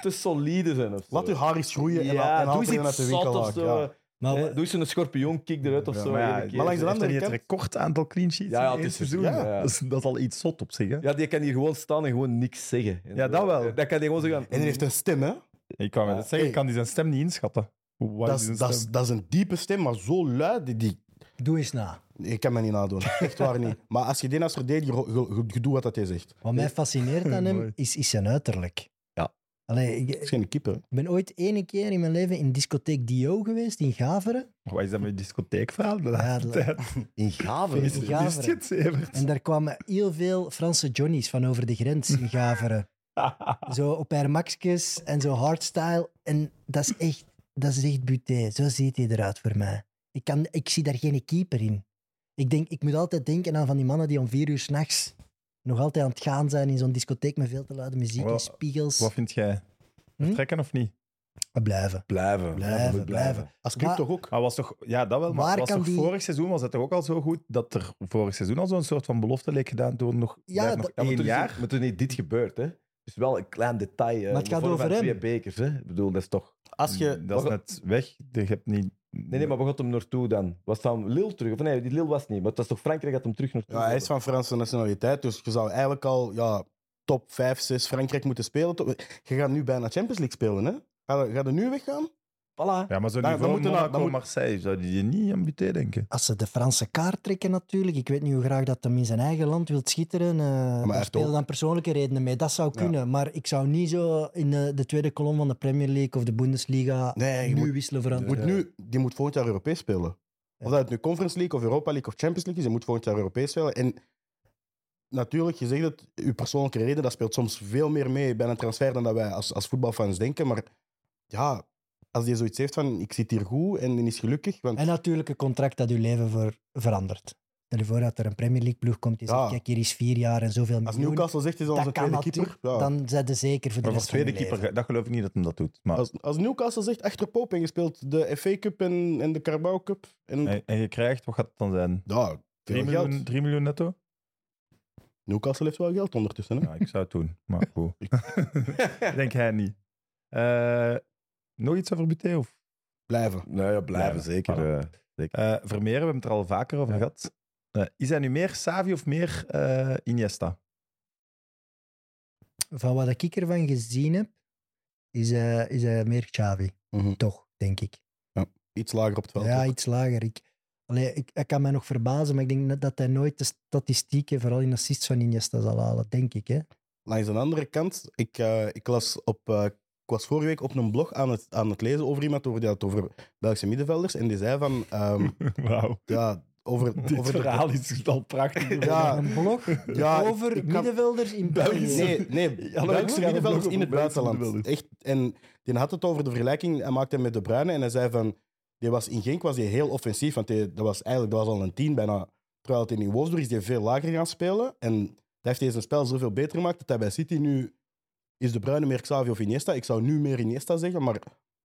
te solide zijn of zo. Laat je haar eens groeien en, ja, en doe haal eens iets de winkel of zo. ja. Maar Eh, doe eens een schorpioen kick eruit of Ja, zo. Maar ja, maar langs de andere het kant- record aantal clean sheets Ja, ja, in het één seizoen? ja. Ja. Dat, is, dat is al iets zot op zich. Hè? Ja, die kan hier gewoon staan en gewoon niks zeggen. En Ja, dat wel. Dat kan hij gewoon zeggen. En hij heeft een stem, hè? Ik kan me dat zeggen, ik kan die zijn stem niet inschatten. Wat Dat is dat, is, stem? dat is een diepe stem, maar zo luid. Die, die, Doe eens na. Ik kan me niet nadoen. Echt waar niet. Maar als je die als verdediger, je, je, je doet wat dat hij zegt. Wat mij fascineert aan hem is, is zijn uiterlijk. Ja. Allee, ik, is geen keeper. ik ben ooit ene keer in mijn leven in discotheek Dio geweest in Gaveren. Wat is dat met discotheekverhaal de Ja, laatste dat- tijd? In Gaveren. Is in het Gaveren. En daar kwamen heel veel Franse Johnny's van over de grens in Gaveren. zo op haar maxjes en zo hardstyle. En dat is echt, dat is echt buté. Zo ziet hij eruit voor mij. Ik, kan, ik zie daar geen keeper in. Ik, denk, ik moet altijd denken aan van die mannen die om vier uur s'nachts nog altijd aan het gaan zijn in zo'n discotheek met veel te luide muziek en spiegels. Wat vind jij? Hm? Vertrekken of niet? Blijven. Blijven. Blijven, moet blijven. Als club Maar- toch ook? Maar was toch, ja, dat wel. Maar was toch die- vorig seizoen was het toch ook al zo goed dat er vorig seizoen al zo'n soort van belofte leek gedaan door nog, Ja, nog dat- Ja, maar één toen is- jaar. Maar toen is dit gebeurd, hè. Dus wel een klein detail. eh, het in gaat over hem. twee bekers, hè. Ik bedoel, dat is toch... Als je, Dat is net weg. Je hebt niet... Nee, nee, maar waar gaat hem naartoe dan? Was dan Lille terug? Of nee, die Lille was niet. Maar het was toch Frankrijk dat hem terug naartoe ja, hij is van Franse nationaliteit, dus je zou eigenlijk al ja, top 5, 6 Frankrijk moeten spelen. Je gaat nu bijna Champions League spelen, hè? Ga je, ga je nu weggaan? Voilà. Ja, maar dan niveau moeten Monaco, moet- Marseille, zou die niet aan Buté denken? Als ze de Franse kaart trekken natuurlijk. Ik weet niet hoe graag dat hem in zijn eigen land wil schitteren. eh hij daar spelen dan persoonlijke redenen mee. Dat zou Ja. kunnen. Maar ik zou niet zo in de, de tweede kolom van de Premier League of de Bundesliga Nee, je nu moet- wisselen voor Je Antwerpen. moet nu, die moet volgend jaar Europees spelen. Of dat het nu Conference League of Europa League of Champions League is, je moet volgend jaar Europees spelen. En natuurlijk, je zegt het, je persoonlijke reden, dat speelt soms veel meer mee bij een transfer dan dat wij als, als voetbalfans denken. Maar ja, als die zoiets heeft van, ik zit hier goed en die is gelukkig. Want En natuurlijk een contract dat uw leven voor verandert. Stel je voor dat er een Premier League ploeg komt die Ja. zegt, kijk, hier is vier jaar en zoveel als miljoen. Newcastle zegt, is onze tweede keeper. Ja. dan zijn ze zeker voor de Maar rest tweede je keeper, leven. dat geloof ik niet dat hem dat doet. Maar, Als, als Newcastle zegt, achter Pope en je speelt de FA Cup en, en de Carabao Cup. En, en, en je krijgt, wat gaat het dan zijn? ja, 3 veel geld. miljoen, 3 miljoen netto? Newcastle heeft wel geld ondertussen. Hè? Ja, ik zou het doen, maar goed. Denk hij niet. Eh, nog iets over Buté? Of? Blijven. Nou ja, blijven, zeker. voilà. eh. Eh, Vermeer, we hebben het er al vaker over Ja. gehad. Eh, is hij nu meer Savi of meer eh, Iniesta? Van wat ik ervan gezien heb, is, hij is hij meer Xavi. Mhm. Toch, denk ik. Iets lager op het veld. Ja, ook. iets lager. Ik, allee, ik, hij kan mij nog verbazen, maar ik denk net dat hij nooit de statistieken, vooral in assists van Iniesta, zal halen, denk ik. Hè? Langs de andere kant, ik, eh, ik, las op, eh, ik was vorige week op een blog aan het, aan het lezen over iemand, over, die had het over Belgische middenvelders. En die zei van, ehm, Wauw. ja, over, Dit over de- verhaal is al prachtig. Ja, Een blog ja, over kan- middenvelders in België. Nee, nee Ja, Belgische middenvelders in het buitenland. Echt, en die had het over de vergelijking, hij maakte hem met De Bruyne en hij zei van, die was in Genk was hij heel offensief, want die, dat was eigenlijk dat was al een 10 bijna. Terwijl het in Wolfsburg is die veel lager gaan spelen en dat heeft hij zijn spel zoveel beter gemaakt dat hij bij City nu is De Bruyne meer Xavi of Iniesta. Ik zou nu meer Iniesta zeggen, maar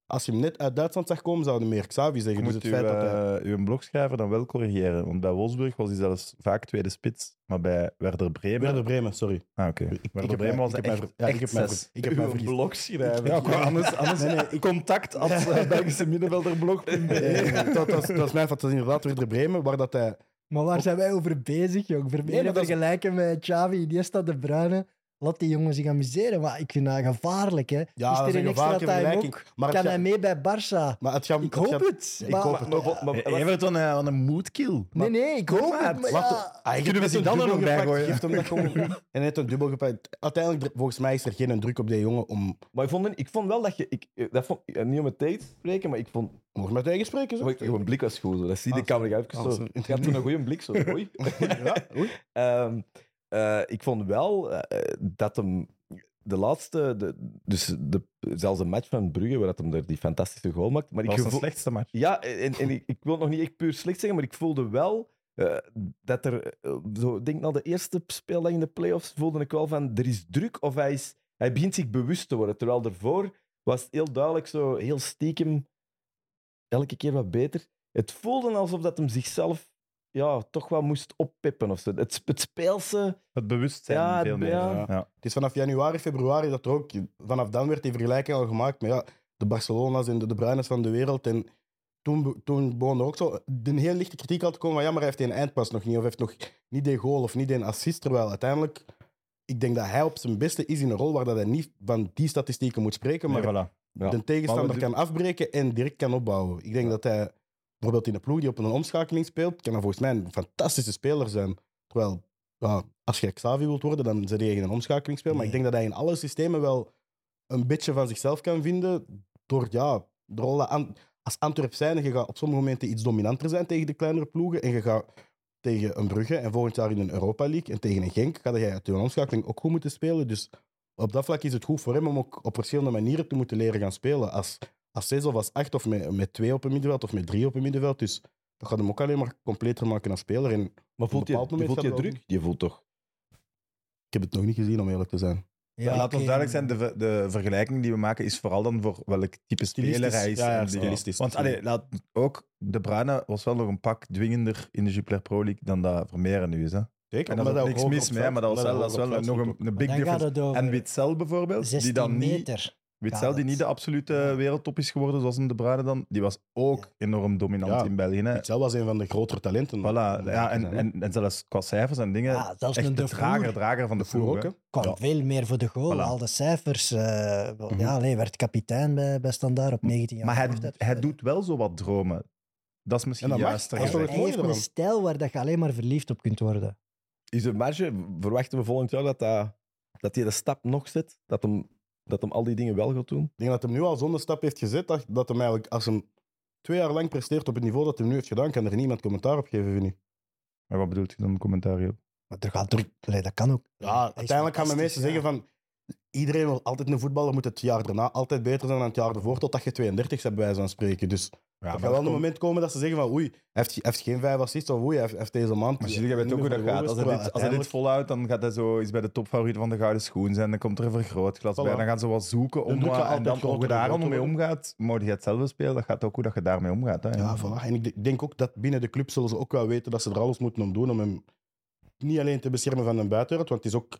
als je hem net uit Duitsland zag komen, zou je meer Xavi Je zeggen. Dus moet het uw, feit dat hij... eh, uw blogschrijver dan wel corrigeren. Want bij Wolfsburg was hij zelfs vaak tweede spits. Maar bij Werder Bremen... Werder Bremen, sorry. Ah, oké. Ik- ik Werder heb Bremen was ik heb echt, ja, ik echt heb ik heb mij Uw vergist. blogschrijver. Ja, qua anders, anders Nee, nee, ik- contact als uh, Belgische middenvelderblog. Nee, dat, was, dat was mijn fantasie inderdaad, Werder Bremen, waar dat hij... Maar waar zijn wij over bezig, jong? Vermeer Nee, dat is- vergelijken met Xavi, Iniesta, De Bruyne. Laat die jongen zich amuseren. Maar ik vind dat gevaarlijk, hè. Ja, is dat is er een een extra gevaarlijke time ook? Maar het Kan hij mee bij Barça? Maar het gaat, Ik het hoop het. Ik hoop het Everton een, wat een moodkill. Nee, nee, ik hoop het. Maar ja. ah, je Kunnen we een dan er nog bij gooien? geeft hem dat gewoon. en hij heeft een dubbel gepakt. Uiteindelijk, volgens mij, is er geen druk op die jongen om... Maar ik vond, ik vond wel dat je... Ik, eh, dat vond, eh, niet om het tegen te spreken, maar ik vond... Mogen met eigen spreken, zo? Mijn blik was goed. Zo. Dat zie je de Ah, camera even zo. Ik had toen een goede blik. Zo. Oei. Ja, oei. Eh, ik vond wel eh, dat hem de laatste, de, dus de, zelfs een match van Brugge, waar dat hem er die fantastische goal maakt. Maar Dat ik was de slechtste match. Ja, en, en ik, ik wil het nog niet echt puur slecht zeggen, maar ik voelde wel eh, dat er, zo, denk na de eerste speeldag in de playoffs, voelde ik wel van, er is druk of hij, is, hij begint zich bewust te worden. Terwijl daarvoor was het heel duidelijk zo, heel stiekem, elke keer wat beter. Het voelde alsof dat hem zichzelf ja, toch wel moest oppippen of zo. Het, het speelse... Het bewustzijn Ja, veel meer. ja. Ja. Het is vanaf januari, februari dat er ook... Vanaf dan werd die vergelijking al gemaakt met ja, de Barcelona's en de De Bruyne's van de wereld. En toen, toen begon er ook zo een heel lichte kritiek al te komen van ja, maar hij heeft een eindpas nog niet. Of heeft nog niet die goal of niet die assist. Terwijl uiteindelijk... Ik denk dat hij op zijn beste is in een rol waar dat hij niet van die statistieken moet spreken, maar Nee, voilà. Ja. de tegenstander Maar we kan afbreken en direct kan opbouwen. Ik denk dat hij bijvoorbeeld in een ploeg die op een omschakeling speelt, kan volgens mij een fantastische speler zijn. Terwijl, ja, als je Xavi wilt worden, dan zit je in een omschakeling spelen. Maar ik denk dat hij in alle systemen wel een beetje van zichzelf kan vinden door ja, de rol als Antwerp zijn, je gaat op sommige momenten iets dominanter zijn tegen de kleinere ploegen en je gaat tegen een Brugge en volgend jaar in een Europa League en tegen een Genk ga je uit je omschakeling ook goed moeten spelen. Dus op dat vlak is het goed voor hem om ook op verschillende manieren te moeten leren gaan spelen. Als, als 6 of als 8 of met, met twee op een middenveld of met drie op een middenveld. Dus dat gaat hem ook alleen maar completer maken als speler. En Maar voelt je, voelt je druk? Je voelt toch... ik heb het nog niet gezien, om eerlijk te zijn. Ja, laat ons duidelijk zijn, de, de vergelijking die we maken is vooral dan voor welk type speler hij is. Ja, stilistisch. Want allee, laat, ook De Bruyne was wel nog een pak dwingender in de Jupiler Pro League dan dat Vermeer nu is. Hè? Zeker, En daar is ook niks mis mee, maar dat was wel, dat is wel nog een, een big difference. het En Witzel bijvoorbeeld, 16 die dan niet, meter. Witzel, gaat die niet de absolute wereldtop is geworden zoals een De Bruyne dan, die was ook enorm dominant Ja. in België. Hè? Witzel was een van de grotere talenten. Voilà, ja, en, en, en zelfs qua cijfers en dingen, Ja, zelfs echt een de De drager, drager van de Voer kwam Ja. veel meer voor de goal. Voilà. Al de cijfers. eh, Mhm. Ja, nee, werd kapitein bij, bij Standaard op 19 jaar. Maar hij, hij doet wel zo wat dromen. Dat is misschien En dat mag. juist. Hij, hij heeft een stijl waar dat je alleen maar verliefd op kunt worden. Is er marge? Verwachten we volgend jaar dat, dat, dat hij de stap nog zet? Dat hem, dat hem al die dingen wel gaat doen? Ik denk dat hij nu al zo'n stap heeft gezet dat, dat hem eigenlijk, als hem twee jaar lang presteert op het niveau dat hij nu heeft gedaan, kan er niemand commentaar op geven, vind ik. Maar wat bedoelt je dan, commentaar op? Maar er gaat er, allee, dat kan ook. Ja, uiteindelijk gaan de fantastisch, meesten ja. zeggen van... Iedereen wil altijd een voetballer, moet het jaar daarna altijd beter zijn dan het jaar ervoor, totdat je 32 bent, bij wijze van spreken. Dus Ja, er gaat wel een moment komen dat ze zeggen van oei, heeft, heeft geen vijf assists, of oei, heeft, heeft deze maand... Maar je weet ook hoe dat gaat. Als hij dit, als hij dit volhoudt, dan gaat hij zo eens bij de topfavorieten van de Gouden Schoen zijn. Dan komt er een vergrootglas Voilà. bij. Dan gaan ze wat zoeken De om gaat wat- En dan hoe je daar dan mee omgaat, mocht je het zelf spelen, dat gaat ook hoe dat je daarmee omgaat. Hè. Ja, voilà. En ik de- ik denk ook dat binnen de club zullen ze ook wel weten dat ze er alles moeten om doen om hem niet alleen te beschermen van een buitenwereld, want het is ook...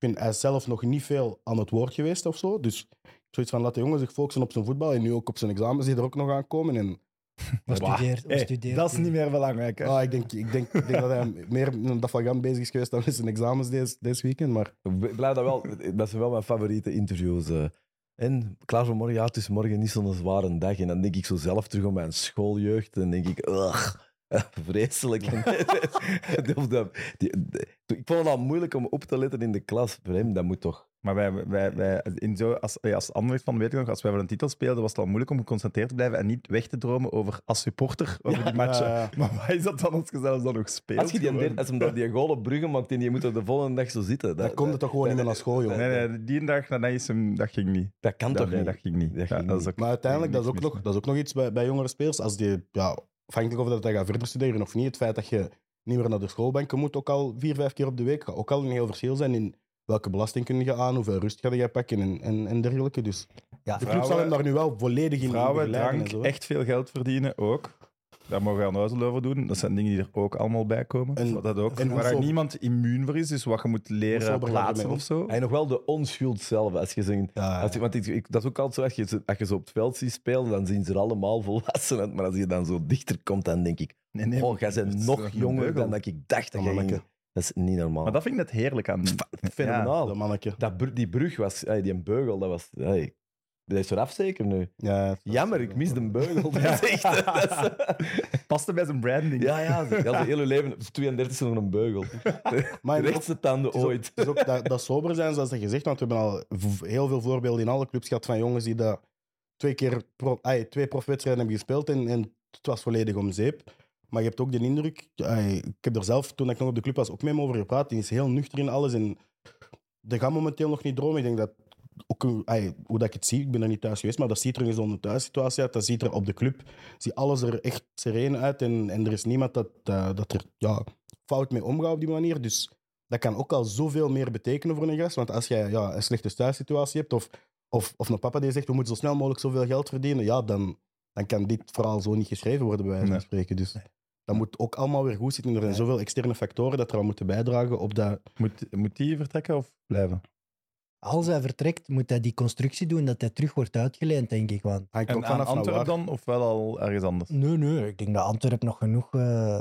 Ik vind hij zelf nog niet veel aan het woord geweest of zo. Dus zoiets van, laat de jongen zich focussen op zijn voetbal. En nu ook op zijn examens die er ook nog aankomen. En Wat studeert, wat Hey, studeert dat is niet meer belangrijk. Hè. ah, ik, denk, ik, denk, ik denk dat hij meer met een Dafalgan bezig is geweest dan met zijn examens deze, deze weekend. Maar Ik blijf dat wel, dat zijn wel mijn favoriete interviews. eh. En klaar voor morgen, ja, het is morgen niet zo'n zware dag. En dan denk ik zo zelf terug aan mijn schooljeugd. En denk ik, ugh, vreselijk. Dat- ik vond het al moeilijk om op te letten in de klas. Voor hem, dat moet toch. Maar wij, wij, wij, in zo, als, ja, als Anderlecht van, weet ik nog, als wij voor een titel speelden, was het al moeilijk om geconcentreerd te blijven en niet weg te dromen over als supporter over die matchen. Ja, ja. Maar wat is dat dan als je zelfs dan nog speelt? Als, je die, gewoon? als hem dat die goal op Brugge maakt en je moet er de volgende dag zo zitten. dan komt het toch gewoon niet meer naar school, joh. Nee, nee, die dag, dat, is hem, dat ging niet. Dat kan dat, toch nee, niet? dat ging niet. Dat ging dat niet. ook- Maar uiteindelijk, dat is, ook nog, dat is ook nog iets bij, bij jongere spelers. Als die, ja, afhankelijk of dat hij gaat verder studeren of niet, het feit dat je niet meer naar de schoolbanken moet, ook al vier, vijf keer op de week, gaat ook al een heel verschil zijn in welke belasting kun je aan, hoeveel rust ga je pakken en, en, en dergelijke. Dus Ja, de club zal hem daar nu wel volledig in Vrouwen, en zo. echt veel geld verdienen ook. Daar mogen we aan over doen. Dat zijn dingen die er ook allemaal bij komen. En- Wat dat ook, en waar niemand immuun voor is, dus wat je moet leren plaatsen of zo. Hij nog wel de onschuld zelf. Als je zegt, Ja, Als je- want ik, ik- dat is ook altijd zo, als je, ze- als je ze op het veld ziet spelen, dan zien ze er allemaal volwassen uit. Maar als je dan zo dichter komt, dan denk ik, Nee, nee, oh, jij bent is nog een jonger dan dat ik dacht dat. Dat is niet normaal. Maar dat vind ik net heerlijk aan. Fenomenaal. dat manneke. Dat die brug was, die beugel, dat was... ey, dat is eraf zeker nu. Ja, Jammer, ik mis de beugel. Dat is echt, dat is- Paste bij zijn branding. ja, ja, ze had heel leven, op 32 nog een beugel. Maar De rechtste tanden Het is ook, ooit. het is ook dat, dat sober zijn, zoals dat gezegd. Want we hebben al v- heel veel voorbeelden in alle clubs gehad van jongens die dat twee keer pro, ay, twee profwedstrijden hebben gespeeld en, en het was volledig om zeep. Maar je hebt ook de indruk, ay, ik heb er zelf, toen ik nog op de club was, ook mee over gepraat. Die is heel nuchter in alles en die gaat momenteel nog niet dromen. Ik denk dat, ook, een- ay, hoe dat ik het zie, ik ben er niet thuis geweest, maar dat ziet er in zo'n thuissituatie uit. Dat ziet er op de club, ziet alles er echt sereen uit en, en er is niemand dat, eh, dat er ja, fout mee omgaat op die manier. Dus dat kan ook al zoveel meer betekenen voor een gast. Want als jij ja, een slechte thuissituatie hebt, of, of, of een papa die zegt we moeten zo snel mogelijk zoveel geld verdienen, ja, dan, dan kan dit verhaal zo niet geschreven worden, bij wijze van spreken. Dus dat moet ook allemaal weer goed zitten. Er zijn zoveel externe factoren dat er al moeten bijdragen op dat. Moet, moet die vertrekken of blijven? Als hij vertrekt, moet hij die constructie doen dat hij terug wordt uitgeleend, denk ik. Want Hangt ook aan vanaf Antwerpen dan, of wel al ergens anders? nee, nee, ik denk dat Antwerp nog genoeg eh,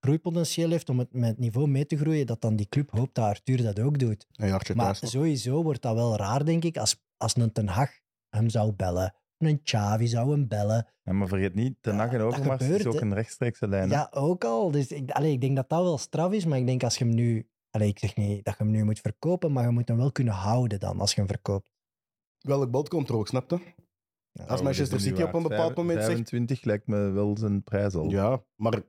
groeipotentieel heeft om het met het niveau mee te groeien, dat dan die club hoopt dat Arthur dat ook doet. Maar sowieso wordt dat wel raar, denk ik, als, als een Ten Hag hem zou bellen. Een Xavi zou hem bellen. Ja, maar vergeet niet, de Ja, Nacht en Overmars is ook een rechtstreekse lijn. hè. Ja, ook al. Dus ik, allee, ik denk dat dat wel straf is, maar ik denk als je hem nu... Allee, ik zeg niet dat je hem nu moet verkopen, maar je moet hem wel kunnen houden dan, als je hem verkoopt. Welk bod komt er ook, snap je? Ja, Als Manchester City op een bepaald moment zegt. 25 lijkt me wel zijn prijs al. Ja, maar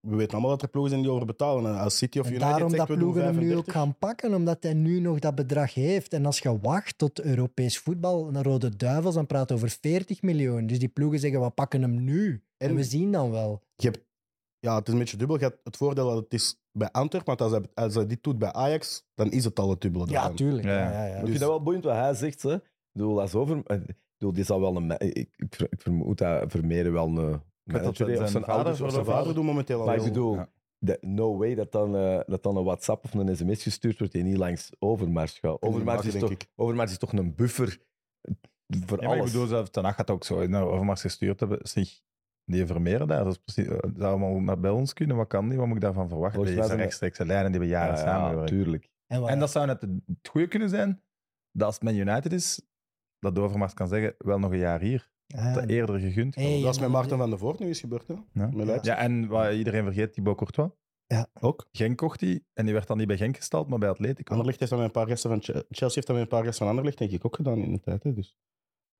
we weten allemaal dat er ploegen zijn die overbetalen. En als City of En United daarom zegt, dat we doen ploegen hem nu ook 35. gaan pakken, omdat hij nu nog dat bedrag heeft. En als je wacht tot Europees voetbal, naar Rode Duivels, dan praat je over 40 miljoen. Dus die ploegen zeggen, we pakken hem nu. En, En- we zien dan wel. Je hebt, ja, het is een beetje dubbel. Je hebt het voordeel dat het is bij Antwerpen, want als hij, als hij dit doet bij Ajax, dan is het al het dubbele. Ja, tuurlijk. Ja. Ja, ja, ja. Ik Dus- vind dat wel boeiend wat hij zegt. Hè. Ik bedoel, als over... eh, Ik bedoel, die zal wel een... Ik, ik, ik vermoed dat Vermeeren wel een dat zijn heeft, of vader ouders of Zijn vader doet momenteel al Maar ik heel- bedoel, Ja. de- no way dat dan, eh, dat dan een WhatsApp of een sms gestuurd wordt die niet langs Overmars gaat. Overmars is, denk toch, ik. Overmars is toch een buffer voor Ja, maar ik alles. bedoel, zelf Ten Hag gaat ook zo naar Overmars gestuurd hebben. Zeg, die Vermeeren daar, dat is precies, dat zou allemaal naar bij ons kunnen. Wat kan die? Wat moet ik daarvan verwachten? Die zijn rechtstreekse lijnen die we jaren Ja, ja, samenwerken. tuurlijk. En, dat zou net het goede kunnen zijn, dat als het Man United is, dat Overmars kan zeggen, wel nog een jaar hier. Ja, Dat eerder gegund. Hey. Dat is met ja, Maarten van der Voort nu is gebeurd. Hè? Ja. Ja, en wat iedereen vergeet, Thibaut Courtois. Ook. Genk kocht hij, en die werd dan niet bij Genk gestald, maar bij Atletico. Anderlecht heeft dat met een paar gasten van Che- Chelsea heeft dat met een paar gasten van Anderlecht denk ik ook gedaan in de tijd. Hè? Dus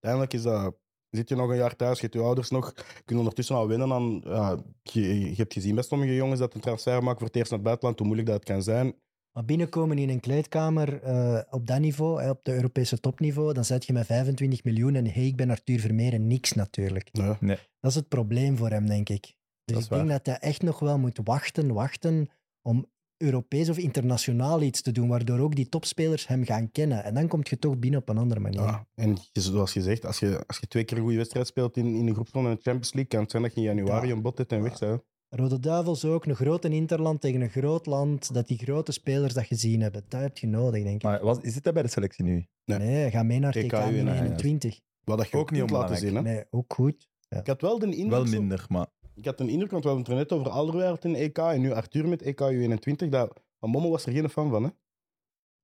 uiteindelijk is dat Zit je nog een jaar thuis, je hebt je ouders nog, kunnen ondertussen al winnen. Dan, ja, je, je hebt gezien bij sommige jongens dat een transfer maken voor het eerst naar het buitenland, hoe moeilijk dat het kan zijn. Maar binnenkomen in een kleedkamer eh, op dat niveau, op de Europese topniveau, dan zet je met 25 miljoen en hey, ik ben Arthur Vermeeren niks natuurlijk. Ja. Dat is het probleem voor hem, denk ik. Dus Dat is ik denk waar. dat hij echt nog wel moet wachten, wachten om Europees of internationaal iets te doen, waardoor ook die topspelers hem gaan kennen. En dan kom je toch binnen op een andere manier. Ja, en zoals je zegt, als je, als je twee keer een goede wedstrijd speelt in, in de groepsronde in de Champions League, kan het zijn dat je in januari Ja. een bot hebt en weg bent. Rode Duivels ook, een grote interland tegen een groot land, dat die grote spelers dat gezien hebben. Dat heb je nodig, denk ik. Maar was, is dit dat bij de selectie nu? Nee. Nee, ga mee naar TK U21. 21. Wat dat je Ook niet niet laten zien. Hè? Nee, ook goed. Ik had wel de indruk, Wel minder, maar ik had een indruk, want we hadden het er net over Alderweireld in EK en nu Arthur met EK U21. Dat, van Mommel was er geen fan van. Hè?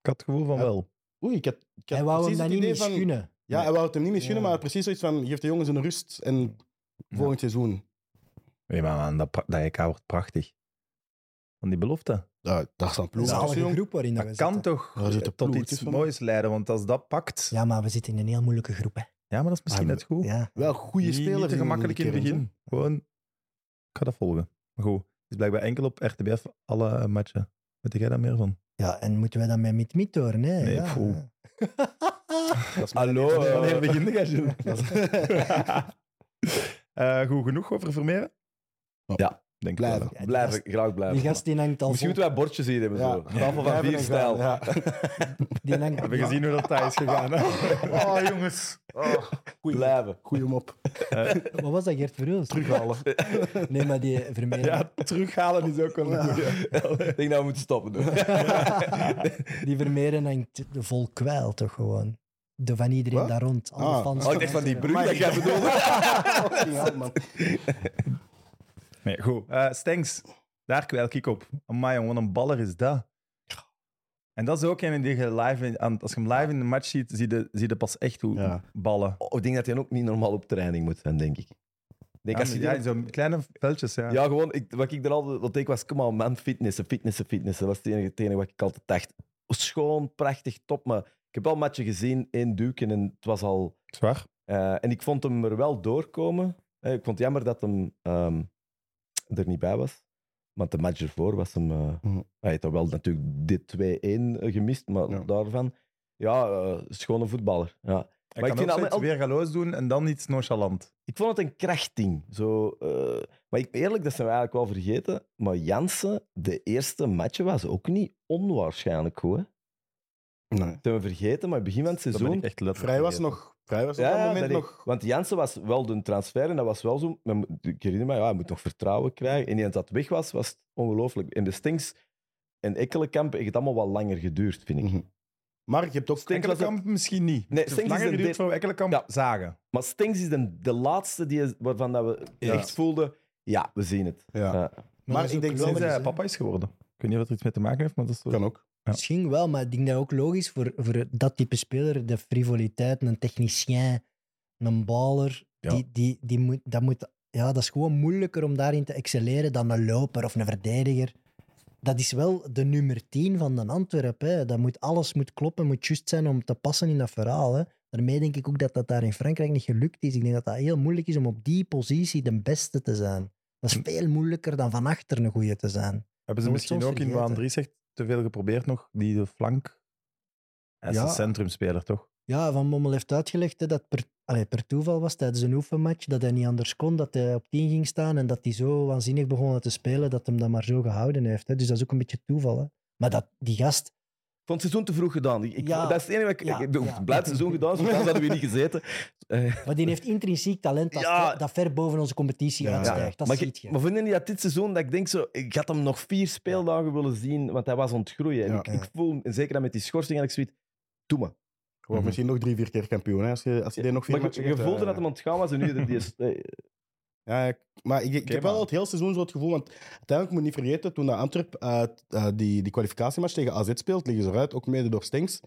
ik had het gevoel van Ja. wel. Oei, ik had, ik had Hij wou hem dat niet meer. Ja, hij wou het hem niet meer Ja. maar precies zoiets van, geef de jongens een rust en volgend seizoen. Nee, maar man, dat, dat EK wordt prachtig. Van die belofte. Ja, daar staan Dat ploegen is een groep waarin dat we Dat kan zitten. toch tot iets moois leiden, want als dat pakt... Ja, Ja, maar we zitten in een heel moeilijke groep. Hè. maar dat is misschien Ah, net goed. Ja. Wel goede spelers. Niet te in- gemakkelijk in het begin. Gewoon, ga dat volgen. Maar goed, het is blijkbaar enkel op RTBF alle eh, matchen. Weet jij daar meer van? ja, en moeten wij dan met Mit Mit horen? Hè? Nee, ja. Hallo, eh, Wanneer begin is- Eh, goed genoeg over Vermeeren? Ja. Denk Blijven. Ja, Blijven, gast- graag blijven. Die gast die hangt al Misschien moeten wij bordjes hier hebben. Ja. Zo. Tafel van vier stijl. die hangt- We hebben gezien hoe dat daar is gegaan. Hè? Oh, jongens. Oh. Goeie, Blijven. goeie hem op. Wat was dat, Gert Verhulst? Terughalen. Nee, maar die Vermeeren... Ja, terughalen is ook wel een goeie. Ik denk dat we moeten stoppen. doen. Die Vermeeren hangt vol kwijl, toch gewoon. De van iedereen Wat? daar rond. Alle Ah. fans Oh, ik dacht van die brug dat jij bedoelde. Nee, goed. Eh Stengs, daar kwijl ik op. Amai, jongen, wat een baller is dat. En dat is ook een die je live in, aan- als je hem live in de match ziet, zie je, zie je pas echt hoe Ja. ballen. Oh, ik denk dat hij ook niet normaal op training moet zijn, denk ik. Denk, Ja, als je ja, die- in zo'n kleine veldjes, ja. Ja, gewoon, ik, wat ik er altijd wat ik was, kom aan man, fitnessen, fitnessen, fitnessen. Dat was het enige, het enige wat ik altijd dacht. Schoon, prachtig, top, maar ik heb wel matchen gezien, één duiken en het was al... Zwaar. eh, en ik vond hem er wel doorkomen. Eh, ik vond het jammer dat hem ehm, er niet bij was. Want de match ervoor was hem... eh, Mhm. Hij heeft dan wel natuurlijk dit 2-1 gemist, maar Ja. daarvan... Ja, eh, schone voetballer. Ja. Ik Maar kan ik vind ook zoiets weer galoos doen en dan iets nonchalant. Ik vond het een krachtding. Zo, eh, maar ik, eerlijk, dat zijn we eigenlijk wel vergeten. Maar Jansen, de eerste match was ook niet onwaarschijnlijk goed. Hè? Nee. Dat hebben we vergeten, maar in het begin van het Dat ben seizoen... ik echt letterlijk Vrij was vergeten. nog... Vrij was op Ja, dat ja, moment dat ik- nog... Want Jansen was wel de transfer en dat was wel zo... men moet- Ik herinner me, ja, hij moet nog vertrouwen krijgen. En eens dat weg was, was het ongelooflijk. En de Stinks en Ekkelenkamp heeft het allemaal wat langer geduurd, vind ik. Mhm. Maar je hebt ook... Stinks Ekkelenkamp misschien niet. Nee, het is langer een geduurd de- voor Ekkelenkamp Ja. zagen. Maar Stinks is de, de laatste die, waarvan dat we Ja. echt voelden... Ja, we zien het. Ja. Ja. Maar dat is ik denk Sinds logisch, hij papa is geworden. Ik weet niet wat er iets mee te maken heeft, maar dat is zo. Kan ook. Misschien wel, maar ik denk dat ook logisch voor, voor dat type speler, de frivoliteit, een technicien, een baller, Ja. die, die, die moet, dat, moet, ja, dat is gewoon moeilijker om daarin te excelleren dan een loper of een verdediger. Dat is wel de nummer 10 van de Antwerp. Hè. Dat moet, alles moet kloppen, moet juist zijn om te passen in dat verhaal. Hè. Daarmee denk ik ook dat dat daar in Frankrijk niet gelukt is. Ik denk dat dat heel moeilijk is om op die positie de beste te zijn. Dat is veel moeilijker dan van achter een goeie te zijn. Hebben ze misschien ook in vergeten. Andries zegt te veel geprobeerd nog, die de flank. Hij is Ja. een centrumspeler, toch? Ja, Van Bommel heeft uitgelegd hè, dat per, allee, per toeval was tijdens een oefenmatch dat hij niet anders kon, dat hij op 10 ging staan en dat hij zo waanzinnig begon te spelen dat hem dat maar zo gehouden heeft. Hè. Dus dat is ook een beetje toeval. Hè. Maar dat, die gast, vond het seizoen te vroeg gedaan. Ik, Ja. dat is het enige wat ik... Ja, ik, ik ja. blij het seizoen gedaan, zoals hadden we hier niet gezeten. Eh, maar die heeft intrinsiek talent dat, Ja. ver, dat ver boven onze competitie Ja, uitstijgt. Dat maar, ziet je- je. maar niet dat dit seizoen, dat ik denk zo, ik had hem nog vier speeldagen willen zien, want hij was aan het groeien. En Ja. ik, ik voel, en zeker dan met die schorsing, had ik zoiets, doe maar. Wordt misschien nog drie, vier keer kampioen. Hè, als je, als je die nog vier Maar je, voelde eh, dat hij aan het gaan was en nu die is... eh, Ja, ik- maar ik, ik heb wel maar- het hele seizoen zo het gevoel, want uiteindelijk moet je niet vergeten, toen dat Antwerp eh, t- eh, die, die kwalificatiematch tegen AZ speelt, liggen ze eruit, ook mede door Stenks.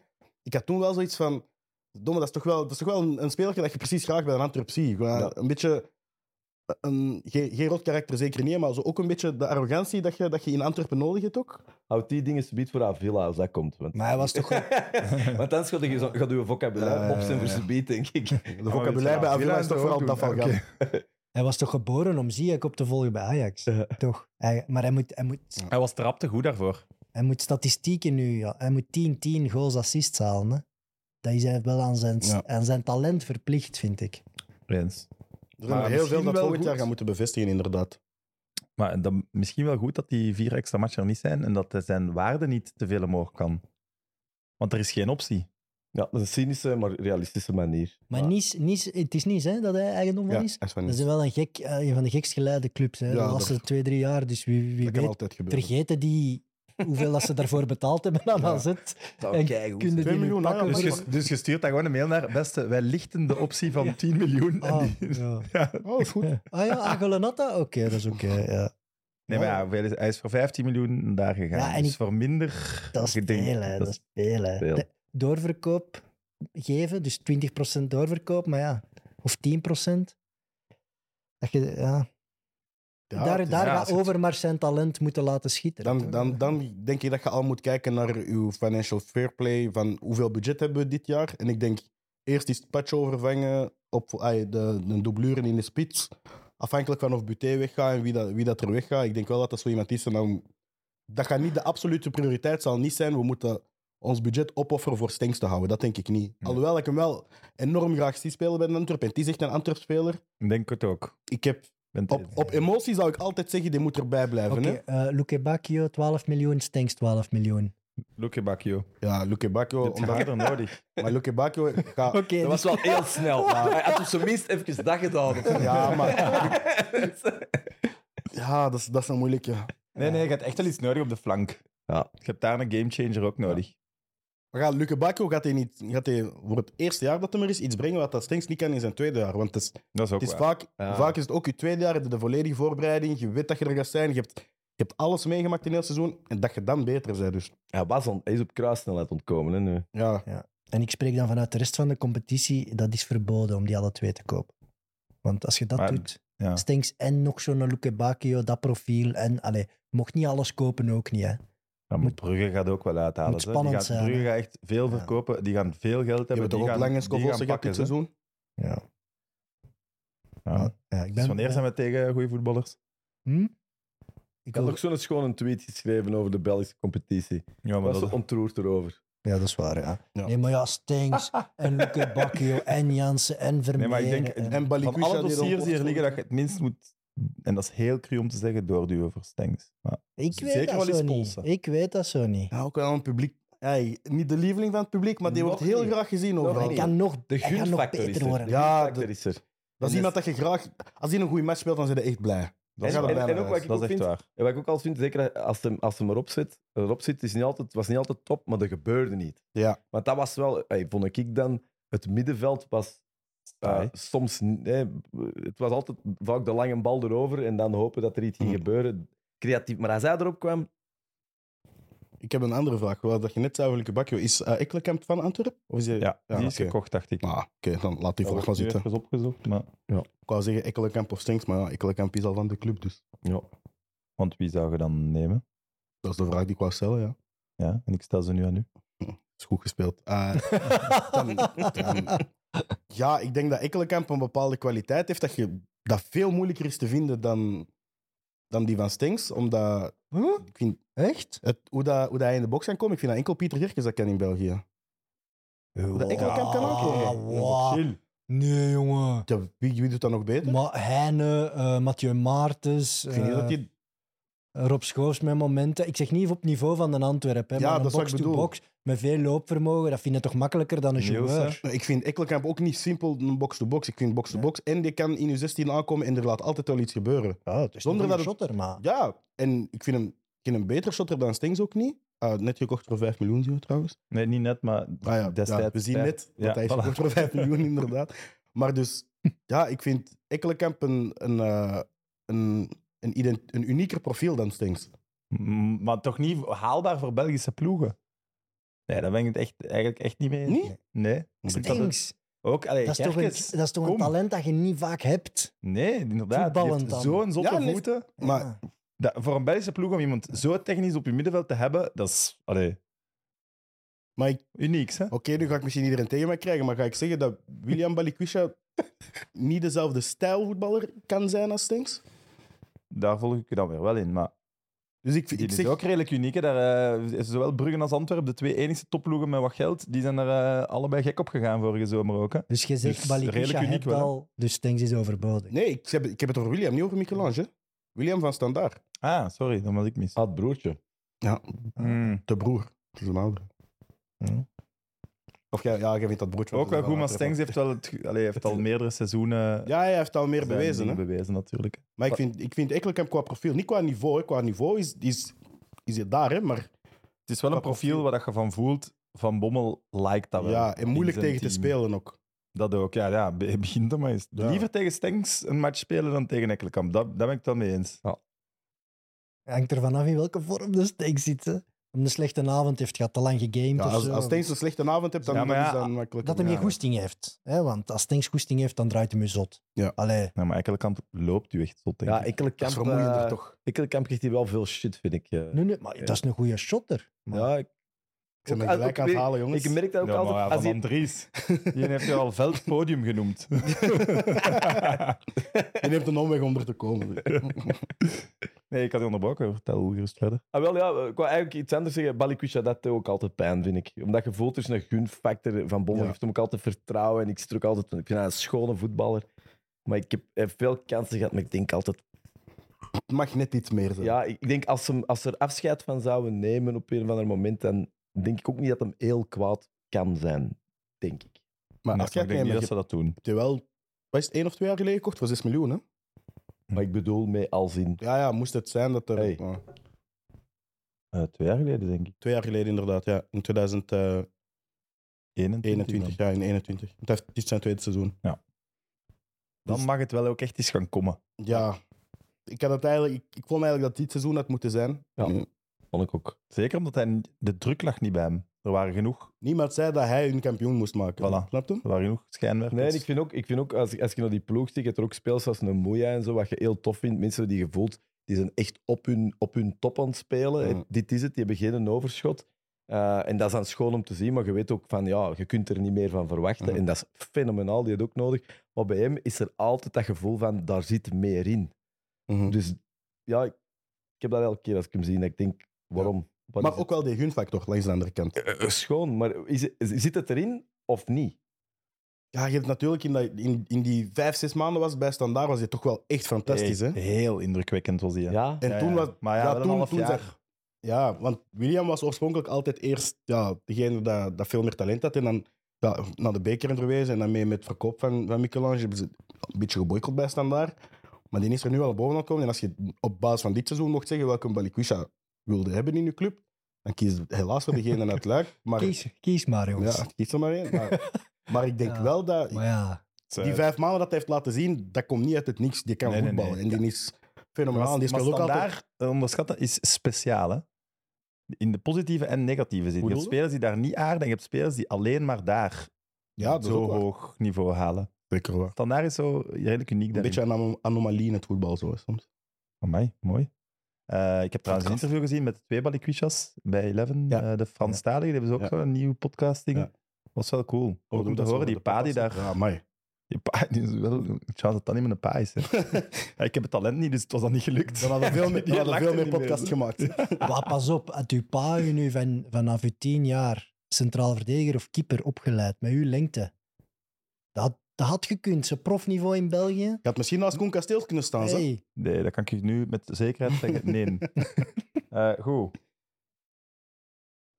Ik had toen wel zoiets van, domme, dat is toch wel, dat is toch wel een, een speler dat je precies graag bij een Antwerp ziet. Gewoon, Ja. Een beetje een, geen, geen rot karakter zeker niet, maar zo ook een beetje de arrogantie dat je, dat je in Antwerpen nodig hebt ook. Houd die dingen subiet voor haar villa als dat komt. Want, Maar hij was toch goed. want anders gaat je, gaat je vocabulaire op zijn voor subiet, denk ik. De vocabulaire bij Avila is toch vooral dat van gaan. Hij was toch geboren om Ziyech op te volgen bij Ajax? Toch? Hij, maar hij moet, hij, moet, Hij was trap te goed daarvoor. hij moet statistieken nu... Ja. Hij moet 10-10 goals assists halen. Hè. Dat is hij wel aan zijn, Ja. aan zijn talent verplicht, vind ik. Eens. Er zijn heel veel dat volgend jaar gaan moeten bevestigen, inderdaad. Maar dan, misschien wel goed dat die vier extra matchen er niet zijn en dat zijn waarde niet te veel omhoog kan. Want er is geen optie. Ja, dat is een cynische, maar realistische manier. Maar Nice, Nice, het is Nice hè, dat hij eigendom van Ja, is. Dat is wel een, gek, eh, een van de gekst geleide clubs hè, Ja, de dat- laatste twee, drie jaar. Dus wie, wie Dat kan weet, altijd gebeuren. vergeten die hoeveel dat ze daarvoor betaald hebben aan Ja. AZ. En kunnen Twee die nu miljoen, pakken ja, Dus je, dus je stuurt daar gewoon een mail naar. Beste, wij lichten de optie van 10 miljoen. En Ah, die- ja. ja. Oh, dat is goed. Ah ja? Oké, dat is oké. ja. Nee, maar ja, hij is voor 15 miljoen daar gegaan. Ja, en dus ik- voor minder... Dat is hè. dat is- is doorverkoop geven, dus 20% doorverkoop, maar ja, of 10%. Dat je, ja. Ja, daar is- daar ja, gaat Overmars zijn talent moeten laten schitteren. Dan, dan, dan denk ik dat je al moet kijken naar uw financial fair play. Van hoeveel budget hebben we dit jaar? En ik denk eerst is Pacho vervangen op ay, de, de in de spits. Afhankelijk van of Buté weggaat en wie dat, wie dat er weggaat. Ik denk wel dat dat zo iemand is. En dan, dat gaat niet de absolute prioriteit zal niet zijn. We moeten ons budget opofferen voor Stenks te houden. Dat denk ik niet. Ja. Alhoewel ik hem wel enorm graag zie spelen bij de Antwerp. En is echt een Antwerp-speler. Ik denk het ook. Ik heb, op, op emotie zou ik altijd zeggen, die moet erbij blijven. Oké, hè? eh, Luque Bacchio 12 miljoen, Stenks 12 miljoen. Luke Bacchio. Ja, Luke Bacchio. Omdat- harder nodig. Maar Luke Bacchio. Oké, Dat was dus- wel heel snel. Hij had op zijn minst even dat gedaan. Ja, maar... Ja, dat is, dat is een moeilijke. Nee, nee, je hebt echt wel iets nodig op de flank. Ja. Je hebt daar een gamechanger ook nodig. Maar ja, Luke Bacchio gaat hij niet... Gaat hij voor het eerste jaar dat hij er is iets brengen wat dat Stenks niet kan in zijn tweede jaar. Want het is, Dat is ook het is vaak, Ja. vaak is het ook je tweede jaar, de volledige voorbereiding, je weet dat je er gaat zijn, je hebt, je hebt alles meegemaakt in heel seizoen en dat je dan beter bent. Dus Hij, was on- hij is op kruissnelheid ontkomen. Hè, nu. ja, En ik spreek dan vanuit de rest van de competitie, dat is verboden om die alle twee te kopen. Want als je dat Maar- doet, Ja. Stenks en nog zo'n Luque Bacchio, dat profiel, en allee, mocht niet alles kopen ook niet, hè. Ja, maar Brugge gaat ook wel uithalen. moet spannend die gaat, zijn, Brugge gaat echt veel Ja. verkopen. Die gaan veel geld je hebben. hebt toch die ook gaan, lange gehad dit seizoen? Ja. Ja. Ja, ik Dus ben, wanneer zijn we tegen goede voetballers? Hm? Ik had wil- ook zo'n schone tweet geschreven over de Belgische competitie. Ja, Ik maar was dat, zo ontroerd erover. Ja, dat is waar, ja. Ja. Nee, maar ja, Stenks en Luque Bacchio en Jansen en nee, Vermeeren. maar ik denk, en- En van alle die er dossiers die er liggen, dat je het minst moet... En dat is heel cru om te zeggen, doorduwen voor Stengs. Maar ik weet zeker dat wel eens niet. polsen. Ik weet dat zo niet. Ja, ook wel een publiek... Ja, niet de lieveling van het publiek, maar die Nog wordt heel niet. graag gezien Nog overal. Hij kan nog, De hij kan nog gunfactor is beter er. worden. De Ja, gunfactor de- is er. Dat is iemand dat je graag... Als hij een goede match speelt, dan zijn je echt blij. dat En, en, bijna en ook wat juist. ik Dat ook is echt vind, waar. en wat ik ook al vind, zeker als hem, als hem erop zit, erop zit is niet altijd, het was niet altijd top, maar dat gebeurde niet. Ja. Want dat was wel, hey, vond ik dan, het middenveld was soms, nee, het was altijd vaak de lange bal erover en dan hopen dat er iets ging Mhm. gebeuren. Creatief. Maar als hij erop kwam, Ik heb een andere vraag. Wat dat je net zei over Bacchio. Is uh, Ekkelenkamp van Antwerp? Of is hij... Ja, die is oké. gekocht, dacht ik. Ah, Oké, dan laat die vraag maar zitten. even opgezocht, maar... Ik wou zeggen Ekkelenkamp of Stenks, maar ja, Ekkelenkamp is al van de club, dus ja, Want wie zou je dan nemen? dat is de vraag die ik wou stellen, ja. Ja, en ik stel ze nu aan u. Is goed gespeeld. Eh, dan- dan- ja, ik denk dat Ekkelenkamp een bepaalde kwaliteit heeft dat, je, dat veel moeilijker is te vinden dan, dan die van Stenks. Omdat Huh? ik vind Echt? het, hoe, dat, hoe dat hij in de box kan komen, ik vind dat enkel Pieter Gerkes dat kan in België. Dat Ekkelenkamp kan ook, wow. Nee, jongen. Ja, wie, wie doet dat nog beter? Ma Heine, eh, Mathieu Maartens, ik vind niet eh, dat die... Rob Schoofs met momenten. Ik zeg niet op niveau van de Antwerpen, hè, Ja, maar dat een box-to-box met veel loopvermogen, dat vind je toch makkelijker dan een joueur? Ik vind Ekkelenkamp ook niet simpel een box-to-box. Ik vind box-to-box en die kan in je 16 aankomen en er laat altijd wel iets gebeuren. Ja, het is Zonder dat het- shotter, maar... Ja, en ik vind hem, ik vind hem beter shotter dan Stengs ook niet. Ah, net gekocht voor 5 miljoen, je trouwens. Nee, niet net, maar Ah ja, destijds. ja, we zien net dat hij is voilà. gekocht voor 5 miljoen, inderdaad. Maar dus, ja, ik vind Ekkelenkamp een, een, eh, een, een, ident- een unieker profiel dan Stengs. Mm, Maar toch niet haalbaar voor Belgische ploegen. Nee, daar ben ik het echt, eigenlijk echt niet mee. eens. Niet? Nee. Ik vind dat het- Stengs. Ook, allee, Dat is, toch een, Gerkes, dat is toch een kom. talent dat je niet vaak hebt? Nee, inderdaad. Die Voetballend heeft dan. Zo'n zotte Ja, nee. voeten. Maar Ja. Dat, voor een Belgische ploeg om iemand zo technisch op je middenveld te hebben, dat is allee, Maar ik- uniek. Hè? oké, nu ga ik misschien iedereen tegen mij krijgen, maar ga ik zeggen dat William Balikwisha niet dezelfde stijl voetballer kan zijn als Stenks? Daar volg ik je dan weer wel in. Maar Dus ik, die ik is zeg... ook redelijk uniek. hè. Daar, eh, zowel Bruggen als Antwerpen, de twee enigste topploegen met wat geld, die zijn er eh, allebei gek op gegaan vorige zomer ook. Hè? Dus je zegt, Dus redelijk uniek wel, al, dus Stengs is overbodig. Nee, ik heb, ik heb het over William, niet over Michelange. hè. William van Standaard. Ah, sorry, dan was ik mis. Ah, het broertje. Ja, Hmm. de broer. Dat is een oudere. Ja. Of jij, ja, jij vindt dat broertje... Ook wel goed, maar Stengs heeft, wel het, allee, heeft al meerdere seizoenen Ja, hij heeft al meer bewezen. Hè? bewezen natuurlijk. Maar ik vind, ik vind Ekkelenkamp qua profiel, niet qua niveau, hè. qua niveau is, is, is hij daar, hè? maar Het is wel een profiel profiel. waar je van voelt. Van Bommel lijkt dat wel. ja, en moeilijk tegen te spelen ook. Dat ook, ja. ja be- begint er maar eens. Ja. Liever tegen Stengs een match spelen dan tegen Ekkelenkamp. Dat, daar ben ik het wel mee eens. Hangt er vanaf in welke vorm de Stengs zit. Hè? Om een slechte avond heeft gehad, te lang gegamed Ja, als, zo. als een slechte avond hebt, dan, Ja, ja, is dat makkelijk. Dat hij geen goesting heeft. Hè? Want als Stengs goesting heeft, dan draait hij me zot. Ja. Allee, Ja, maar Ekkelenkamp loopt u echt tot, denk Ja, ik. Dat is Ekkelenkamp, eh, toch? Ekkelenkamp krijgt hier wel veel shit, vind ik. eh. nee, nee, maar dat is een goede shotter. Maar Ja, ik, Ik ben gelijk aan het halen, jongens. ik merk dat ook Ja, altijd. maar ja, als Andries. Die heeft je al veldpodium genoemd. Je neemt een omweg om er te komen. nee, ik had je onderbroken. Vertel gerust verder. Ah, wel, ja, ik wou eigenlijk iets anders zeggen. Balikwisha, dat doet ook altijd pijn, vind ik. Omdat je voelt, er is een gunfactor. Van Bommel Ja. heeft hem ook altijd vertrouwen. En ik, zit er ook altijd, ik vind hij een schone voetballer. Maar ik heb veel kansen gehad. Maar ik denk altijd... Het mag net iets meer zijn. Ja, ik denk als, hem, als ze er afscheid van zouden nemen op een of ander moment, dan denk ik ook niet dat hem heel kwaad kan zijn. Denk ik. maar Nee, als jij ik denk niet dat ze dat doen. Wat is het, één of twee jaar geleden gekocht? Voor 6 miljoen, hè? Maar ik bedoel mee als in... Ja, ja, moest het zijn dat er... Hey. ja, Eh, twee jaar geleden, denk ik. twee jaar geleden inderdaad, ja. In 2021, 21. ja, in 21. Het is zijn tweede seizoen. Dan Dus- mag het wel ook echt eens gaan komen. Ja, ik, had het eigenlijk, ik, ik vond eigenlijk dat dit seizoen had moeten zijn. Ja. Vond ik ook. Zeker omdat hij, de druk lag niet bij hem. Er waren genoeg, Niemand zei dat hij een kampioen moest maken. Voilà. Snap je? er waren genoeg schijnwerpers. Nee, ik vind ook, ik vind ook als, als je naar die ploeg ziet, je hebt er ook spelers als een Moeja en zo, wat je heel tof vindt. Mensen die je voelt, die zijn echt op hun, op hun top aan het spelen. En Dit is het, die hebben geen overschot. Eh, en dat is dan schoon om te zien, maar je weet ook van, ja, je kunt er niet meer van verwachten. Ja. En dat is fenomenaal, die had ook nodig. Maar bij hem is er altijd dat gevoel van, daar zit meer in. Mhm. Dus ja, ik, ik heb dat elke keer als ik hem zie. En ik denk, waarom? Wat Maar is ook wel die gunfactor langs de andere kant. het? Eh, eh, schoon, maar is, het- zit het erin of niet? Ja, je hebt natuurlijk in, dat, in, in die vijf, zes maanden was het bij Standaard was hij toch wel echt fantastisch. Hè? Heel indrukwekkend was hij. hè. Ja? En Ja, toen ja. was... Maar ja, wel een toen, half toen jaar. zei- ja, want William was oorspronkelijk altijd eerst ja, degene dat, dat veel meer talent had. En dan ja, naar de beker verwezen. En dan mee met het verkoop van, van Michelange hebben ze een beetje geboycott bij Standaard. Maar die is er nu al bovenaan komen. En als je op basis van dit seizoen mocht zeggen welke Balikwisha wilde hebben in je club, dan kies je helaas voor degene uit Luik. Maar, kies, kies maar, jongens. ja, kies er maar één. Maar, maar ik denk Ja. wel dat ja, die vijf maanden dat hij heeft laten zien, dat komt niet uit het niks. Die kan Nee, voetballen. nee. En die is fenomenaal. Maar, Die maar speelt ook altijd... standaard, eh, onderschatten, is speciaal. Hè? In de positieve en negatieve zin. Je hebt spelers die daar niet aarden en je hebt spelers die alleen maar daar Ja, zo waar. hoog niveau halen. Zeker waar. Standaard is zo redelijk uniek Een daarin. beetje een anom- anomalie in het voetbal zo, soms. Amai, mooi. Eh, ik heb trouwens een Podcast. interview gezien met de twee Balikwichas bij Eleven. Ja. eh, de Franstaligen, die hebben ze ook Ja. zo'n nieuw podcasting. Ja. was wel cool. Ook om te horen, die pa die podcast- daar... Ja, amai. Die pa, die is wel... Chance dat dat niet met een pa is. Ja, ik heb het talent niet, dus het was dan niet gelukt. Dan hadden we veel meer, dan hadden veel er meer podcast meer, gemaakt. maar pas op, had uw pa u nu van, vanaf uw tien jaar centraal verdediger of keeper opgeleid, met uw lengte, dat, dat had gekund. Ze profniveau in België. Je had misschien naast Koen Kasteels kunnen staan. zeg. Hey, Nee, dat kan ik je nu met zekerheid zeggen. Nee. Eh, goed.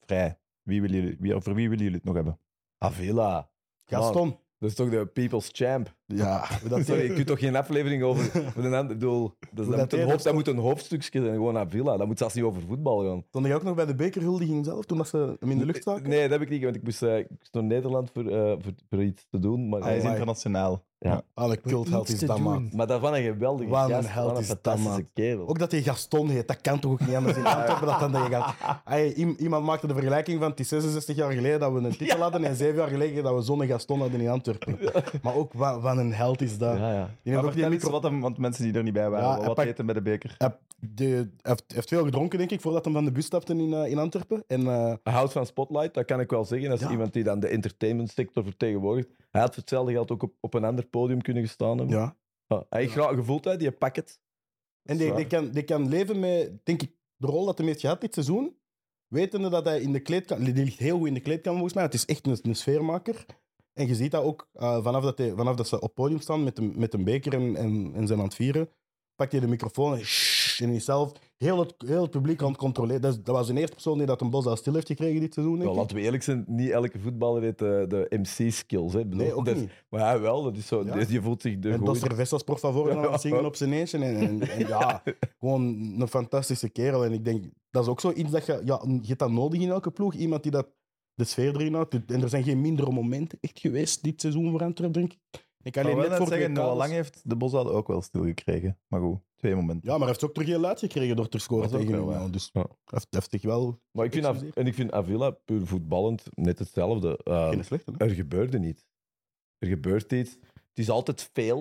Vrij. Wie willen jullie, wie, over wie willen jullie het nog hebben? Avila. Gaston. Dat is toch de people's champ? Ja, dat Sorry, je kunt toch geen aflevering over voor een ander doel. Dus dat, dat moet een deed, hoofd, dat dat moet een hoofdstukje zijn, gewoon naar Villa. Dat moet zelfs niet over voetbal gaan. Stond jij ook nog bij de bekerhuldiging zelf, toen dat ze hem in de lucht staken? Nee, dat heb ik niet, want ik moest, eh, ik moest naar Nederland voor, eh, voor, voor iets te doen. Maar, Hij is Amai. internationaal. Ah, een cultheld is dat, man. maar dat was een geweldige Wat een held wat een is dat, fantastische man. kerel. Ook dat hij Gaston heet, dat kan toch ook niet anders in Antwerpen dat dan dat je gaat. Iemand maakte de vergelijking van het is 66 jaar geleden dat we een titel hadden en 7 jaar geleden dat we zo'n Gaston hadden in Antwerpen. Maar ook wat, wat een held is dat. Ja, ja. Die Maar heeft ook die vertel eens micro... wat hem, want mensen die er niet bij waren, Ja, wat hem bij de beker? Hij de- heeft, veel gedronken, denk ik, voordat hij van de bus stapte in, eh, in Antwerpen. En eh, Hij houdt van Spotlight, dat kan ik wel zeggen. Als Ja. iemand die dan de entertainment sector vertegenwoordigt. Hij had voor hetzelfde geld ook op, op een ander podium kunnen gestaan hebben. ja. Ja, hij heeft graag gevoeld, hè, die pak het. En die, die, kan, die kan leven met, denk ik, de rol dat hij heeft gehad dit seizoen. Wetende dat hij in de kleedkamer... Die ligt heel goed in de kleedkamer, volgens mij. Het is echt een, een sfeermaker. En je ziet dat ook eh, vanaf, dat hij, vanaf dat ze op het podium staan met een, met een beker en, en, en zijn aan het vieren. Pakt hij de microfoon en, shhh, en zelf heel het, heel publiek aan het controleren. Dat, dat was de eerste persoon die dat een bos al stil heeft gekregen dit seizoen, ik. laten we eerlijk zijn, niet elke voetballer heeft de, de MC-skills. Nee, ook dat niet. Maar hij wel, dat is zo, die voelt zich de En. Dos Cervezas, por favor, aan zingen op zijn eentje. En, en, en ja, gewoon een fantastische kerel. En ik denk, dat is ook zoiets dat je... Ja, je hebt dat nodig in elke ploeg. Iemand die dat de sfeer erin houdt. En er zijn geen mindere momenten echt geweest dit seizoen voor Antwerpen, denk ik. Ik kan alleen net voor zeggen, Noah was- Lang heeft de Bosal ook wel stilgekregen. Maar goed, twee momenten. Ja, maar hij heeft ook terug heel luid gekregen door te scoren tegen waar. Dus Ja. hij heeft, hij heeft zich wel... Maar ik vind, en ik vind Avila, puur voetballend, net hetzelfde. Uh, Geen slechte, er gebeurde niet. Er gebeurt iets. Het is altijd veel.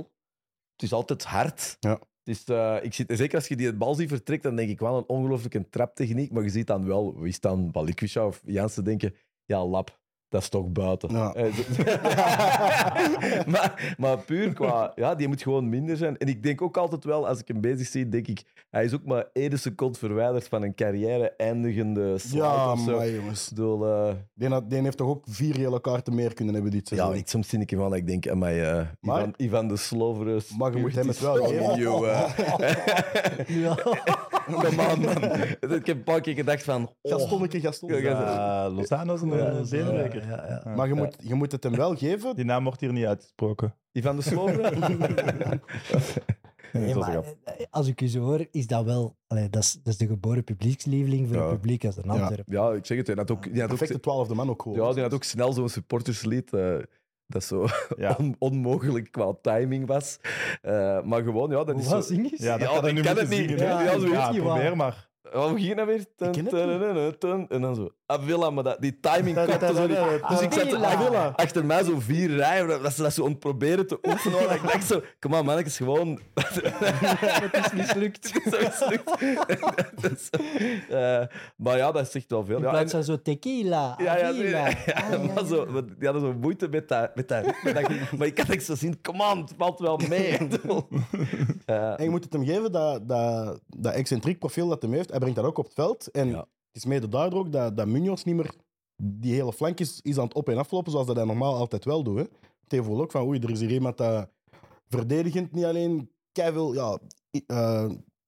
Het is altijd hard. Ja. Het is, eh, ik zit, zeker als je die bal ziet vertrekt, dan denk ik wel een ongelooflijke traptechniek. Maar je ziet dan wel, wie is dan Balikwisha of Jansen denken, ja, lap, dat is toch buiten. Ja. Eh, maar, maar puur qua, ja, die moet gewoon minder zijn. En ik denk ook altijd wel, als ik hem bezig zie, denk ik, hij is ook maar één seconde verwijderd van een carrière eindigende slide Ja, of zo. maar jongens. Ik bedoel, eh, Die, had- die heeft toch ook vier gele kaarten meer kunnen hebben dit seizoen. ja, ik, soms zie ik hem wel, ik denk aan mij, eh, Maar- Ivan, Ivan de Sloverus. Maar je moet hem het wel geven. Ja. On, man. Ik heb een paar keer gedacht van... Oh, Gastonneke, Gaston. Ja. Uh, Lozano is een Ja. Ja, ja. Maar je moet, je moet het hem wel geven. Die naam wordt hier niet uitgesproken. Ivan de Sloverus? Nee, dat was maar, eh, als ik u zo hoor, is dat wel... Allee, dat, is, dat is de geboren publiekslieveling voor Ja. een publiek als een Antwerpen. ja, ik zeg het. Hij had ook, die had ook, Perfecte twaalfde man ook gewoon. ja, die had ook snel zo'n supporterslied. eh, dat zo Ja. on- onmogelijk qua timing was. Eh, maar gewoon, ja, dat is Wat zo... zing eens? Ja, dat Ja, kan nu kan het niet. zingen. Ja, ja, probeer maar. Oh, we gingen weer. Tun, ken het tun, niet. tun, tun, en dan zo. Avila, maar dat, die timing klopte zo niet. Dus ik zat Avila. Avila. achter mij zo vier rijen, dat ze dat zo aan het proberen te oefenen. En ik dacht zo, kom aan, mannetjes, gewoon... Het is mislukt. zo mislukt. Dus, eh, maar ja, dat zegt wel veel. In Ja, plaats en- van zo tequila, ja, ja, Avila. ja, ja, Ah, ja, maar zo, die hadden zo moeite met dat, met dat. Dat Maar ik had echt zo zien, kom aan, het valt wel mee. Eh, En je moet het hem geven, dat, dat, dat excentriek profiel dat hij heeft, hij brengt dat ook op het veld. En Ja. het is mede daardoor ook dat, dat Munoz niet meer die hele flank is, is aan het op- en aflopen, zoals dat hij normaal altijd wel doet. Hè. Ook van, oei, er is hier iemand dat verdedigend niet alleen keiveel, ja,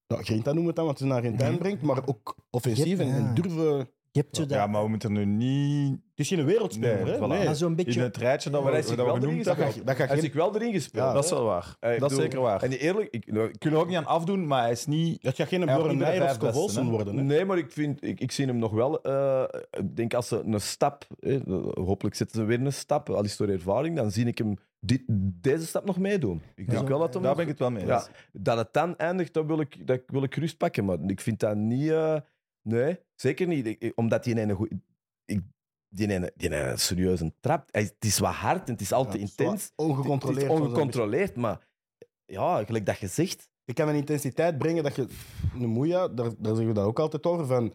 grinta noemen we het dan, want het is naar Argentijn brengt, maar ook offensief en, en durven... Je hebt zo dat... Ja, maar we moeten nu niet Het is geen wereldspeler, Nee, hè? voilà. Nee. maar zo'n in het rijtje dat we, Maar hij is dat zich we wel genoemd erin hebben. gaat, dat gaat hij is geen, zich wel erin gespeeld. Ja, Dat is hè. wel waar. Ik dat is bedoel, zeker waar. En eerlijk, ik, nou, ik- kunnen we ook niet aan afdoen, maar hij is niet... dat gaat geen Hij had Björn Meijer of vijf Scovolsen beste, hè? worden. Hè? Nee, maar ik, vind, ik, ik zie hem nog wel. eh, ik denk als ze een stap, eh, hopelijk zetten ze weer een stap, al is het door ervaring, dan zie ik hem dit, deze stap nog meedoen. Ik denk wel dat hem Daar nog- ben ik het wel mee Ja, dat het dan eindigt, dat wil ik, dat wil ik rust pakken. Maar ik vind dat niet. eh, nee, zeker niet. Ik- omdat die ene goed. Ik, die ene, die ene serieus een trap. Hij- Het is wat hard en het is altijd Ja, intens. Ongecontroleerd. Het ongecontroleerd, maar ja, gelijk dat zegt. je kan een intensiteit brengen dat je. Een daar, daar zeggen we dat ook altijd over. Van,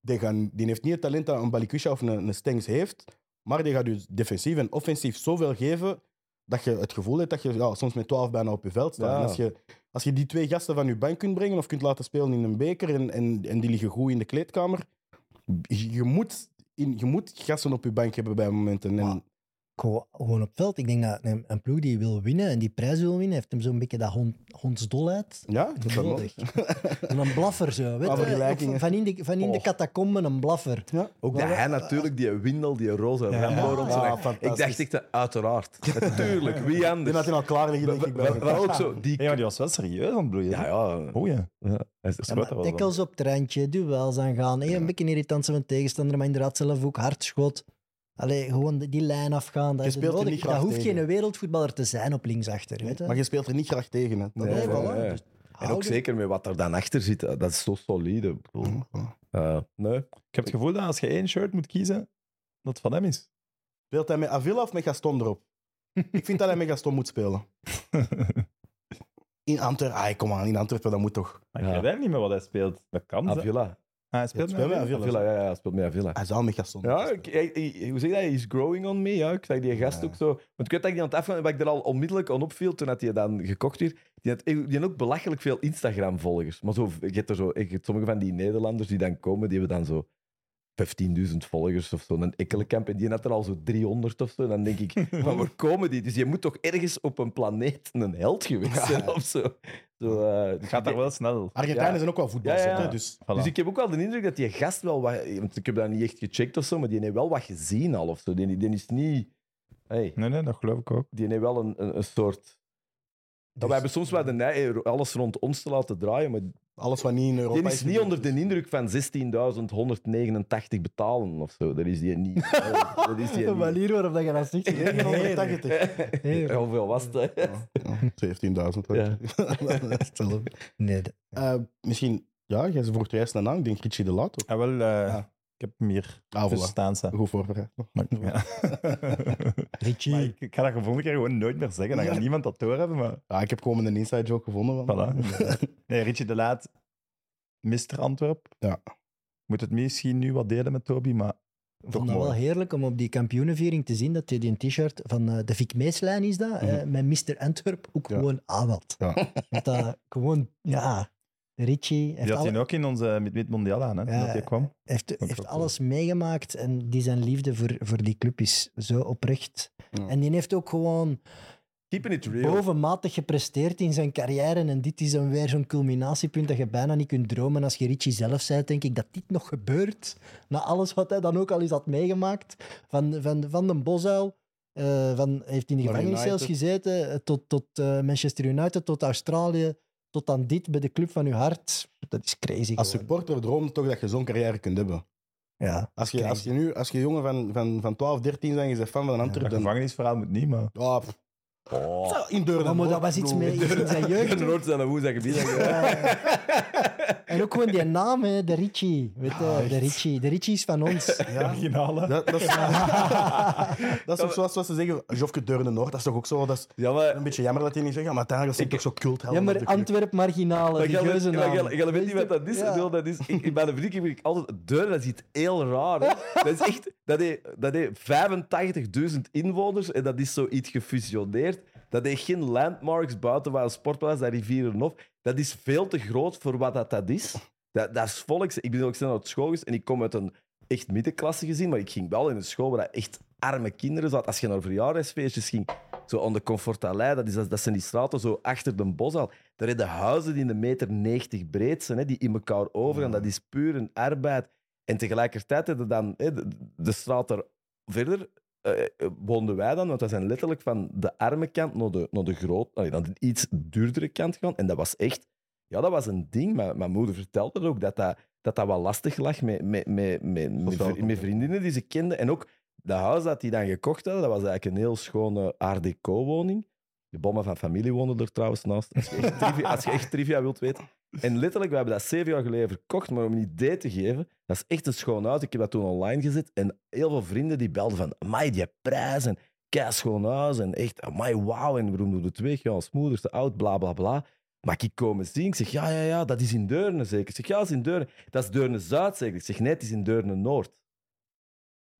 die, gaan, die heeft niet het talent dat een Balikusha of een, een Stengs heeft. Maar die gaat je defensief en offensief zoveel geven. Dat je het gevoel hebt dat je ja, soms met 12 bijna op je veld staat. Ja. En als, je, als je die twee gasten van je bank kunt brengen of kunt laten spelen in een beker. en, en, en die liggen goed in de kleedkamer. je, moet, in, je moet gasten op je bank hebben bij momenten. En gewoon, gewoon op veld. Ik denk dat een, een ploeg die wil winnen en die prijs wil winnen, heeft hem zo'n beetje dat hond, hondsdol uit. Ja, dat is wel Nodig. En een blaffer zo, weet je? Van in de, van in de catacomben een blaffer. Ja. Ook dat hij natuurlijk, die windel, die roze Ja. Rambo rond zijn Ja. Ik dacht echt, eh, uiteraard. Natuurlijk, wie Ik denk anders? dat hij al klaar ligt, denk ik. bij Wel- wel ook zo, die... Ja, maar die was wel serieus aan het bloeien. Ja, ja. Oh ja. er tackles op het randje, duels aangaan. Hey, een beetje irritant zijn van tegenstander, maar inderdaad zelf ook hard schot. Allee, gewoon die, die lijn afgaan. Dat, Je is speelt er niet dat hoeft tegen. geen wereldvoetballer te zijn op linksachter. Weet je? Maar je speelt er niet graag tegen. Hè. Nee, voilà. Dus En ook zeker met wat er dan achter zit, dat is zo solide. Eh, nee. Ik heb het gevoel dat als je één shirt moet kiezen, dat het van hem is. Speelt hij met Avila of met Gaston erop? ik vind dat hij met Gaston moet spelen. In Antwerpen, ah, kom aan, in Antwerpen, dat moet toch. Maar ik Ja. weet niet meer wat hij speelt. Dat kan. Avila. Ah, hij speelt Ja, speelt met Avila. Avila. Avila, ja, ja, hij speelt met Avila. Hij zal met Gaston. Ja, ik, ik- ik- hoe zeg je dat? He's growing on me. Ja, ik zag die gast Ja. ook zo. Want ik weet dat ik die aan het afgaan, wat ik er al onmiddellijk aan opviel toen dat hij dan gekocht werd. Die had, die had ook belachelijk veel Instagram-volgers. Maar zo, je hebt er zo, je hebt sommige van die Nederlanders die dan komen, die hebben dan zo 15.000 volgers of zo. Een Ekkelenkamp en die had er al zo 300 of zo. Dan denk ik, van waar komen die? Dus je moet toch ergens op een planeet een held geweest zijn of zo. zo eh, dus Het gaat daar wel snel. Argentijnen Ja. zijn ook wel Ja, hè, dus... Voilà. Dus ik heb ook wel de indruk dat die gast wel wat... Want ik heb dat niet echt gecheckt of zo, maar die heeft wel wat gezien al of zo. Die, die is niet... Hey, Nee, nee, dat geloof ik ook. die heeft wel een, een, een soort... Dus- we hebben soms wel de neiging alles rond ons te laten draaien, maar Alles wat niet in Europa die is niet onder de indruk van 16.189 betalen of zo. Dat is die niet. dat is die niet. manier waarop dat je dat zegt. 980. Heerlijk. Ja, Hoeveel was het? hè? Ja, 17.000. Ja. Nee, Eh, misschien, ja, jij vroeg er juist naar aan. Ik denk Richie de Laat. ook. Ja, wel, eh, Ja. ik heb hem hier Ah, voilà. staan. staan. Goed voorbereid. Maar, ja. Richie. Maar ik, ik ga dat de volgende keer gewoon nooit meer zeggen. Dan gaat Ja. niemand dat doorhebben. Maar Ja, ik heb gewoon een inside joke gevonden. van- Voilà. nee, Richie de Laat, Mr. Antwerp. Ja. Moet het misschien nu wat delen met Toby, maar Ik vond dat wel heerlijk om op die kampioenenviering te zien dat hij die een t-shirt van eh, de Vic Meeslijn is dat, eh, met Mr. Antwerp ook Ja. gewoon aanhad. Ja. Dat dat gewoon, ja, Richie Die heeft, had alle- hij ook in onze Mid Mondial aan, hè, Ja. dat hij kwam. heeft, heeft wel alles meegemaakt en die zijn liefde voor, voor die club is zo oprecht. Ja. En die heeft ook gewoon Keeping it real. bovenmatig gepresteerd in zijn carrière. En dit is dan weer zo'n culminatiepunt dat je bijna niet kunt dromen. Als je Richie zelf zei, denk ik dat dit nog gebeurt. Na alles wat hij dan ook al eens had meegemaakt. Van, van, van de Bosuil. eh, van, hij heeft in de gevangenis zelfs gezeten. eh, Tot, tot eh, Manchester United, tot Australië. Tot aan dit bij de club van uw hart. Dat is crazy. Als gewoon. supporter droom je toch dat je zo'n carrière kunt hebben. Ja, Als je, Crazy. als je nu, als je jongen van, van, van 12, 13 bent en je bent fan van een Antwerpen, dan... gevangenisverhaal moet niet, maar... Ja, pff, Oh. in Deurne. maar dat was iets mee in zijn jeugd. De Noord zijn woensdag gebied. En ook gewoon die naam, hè, de Richie. Weet je, de Richie. De Richie is van ons. Ja, Originale. dat, dat is, dat is ook zoals wat ze zeggen, Jofke Deurne Noord, dat is toch ook zo, dat is Ja, maar... een beetje jammer dat die niet zeggen, maar uiteindelijk is het toch zo cultheld. Ja, maar Antwerp marginale, jij weet- naam. niet wat dat is. Ja. Dat is ik, ik- bij de vriendin heb ik altijd deur, dat is iets heel raar. Hè. Dat is echt, dat heeft, dat heeft 85.000 inwoners en dat is zoiets gefusioneerd. Dat heeft geen landmarks buiten waar een sportplaats, dat Rivierenhof. Dat is veel te groot voor wat dat, dat is. Dat, dat is volks. Ik ben ook snel uit school geweest en ik kom uit een echt middenklasse gezin, maar ik ging wel in een school waar echt arme kinderen zaten. Als je naar verjaardagsfeestjes ging, zo aan de Comfortalei, dat, is, dat, dat zijn die straten zo achter de bos al. Daar heb je huizen die een meter 90 breed zijn, hè, die in elkaar overgaan. Dat is puur een arbeid. En tegelijkertijd heb je dan hè, de, de straat er verder. Eh, eh, woonden wij dan, want we zijn letterlijk van de arme kant naar de, naar de groot, allee, naar de iets duurdere kant gegaan. En dat was echt, ja, dat was een ding. Maar mijn moeder vertelde ook dat dat, dat, dat wel lastig lag met, met, met, met vriendinnen die ze kenden. En ook dat huis dat die dan gekocht hadden, dat was eigenlijk een heel schone Art Deco-woning. De bommen van familie woonden er trouwens naast. Als je echt trivia, als je echt trivia wilt weten. En letterlijk, we hebben dat zeven jaar geleden verkocht, maar om een idee te geven, dat is echt een schoon huis. Ik heb dat toen online gezet en heel veel vrienden die belden van, amai, die prijs en kei schoon huis en echt, amai, wauw. En waarom doe het weg? Ja, als moeder oud, bla, bla, bla. Maar ik komen zien, ik zeg, ja, ja, ja, dat is in Deurne zeker. Ik zeg, ja, dat is in Deurne. Dat is Deurne-Zuid zeker. Ik zeg, nee, het is in Deurne-Noord.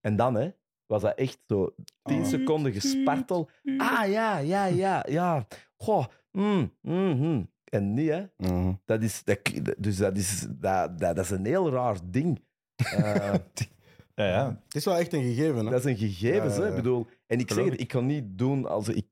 En dan, hè, was dat echt zo tien Oh. seconden gespartel. Ah, ja, ja, ja, ja. Goh, mm, mm, mm. En niet, hè. Mhm. Dat is, dat, dus dat is, dat, dat, dat is een heel raar ding. Eh, Ja, ja. Het is wel echt een gegeven. Hè? Dat is een gegeven, Ja. Ik bedoel, en ik zeg het, ik kan niet doen als... Ik,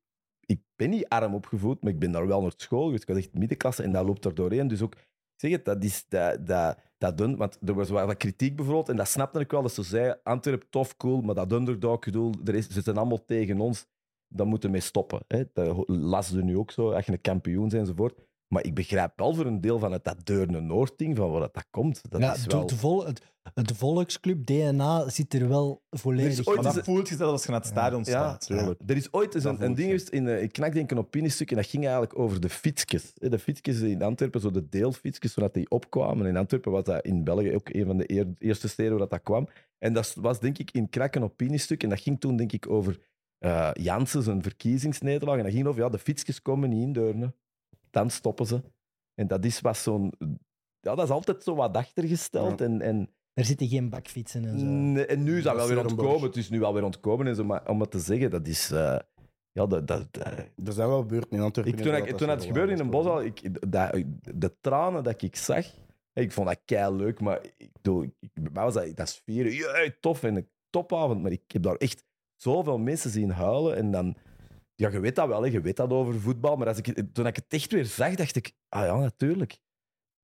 ik ben niet arm opgevoed, maar ik ben daar wel naar school geweest. Ik was echt middenklasse en dat loopt er doorheen. Dus ook, zeg het, dat is... Dat, dat, dat dun, want er was wel wat kritiek bijvoorbeeld, en dat snapte ik wel. Dat ze zei, Antwerp, tof, cool, maar dat underdog-gedoe, er is- ze zijn allemaal tegen ons. Dan moeten we stoppen. Hè. Dat lassen ze nu ook zo, als je een kampioen bent enzovoort. Maar ik begrijp wel voor een deel van het dat Deurne Noord-ding, van waar dat, dat komt. Dat ja, is het, wel... het, vol, het, het volksclub DNA zit er wel volledig Er is ooit Maar in. is dat voelt je zelfs als je naar het stadion staat. tuurlijk. Er is ooit eens Dat een, een ding in eh, ik knak denk een opiniestuk en dat ging eigenlijk over de fietsjes. Hè, De fietsjes in Antwerpen, zo de deelfietsjes, zodat die opkwamen. In Antwerpen was dat in België ook een van de eer- eerste steden waar dat, dat kwam. En dat was denk ik in krak een opiniestuk en dat ging toen denk ik over eh Janssen zijn verkiezingsnederlaag. En dat ging over, ja, de fietsjes komen niet in Deurne. Dan stoppen ze. En dat is wat zo'n... Ja, dat is altijd zo wat achtergesteld. Ja. En, en Er zitten geen bakfietsen en zo. Nee, en nu is dat Dat wel weer ontkomen. Het is nu wel weer ontkomen. En zo, maar om het te zeggen, dat is. eh, ja, dat, dat, dat- Er zijn wel buurten in Antwerpen. ik, toen, ik, dat toen het gebeurde in een bos al, ik, dat, de tranen dat ik zag, ik vond dat kei leuk. Maar ik, bedoel, ik, bij mij was dat, dat is vieren, jee, tof en een topavond. Maar ik heb daar echt zoveel mensen zien huilen. En dan, ja, je weet dat wel, hè, je weet dat over voetbal. Maar als ik, toen ik het echt weer zag, dacht ik, ah ja, natuurlijk.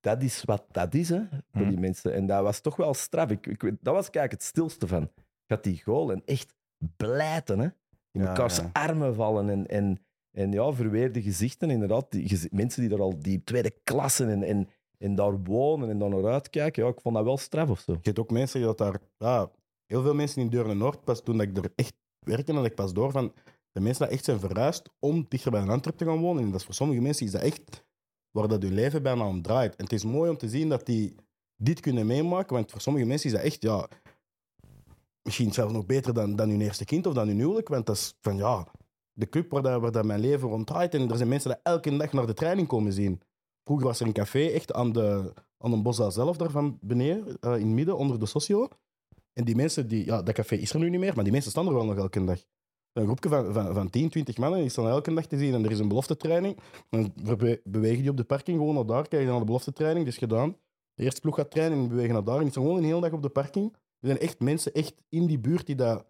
Dat is wat dat is, hè, voor Mhm. die mensen. En dat was toch wel straf. Ik, ik, dat was kijk het stilste van. Gaat die goal en echt blijten, hè. In Ja, armen vallen en, en, en ja, verweerde gezichten, inderdaad. Die, mensen die er al die tweede klasse en, en, en daar wonen en daar naar uitkijken. Ja, ik vond dat wel straf of zo. Je hebt ook mensen die dat daar... Ja, heel veel mensen in Deurne Noord, pas toen ik er echt werkte, had ik pas door van de mensen die echt zijn verhuisd om dichter bij een Antwerp te gaan wonen. En dat is voor sommige mensen is dat echt waar dat hun leven bijna om draait. En het is mooi om te zien dat die dit kunnen meemaken, want voor sommige mensen is dat echt, ja, misschien zelfs nog beter dan, dan hun eerste kind of dan hun huwelijk, want dat is van, ja, de club waar, dat, waar dat mijn leven rond draait. En er zijn mensen die elke dag naar de training komen zien. Vroeger was er een café echt aan de, aan een boszaal zelf, daar van beneden, eh, in het midden, onder de socio. En die mensen, die, ja, dat café is er nu niet meer, maar die mensen staan er wel nog elke dag. Een groepje van, van, van 10, 20 mannen, die staan elke dag te zien. En er is een beloftetraining. Dan bewegen die op de parking gewoon naar daar, kijken naar de beloftetraining, dat is gedaan. De eerste ploeg gaat trainen en bewegen naar daar. En die staan gewoon een hele dag op de parking. Er zijn echt mensen echt in die buurt die dat,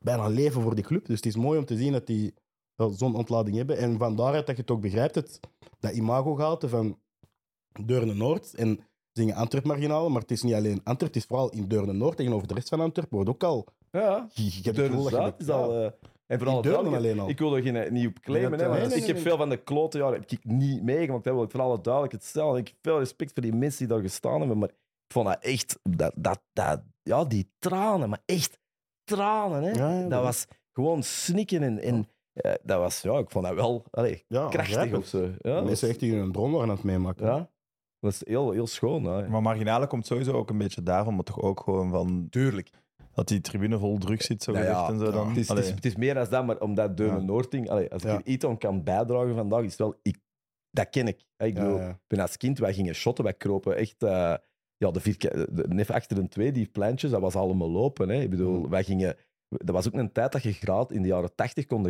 bijna leven voor die club. Dus het is mooi om te zien dat die wel zo'n ontlading hebben. En van daaruit dat je het ook begrijpt, het, dat imago-gehalte van Deurne Noord en zingen Antwerp marginalen, maar het is niet alleen Antwerp, het is vooral in Deurne Noord tegenover de rest van Antwerp wordt ook al... Ja, Je, je hebt Deurne dat je Zuid is al... ja. En vooral duidelijk-. Ik wil er geen, eh, niet op claimen, Nee, hè, want nee, nee, ik heb nee. veel van de klote jaren heb ik niet meegemaakt. Hè, wil ik voor alle duidelijkheid stellen. Ik heb veel respect voor die mensen die daar gestaan hebben, maar ik vond dat echt... Dat, dat, dat, ja, die tranen, maar echt tranen. Hè. Ja, ja, dat dat was gewoon snikken en... en eh, dat was, ja, ik vond dat wel allee, Ja, krachtig of zo. Ja, Mensen echt die hun droom waren aan het meemaken. Ja, dat was heel, heel schoon. Ja. Maar marginale komt sowieso ook een beetje daarvan, maar toch ook gewoon van Tuurlijk. Dat die tribune vol druk zit, zo Nou ja, en zo dan. Het is, het, is, Allee. het is meer dan dat, maar omdat Deurne Ja. Noording... Allee, als ik er iets aan kan bijdragen vandaag, is het wel... Ik, dat ken ik. Ik bedoel, ben als kind, wij gingen shotten, wij kropen echt... eh, ja, de vier, de, achter een twee, die pleintjes, dat was allemaal lopen. Hè. Ik bedoel, Mm. wij gingen... Dat was ook een tijd dat je graad in de jaren tachtig kon...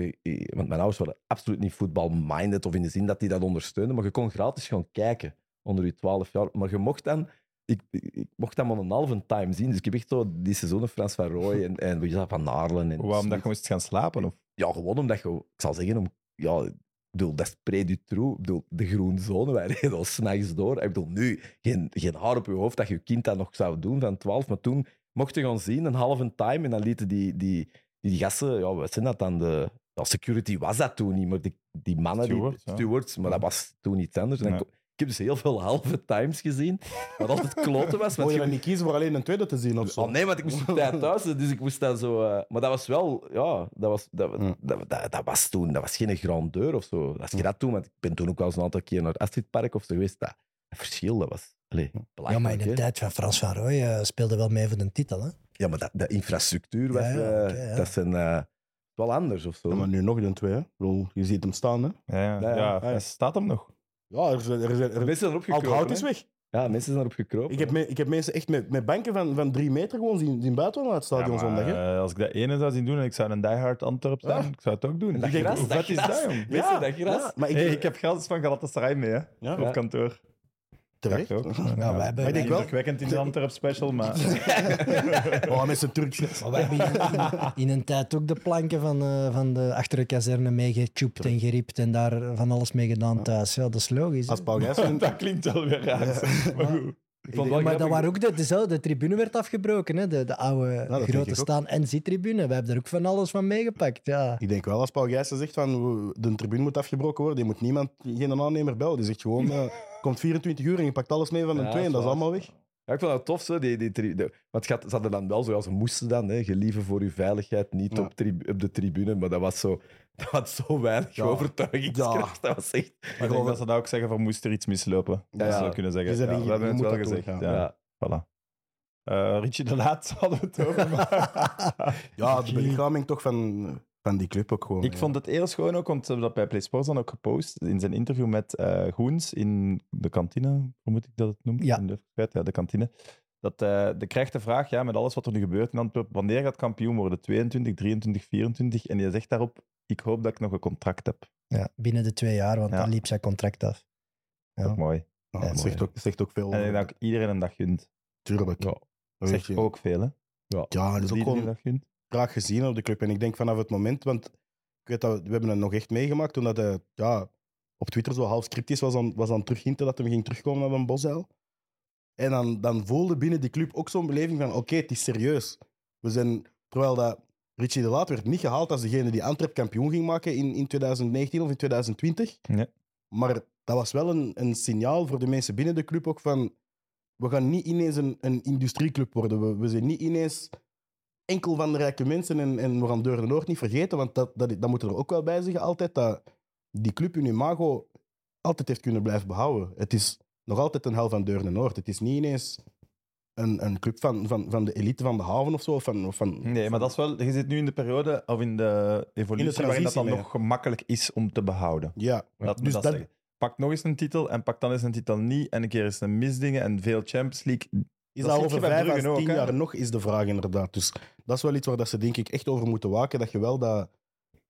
Want mijn ouders waren absoluut niet voetbal-minded, of in de zin dat die dat ondersteunden, maar je kon gratis gaan kijken onder je 12 jaar. Maar je mocht dan... Ik, ik, ik mocht dan maar een halve time zien. Dus ik heb echt zo die seizoenen Frans van Rooij en, en dat, Van Naarlen. En Waarom dat je moest gaan slapen? Of? Ja, gewoon omdat je, ik zal zeggen, om, ja, ik bedoel, dat is pre-Dutroux. Ik bedoel, de groene zone, wij reden al s'nachts door. Ik bedoel, nu, geen, geen haar op je hoofd dat je kind dat nog zou doen van 12, maar toen mocht je gaan zien, een halve time, en dan lieten die, die, die, die gasten, ja, wat zijn dat dan? De, ja, security was dat toen niet, maar die, die mannen, Stewards, die ja. stewards, maar dat was toen iets anders. En dan Ja. Ik heb dus heel veel halve times gezien, wat altijd kloten was. Mocht Want je dan niet kiezen voor alleen een tweede te zien of zo? Oh nee, want ik moest op tijd thuis, dus ik moest dat zo... eh, maar dat was wel... Ja, dat was, dat, Ja. dat, dat, dat was toen... Dat was geen grandeur of zo. Als je dat toen... Want ik ben toen ook wel eens een aantal keer naar het Astridpark of zo geweest. Dat, dat verschil, dat was... Allee, Ja, maar in de tijd van Frans van Rooij eh, speelde wel mee voor de titel. Hè? Ja, maar dat, de infrastructuur was... Ja, ja, eh. Dat zijn... eh, wel anders of zo. Ja, maar nu nog een twee. hè. Bedoel, je ziet hem staan. Hè? Ja, ja, Ja, ja. ja, ja. hij staat hem nog. Ja, er zijn, er zijn, er, mensen zijn erop al het gekropen. hout is hè. weg. Ja, mensen zijn erop gekropen. Ik heb, me- ik heb mensen echt met, met banken van, van drie meter gewoon zien, zien buiten naar het stadion Ja, maar, zondag. Hè? eh, als ik dat ene zou zien doen en ik zou een diehard Antwerp zijn, Ja. ik zou het ook doen. En dat Ik denk, gras, hoe dat vet is gras. dat, jong? Mensen, dat gras. Maar ik, Hey, ik heb gratis van Galatasaray mee, hè, ja, op kantoor. Terecht. Ook. Ja, wij hebben- Maar ik denk wel... In de Antwerp special, maar... Oh, met zijn Turks. Maar we hebben in, een tijd ook de planken van, eh, van de achter de kazerne meegechoept en geript en daar van alles mee gedaan thuis. Ja, dat is logisch. Als Paul dat klinkt wel weer raar. Maar goed. Ik vond het wel maar dat waren ook de, dezelfde de tribune werd afgebroken, hè? De, de oude denk grote staan- en zittribune. We hebben er ook van alles van meegepakt. Ja. Ik denk wel, als Paul Gijssen zegt van de tribune moet afgebroken worden, die moet niemand, geen aannemer bellen. Die zegt gewoon, eh, komt 24 uur en je pakt alles mee van de Ja, twee en dat is allemaal weg. Ja, ik vond het tof, zo, die, die, tri- de, want het gaat- ze hadden dan wel, zoals ze moesten dan, hè, gelieve voor uw veiligheid, niet Ja. op, op de tribune, maar dat was zo, dat had zo weinig Ja. overtuigingskracht. Dat was echt... Ik denk dat ze dat ook zeggen van moest er iets mislopen. Dat Ja, zou kunnen zeggen. Ja, dat we hebben je het moet wel dat doen, gezegd. ja. Ja. Ja. Voilà. Eh, Richie de Laat hadden we het over. maar- Ja, de belichaming toch van, van die club ook gewoon. Ik ja. vond het heel schoon ook, want ze hebben dat bij PlaySports dan ook gepost in zijn interview met eh Goens in de kantine. Hoe moet ik dat noemen? Ja. In de, ja, de kantine. Dat, eh de krijgt de vraag, ja, met alles wat er nu gebeurt in Antwerpen, wanneer gaat kampioen worden? 22, 23, 24? En je zegt daarop, ik hoop dat ik nog een contract heb. Ja, binnen de twee jaar, want Ja. dan liep zijn contract af. Ja. Ook mooi. Ja, Ja, dat zegt ook, zegt ook veel. En ik over- denk dat iedereen een dag gunt. Tuurlijk. Ja. Dat zegt ook veel, hè? Ja, dat is ook Iedereen gewoon een dag gunt. Graag gezien op de club. En ik denk vanaf het moment, want ik weet dat we, we hebben het nog echt meegemaakt toen dat hij ja, op Twitter zo half scriptisch was aan, was aan het terughinten dat hij ging terugkomen naar een bosuil. En dan, dan voelde binnen die club ook zo'n beleving van oké, het is serieus. We zijn, terwijl dat Richie de Laat werd niet gehaald als degene die Antwerp kampioen ging maken in, in 2019 of in 2020. Nee. Maar dat was wel een, een signaal voor de mensen binnen de club ook van we gaan niet ineens een, een industrieclub worden. We, we zijn niet ineens enkel van de rijke mensen en, en we gaan Deur de Noord niet vergeten, want dat, dat, dat moeten we er ook wel bij zeggen altijd, dat die club hun imago altijd heeft kunnen blijven behouden. Het is nog altijd een hel van Deur de Noord. Het is niet ineens een, een club van, van, van de elite van de haven of zo. Of van, of van, Nee, maar dat is wel, je zit nu in de periode, of in de evolutie, waarin dat dan nog gemakkelijk is om te behouden. Ja, Laat dus dat dat, zeggen. Pak nog eens een titel en pak dan eens een titel niet. En een keer eens een misdingen en veel Champions League. Is dat over vijf à Brugge ook, tien jaar nog, is de vraag inderdaad. Dus dat is wel iets waar dat ze denk ik echt over moeten waken. Dat je wel dat,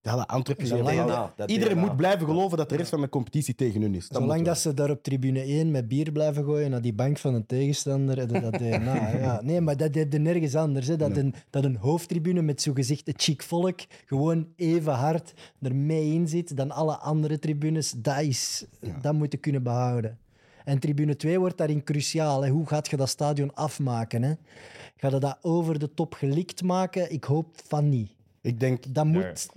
ja, dat Antwerpen... Zolang dat- DNA, dat Iedereen DNA. moet blijven geloven dat de rest van de competitie tegen hun is. Dat Zolang dat ze daar op tribune 1 met bier blijven gooien naar die bank van een tegenstander, dat DNA. ja. Nee, maar dat heb je nergens anders. Hè. Dat, Nee. een, dat een hoofdtribune met zogezegd het chic volk gewoon even hard er mee in zit dan alle andere tribunes, dat, is, dat moet je kunnen behouden. En tribune 2 wordt daarin cruciaal. Hè. Hoe gaat je dat stadion afmaken? Hè? Ga je dat over de top gelikt maken? Ik hoop van niet. Ik denk... Dat moet,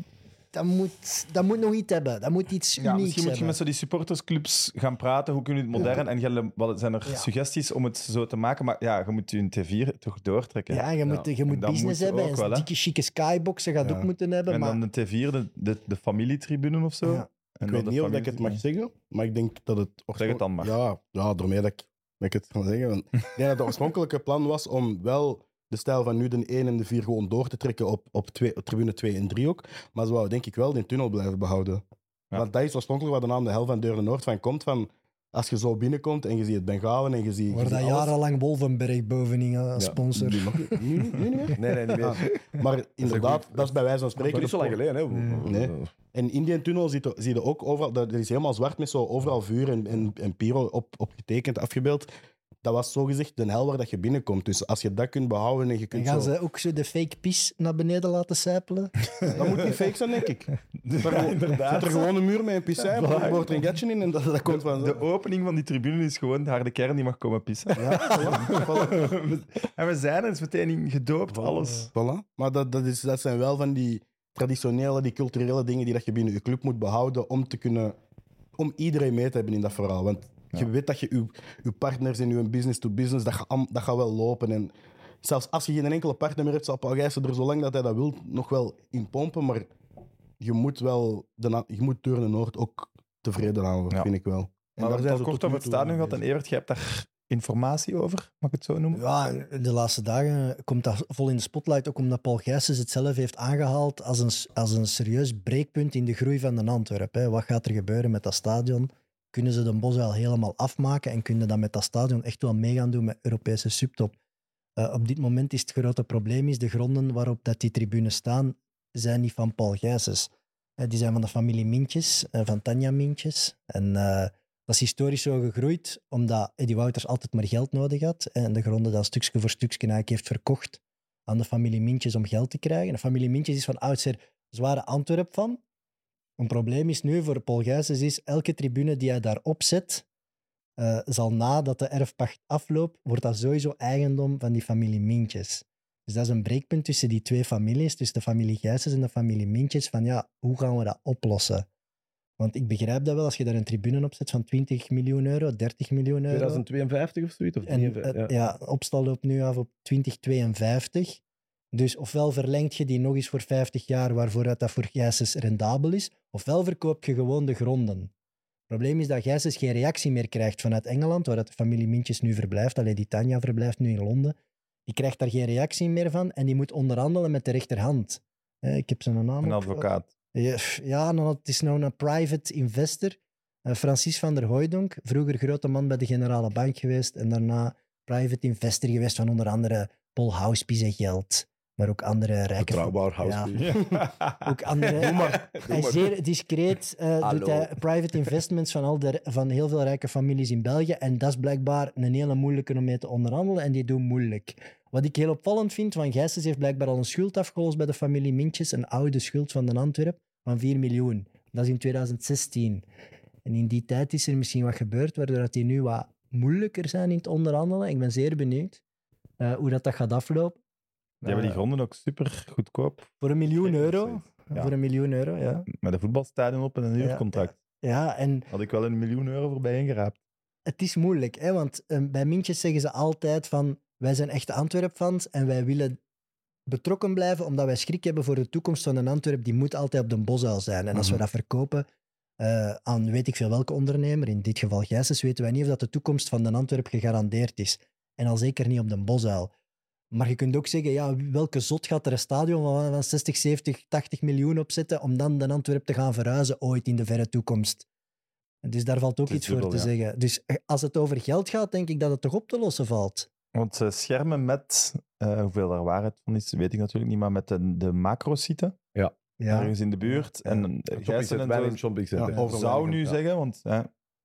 dat moet, dat moet nog iets hebben. Dat moet iets Ja, unieks misschien moet je met zo die supportersclubs gaan praten. Hoe kun je het modern? En wat zijn er Ja. suggesties om het zo te maken? Maar ja, je moet je T4 toch doortrekken. Ja, je moet, je moet business moet hebben. En wel, dikke, chique skyboxen gaat Ja. ook moeten hebben. en maar dan de T4, de, de, de familietribune of zo. En Ik weet de niet of ik het mag familietribune. zeggen, maar ik denk dat het... Zeg het dan maar. Ja, ja daarmee dat ik, dat ik het kan zeggen. Want ik denk dat het oorspronkelijke plan was om wel de stijl van nu de 1 en de 4 gewoon door te trekken op, op, twee, op tribune 2 en 3 ook. Maar ze wouden denk ik wel die tunnel blijven behouden. Ja. Want dat is oorspronkelijk waar de naam de hel van Deurne Noord van komt. Van als je zo binnenkomt en je ziet het Bengalen en je ziet... ziet dat jarenlang Wolvenberg bovenin als Ja. sponsor. Niet- nu niet- nu niet meer? Nee, nee, niet meer. Ah, maar inderdaad, dat is bij wijze van Dat is spreken... niet zo lang geleden, hè? Nee. En in die tunnel zie je, zie je ook overal, dat is helemaal zwart met zo overal vuur en, en, en pyro op, op getekend, afgebeeld. Dat was zogezegd de hel waar dat je binnenkomt. Dus als je dat kunt behouden en je En kunt gaan zo... ze ook zo de fake pis naar beneden laten sijpelen? Dat moet niet fake zijn, denk ik. Er, zet er gewoon een muur met een piscijn, Ja, er wordt er een gatje in en dat, dat komt van... De opening van die tribune is gewoon de harde kern die mag komen pissen. Ja, voilà, voilà. en we zijn dus meteen in gedoopt, alles. Voilà. Maar dat, dat, is, dat zijn wel van die traditionele, die culturele dingen die dat je binnen je club moet behouden om te kunnen... Om iedereen mee te hebben in dat verhaal. Want je weet dat je je, je partners in je business-to-business, dat, dat gaat wel lopen. En zelfs als je geen enkele partner meer hebt, zal Paul Gijssen er zolang dat hij dat wil nog wel in pompen. Maar je moet wel... De, je moet Deurne Noord ook tevreden houden, Ja. vind ik wel. En Maar we hebben zijn het kort over het stadion gehad. En. Evert, jij hebt daar informatie over, mag ik het zo noemen? Ja, de laatste dagen komt dat vol in de spotlight, ook omdat Paul Gijsens het zelf heeft aangehaald als een, als een serieus breekpunt in de groei van de Antwerp. Hè. Wat gaat er gebeuren met dat stadion? Kunnen ze de bos al helemaal afmaken en kunnen dat met dat stadion echt wel mee gaan doen met Europese subtop? Eh, op dit moment is het grote probleem is de gronden waarop dat die tribunes staan, zijn niet van Paul Gijsens. Eh, die zijn van de familie Mintjes, eh, van Tanja Mintjes. En Dat is historisch zo gegroeid, omdat Eddie Wouters altijd maar geld nodig had. En de gronden dan stukje voor stukje eigenlijk heeft verkocht aan de familie Mintjes om geld te krijgen. De familie Mintjes is van oudsher zware Antwerp van. Een probleem is nu voor Paul Gijsens is elke tribune die hij daar opzet, eh, zal nadat de erfpacht afloopt, wordt dat sowieso eigendom van die familie Mintjes. Dus dat is een breekpunt tussen die twee families, tussen de familie Gijsens en de familie Mintjes, van ja, hoe gaan we dat oplossen? Want ik begrijp dat wel, als je daar een tribune op zet van 20 miljoen euro, 30 miljoen euro. 2052 of zoiets? Of En 53, het- ja. ja, opstal loopt nu af op 2052. Dus ofwel verlengt je die nog eens voor 50 jaar, waarvoor dat, voor Gijsens rendabel is, ofwel verkoop je gewoon de gronden. Het probleem is dat Gijsens geen reactie meer krijgt vanuit Engeland, waar dat de familie Mintjes nu verblijft. Alleen die Tanja verblijft nu in Londen. Die krijgt daar geen reactie meer van en die moet onderhandelen met de rechterhand. Eh, Ik heb zijn naam Een advocaat. ja, nou, het is nou een private investor. Eh, Francis van der Hooijdonk, vroeger grote man bij de Generale Bank geweest en daarna private investor geweest van onder andere Paul Housepies en geld. Maar ook andere rijke... Betrouwbaar. Ja. Ook andere... Doe maar. Doe maar. zeer discreet eh, doet hij private investments van, al de, van heel veel rijke families in België. En dat is blijkbaar een hele moeilijke om mee te onderhandelen. En die doen moeilijk. Wat ik heel opvallend vind, Van Gijsens heeft blijkbaar al een schuld afgelost bij de familie Mintjes. Een oude schuld van de Antwerp van 4 miljoen. Dat is in 2016. En in die tijd is er misschien wat gebeurd, waardoor die nu wat moeilijker zijn in het onderhandelen. Ik ben zeer benieuwd eh, hoe dat, dat gaat aflopen. Die hebben die Eh, gronden ook super goedkoop. voor een miljoen euro. Ja. Voor een miljoen euro, ja. Met een voetbalstadion op en een Ja, huurcontract. Ja, en Had ik wel een miljoen euro voorbij ingeraapt. het is moeilijk, hè, want eh, bij Mintjes zeggen ze altijd van wij zijn echte Antwerp-fans en wij willen betrokken blijven omdat wij schrik hebben voor de toekomst van een Antwerp. Die moet altijd op de bosuil zijn. En als we Mhm. dat verkopen eh, aan weet ik veel welke ondernemer, in dit geval Gijsens, weten wij niet of dat de toekomst van de Antwerp gegarandeerd is. En al zeker niet op de bosuil. Maar je kunt ook zeggen, ja, welke zot gaat er een stadion van, van 60, 70, 80 miljoen opzetten om dan de Antwerp te gaan verhuizen ooit in de verre toekomst? Dus daar valt ook Het iets voor te ja. zeggen. Dus eh, als het over geld gaat, denk ik dat het toch op te lossen valt. Want ze schermen met, eh, hoeveel er waarheid van is, weet ik natuurlijk niet, maar met de, de macro-site Ja, ergens in de buurt. En eh, Gijssen Shoppingcenter, en in shoppingcenter. Ja, over- zou nu Ja. zeggen, want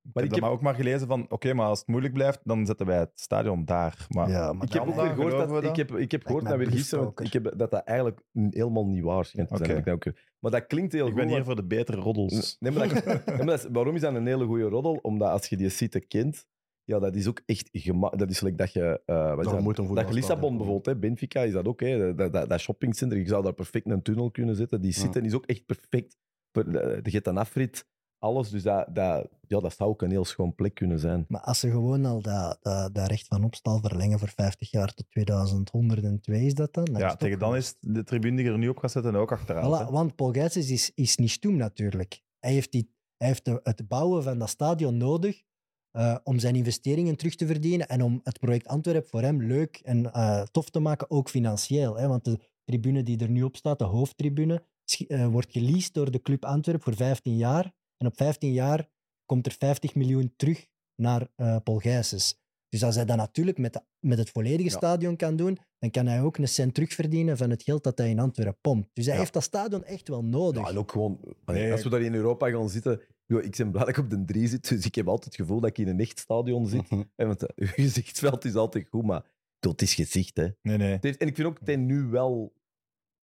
ik Maar heb ik dat heb- maar ook maar gelezen van, oké, maar als het moeilijk blijft, dan zetten wij het stadion daar. Maar ja maar Ik heb ook dat? weer gehoord we dat, ik dat? heb, ik heb gehoord dat weer gisteren, ik heb, dat dat eigenlijk helemaal niet waar schijnt te zijn. Ik Maar dat klinkt heel ik goed. ben hier voor de betere roddels. Nee, maar dat, nee, maar dat is- waarom is dat een hele goede roddel? Omdat als je die site kent, ja, dat is ook echt gema Dat is like dat je... eh wat is dat? Dat je Lissabon bijvoorbeeld, hè, Benfica is dat ook. Hè, dat, dat, dat shoppingcenter, je zou daar perfect een tunnel kunnen zetten. Die Ja. site is ook echt perfect. De de get een afrit, alles. Dus dat, dat, ja, dat zou ook een heel schoon plek kunnen zijn. Maar als ze gewoon al dat, dat, dat recht van opstal verlengen voor 50 jaar tot 2102, is dat dan? Ja, tegen dan goed. is de tribune die er nu op gaat zetten ook. Voilà, hè. want Paul Gijsens is, is niet stoem natuurlijk. Hij heeft, die, hij heeft de- het bouwen van dat stadion nodig eh, om zijn investeringen terug te verdienen en om het project Antwerp voor hem leuk en eh, tof te maken, ook financieel. Hè? Want de tribune die er nu op staat, de hoofdtribune, eh, wordt geleased door de Club Antwerp voor 15 jaar. En op 15 jaar komt er 50 miljoen terug naar eh Paul Gijsens. Dus als hij dat natuurlijk met, de- met het volledige Ja. stadion kan doen, dan kan hij ook een cent terugverdienen van het geld dat hij in Antwerpen pompt. Dus hij Ja. heeft dat stadion echt wel nodig. Ja, en ook gewoon, Nee. als we daar in Europa gaan zitten. joh, ik ben blij dat ik op de 3 zit, dus ik heb altijd het gevoel dat ik in een echt stadion zit. Mhm. En want eh, uw gezichtsveld is altijd goed, maar dat is gezicht. Hè. Nee, nee. En ik vind ook dat hij nu wel.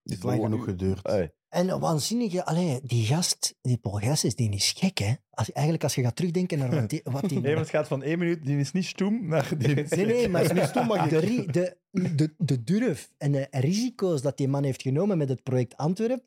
Het heeft lang genoeg geduurd. Hey, En een waanzinnige, allee, die gast, die Paul Gijsens, die is gek, hè? Als, eigenlijk, als je gaat terugdenken naar wat die... Wat die Nee, maar het gaat van één minuut, die is niet stoem, naar die is... Nee, nee, maar is niet stoem, maar de, de, de, de durf en de risico's dat die man heeft genomen met het project Antwerp,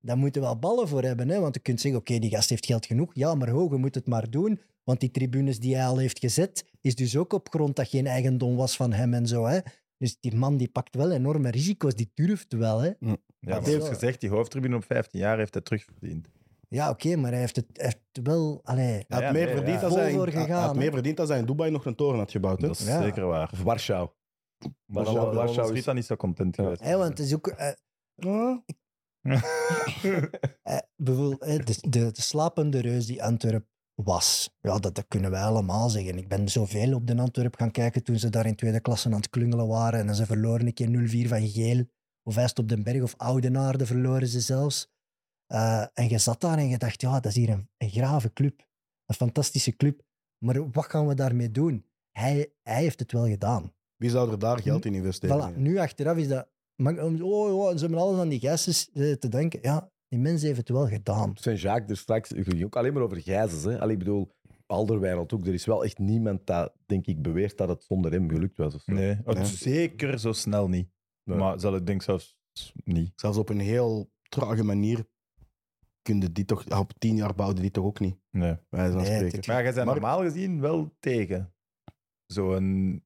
daar moeten we wel ballen voor hebben. Hè? Want je kunt zeggen, oké, die gast heeft geld genoeg. Ja, maar ho, je moet het maar doen. Want die tribunes die hij al heeft gezet, is dus ook op grond dat geen eigendom was van hem en zo. Hè? Dus die man die pakt wel enorme risico's, die durft wel. Hè? Ja, maar Dat hij is heeft gezegd, die hoofdtribune op 15 jaar heeft hij terugverdiend. Ja, oké, maar hij heeft het heeft wel... Allee, Hij had, Ja, meer nee, verdiend ja. als hij, voor hij had gegaan, meer verdiend als hij in Dubai nog een toren had gebouwd. Hè? Dat is Ja. zeker waar. of Warschau. Maar Warschau- dan Warschau is- Rita niet zo content Ja. geweest. hè, want het is ook... eh, Eh, bijvoorbeeld, eh, de, de, de slapende reus die Antwerp was. Ja, dat, dat kunnen wij allemaal zeggen. Ik ben zoveel op de Antwerp gaan kijken toen ze daar in tweede klasse aan het klungelen waren. En ze verloren een keer 0-4 van Geel. Of Vijst op den Berg of Oudenaarde verloren ze zelfs. Eh, en je zat daar en je dacht, ja, dat is hier een, een grave club. Een fantastische club. Maar wat gaan we daarmee doen? Hij, hij heeft het wel gedaan. Wie zou er daar geld in investeren? Voilà, nu achteraf is dat... Maar, oh, oh, ze hebben alles aan die gijzers eh, te denken. Ja, die mensen heeft het wel gedaan. Saint-Jacques, er straks, ging ook alleen maar over. Hè? Allee, ik bedoel, Alderweireld ook. Er is wel echt niemand dat, denk ik, beweert dat het zonder hem gelukt was. Of zo. Nee, zeker zo snel niet. Nee. Maar zal ik denk zelfs niet. Zelfs op een heel trage manier kun je die toch... Op tien jaar bouwde die toch ook niet, Nee. van Nee, Maar jij bent Maar- normaal gezien wel tegen zo'n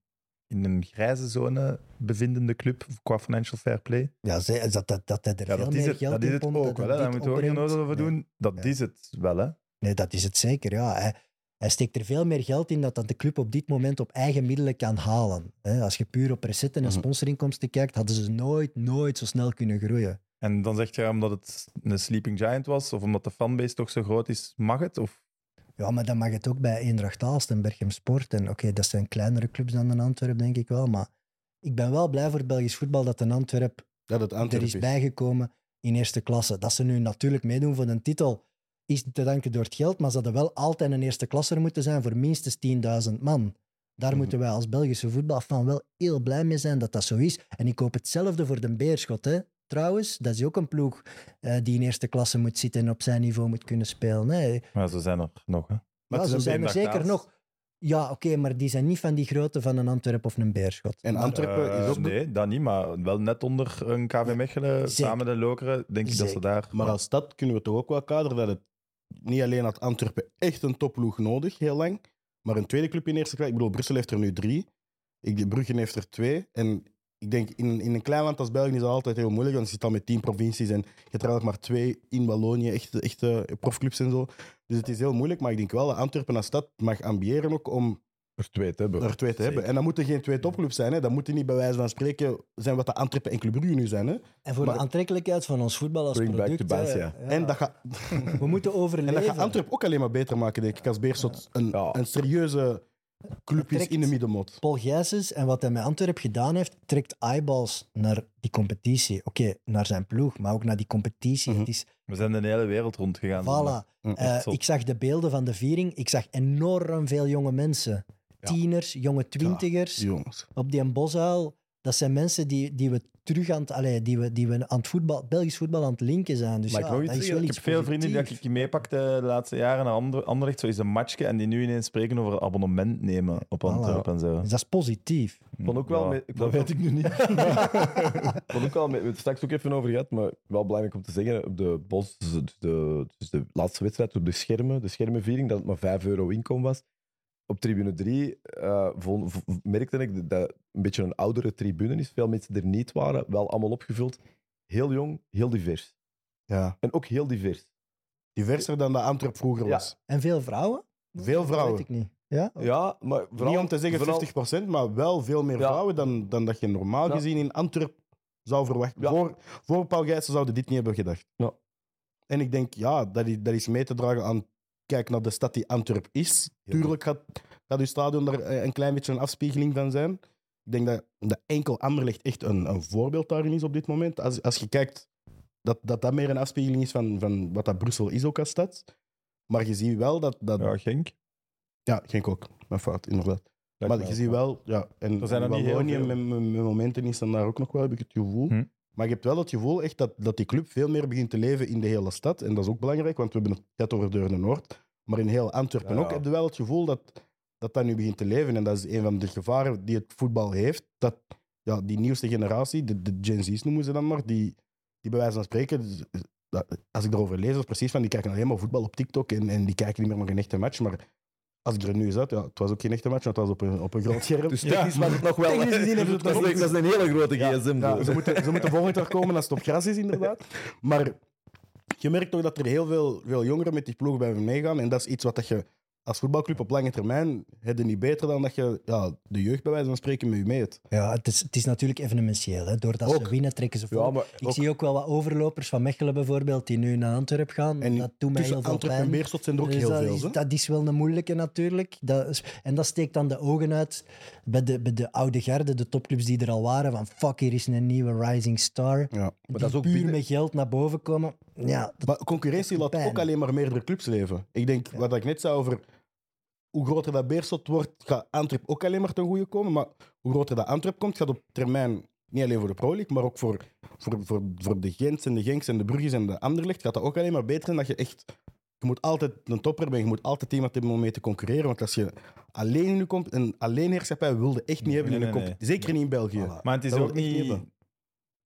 in een grijze zone bevindende club qua financial fair play. Ja, dat, dat, dat hij er Ja, veel dat is meer het, geld dat is het ook wel. Daar moeten we ook geen over Nee. doen. Dat Ja. is het wel, hè. Nee, dat is het zeker. Ja. Hij, hij steekt er veel meer geld in dat, dat de club op dit moment op eigen middelen kan halen. Hè, Als je puur op recetten en Mhm. sponsorinkomsten kijkt, hadden ze nooit, nooit zo snel kunnen groeien. En dan zeg je omdat het een sleeping giant was, of omdat de fanbase toch zo groot is, mag het? Of Ja, maar dan mag het ook bij Eendracht Aalst en Berchem Sport. En oké, dat zijn kleinere clubs dan een Antwerp, denk ik wel. Maar ik ben wel blij voor het Belgisch voetbal dat een Antwerp Dat er is. bijgekomen in eerste klasse. Dat ze nu natuurlijk meedoen voor een titel is te danken door het geld, maar ze hadden wel altijd een eerste klasser moeten zijn voor minstens 10.000 man. Daar Mhm. moeten wij als Belgische voetbalfan wel heel blij mee zijn dat dat zo is. En ik hoop hetzelfde voor de Beerschot. Hè. Trouwens, dat is ook een ploeg eh, die in eerste klasse moet zitten en op zijn niveau moet kunnen spelen. Nee, maar zo zijn er nog, hè. Maar ja, zo zijn er zeker nog. Ja, oké, maar die zijn niet van die grootte van een Antwerp of een Beerschot. En Antwerpen Eh, is ook... Nee, dat niet, maar wel net onder een KV Mechelen, Zeker. samen de Lokeren, denk ik dat ze daar... Maar als stad kunnen we toch ook wel kaderen dat het niet alleen had Antwerpen echt een topploeg nodig, heel lang, maar een tweede club in eerste klasse. Ik bedoel, Brussel heeft er nu drie. Ik, Brugge heeft er twee. En ik denk, in, in een klein land als België is dat altijd heel moeilijk, want je zit al met tien provincies en je hebt er eigenlijk maar twee in Wallonië, echte, echte profclubs en zo. Dus het is heel moeilijk, maar ik denk wel dat Antwerpen als stad mag ambiëren ook om Er twee te hebben. er twee te hebben. En dat moeten geen twee topclubs zijn. Hè. Dat moeten niet bij wijze van spreken zijn wat de Antwerpen en Club Brugge nu zijn. Hè. En voor Maar- de aantrekkelijkheid van ons voetbal als Bring product... ja. En dat gaat... We moeten En overleven. dat gaat Antwerp ook alleen maar beter maken, denk ik. Als Beerschot een, Ja. een serieuze club is trekt- in de middenmot. Paul Gijsens en wat hij met Antwerp gedaan heeft, trekt eyeballs naar die competitie. Oké, naar zijn ploeg, maar ook naar die competitie. Mhm. Het is, We zijn de hele wereld rondgegaan. voilà. Mm, Eh, ik zag de beelden van de viering. Ik zag enorm veel jonge mensen. Ja. Tieners, jonge twintigers. Jongens. Op die bosuil. Dat zijn mensen die, die we terug aan het, allee, die we, die we aan het voetbal, Belgisch voetbal aan het linken zijn. Dus Maar ja, ik, nog dat iets is zeggen? wel ik iets heb veel vrienden die ik meepakte de laatste jaren naar Ander- Anderlecht. Zo is een matchje en die nu ineens spreken over een abonnement nemen op Antwerp en zo. Dus dat is positief. Ik vond ook wel Ja, ik dat weet ik nu niet. Ik vond ook wel, met- we hebben het straks ook even over gehad, maar wel belangrijk om te zeggen, op de bos, dus de, de, dus de laatste wedstrijd op de schermen, de schermenviering, dat het maar 5 euro inkom was. Op tribune 3 eh, vond- merkte ik dat dat een beetje een oudere tribune is. Veel mensen er niet waren, wel allemaal opgevuld. Heel jong, heel divers. Ja. En ook heel divers. Diverser dan dat Antwerp vroeger Ja. was. En veel vrouwen? Veel Dat vrouwen. weet ik niet. Ja? Ja, maar vooral... Niet om te zeggen vooral- 50%, maar wel veel meer Ja. vrouwen dan, dan dat je normaal Ja. gezien in Antwerp zou verwachten. Ja. Voor, voor Paul Gijssen zouden dit niet hebben gedacht. Ja. En ik denk, ja, dat is, dat is mee te dragen aan... Kijk naar de stad die Antwerp is. Tuurlijk gaat, gaat uw stadion daar eh, een klein beetje een afspiegeling van zijn. Ik denk dat, dat enkel Anderlecht echt een, een voorbeeld daarin is op dit moment. Als, als je kijkt dat, dat dat meer een afspiegeling is van, van wat dat Brussel is ook als stad. Maar je ziet wel dat... dat Ja, Genk. ja, Genk ook. Mijn fout, inderdaad. Maar je ziet wel, ja, en Er zijn er Wallonië met, met momenten is dan daar ook nog wel, heb ik het gevoel. Hm. Maar je hebt wel het gevoel echt dat, dat die club veel meer begint te leven in de hele stad. En dat is ook belangrijk, want we hebben het net over Deurne Noord. Maar in heel Antwerpen Ja. ook heb je wel het gevoel dat, dat dat nu begint te leven. En dat is een van de gevaren die het voetbal heeft. Dat ja, die nieuwste generatie, de, de Gen Z's noemen ze dan maar, die, die bij wijze van spreken, dus, dat- als ik erover lees, is precies van, die kijken alleen maar voetbal op TikTok en, en die kijken niet meer naar een echte match. Maar als ik er nu ja, het was ook geen echte match, want het was op een, op een groot scherm. Dus technisch was het nog wel... Technisch gezien hebben het dat, nog dat is een hele grote gsm. ja, dus. ze, moeten, ze moeten volgend jaar komen als het op gras is, inderdaad. Maar je merkt toch dat er heel veel, veel jongeren met die ploeg blijven meegaan. En dat is iets wat dat je als voetbalclub op lange termijn heb je niet beter dan dat je ja, de jeugd bij wijze van spreken met je meet. Ja, het is, het is natuurlijk evenementieel. Hè. Doordat Ook. ze winnen, trekken ze voor. Ja, maar ik ook- zie ook wel wat overlopers van Mechelen bijvoorbeeld, die nu naar Antwerpen gaan. En dat doet mij heel veel Antwerpen en. Beerschot zijn er ook Dus heel dat, veel. is, hè? dat is wel een moeilijke natuurlijk. Dat is, en dat steekt dan de ogen uit bij de, bij de oude garde, de topclubs die er al waren. Van fuck, hier is een nieuwe rising star. Ja. die dat is ook puur binnen- met geld naar boven komen. Ja, dat, Maar concurrentie laat ook alleen maar meerdere clubs leven. Ik denk, wat ik net zei over hoe groter dat Beerschot wordt, gaat Antwerp ook alleen maar ten goede komen. Maar hoe groter dat Antwerp komt, gaat op termijn, niet alleen voor de Pro League, maar ook voor, voor, voor, voor de Gens en de Genks en de Brugges en de Anderlecht, gaat dat ook alleen maar beter zijn dat je echt... Je moet altijd een topper hebben, je moet altijd iemand hebben om mee te concurreren. Want als je alleen nu komt, een alleenheerschappij wilde echt niet hebben in Nee, nee, competitie. Zeker niet in België. Voilà. Maar het is Dat ook niet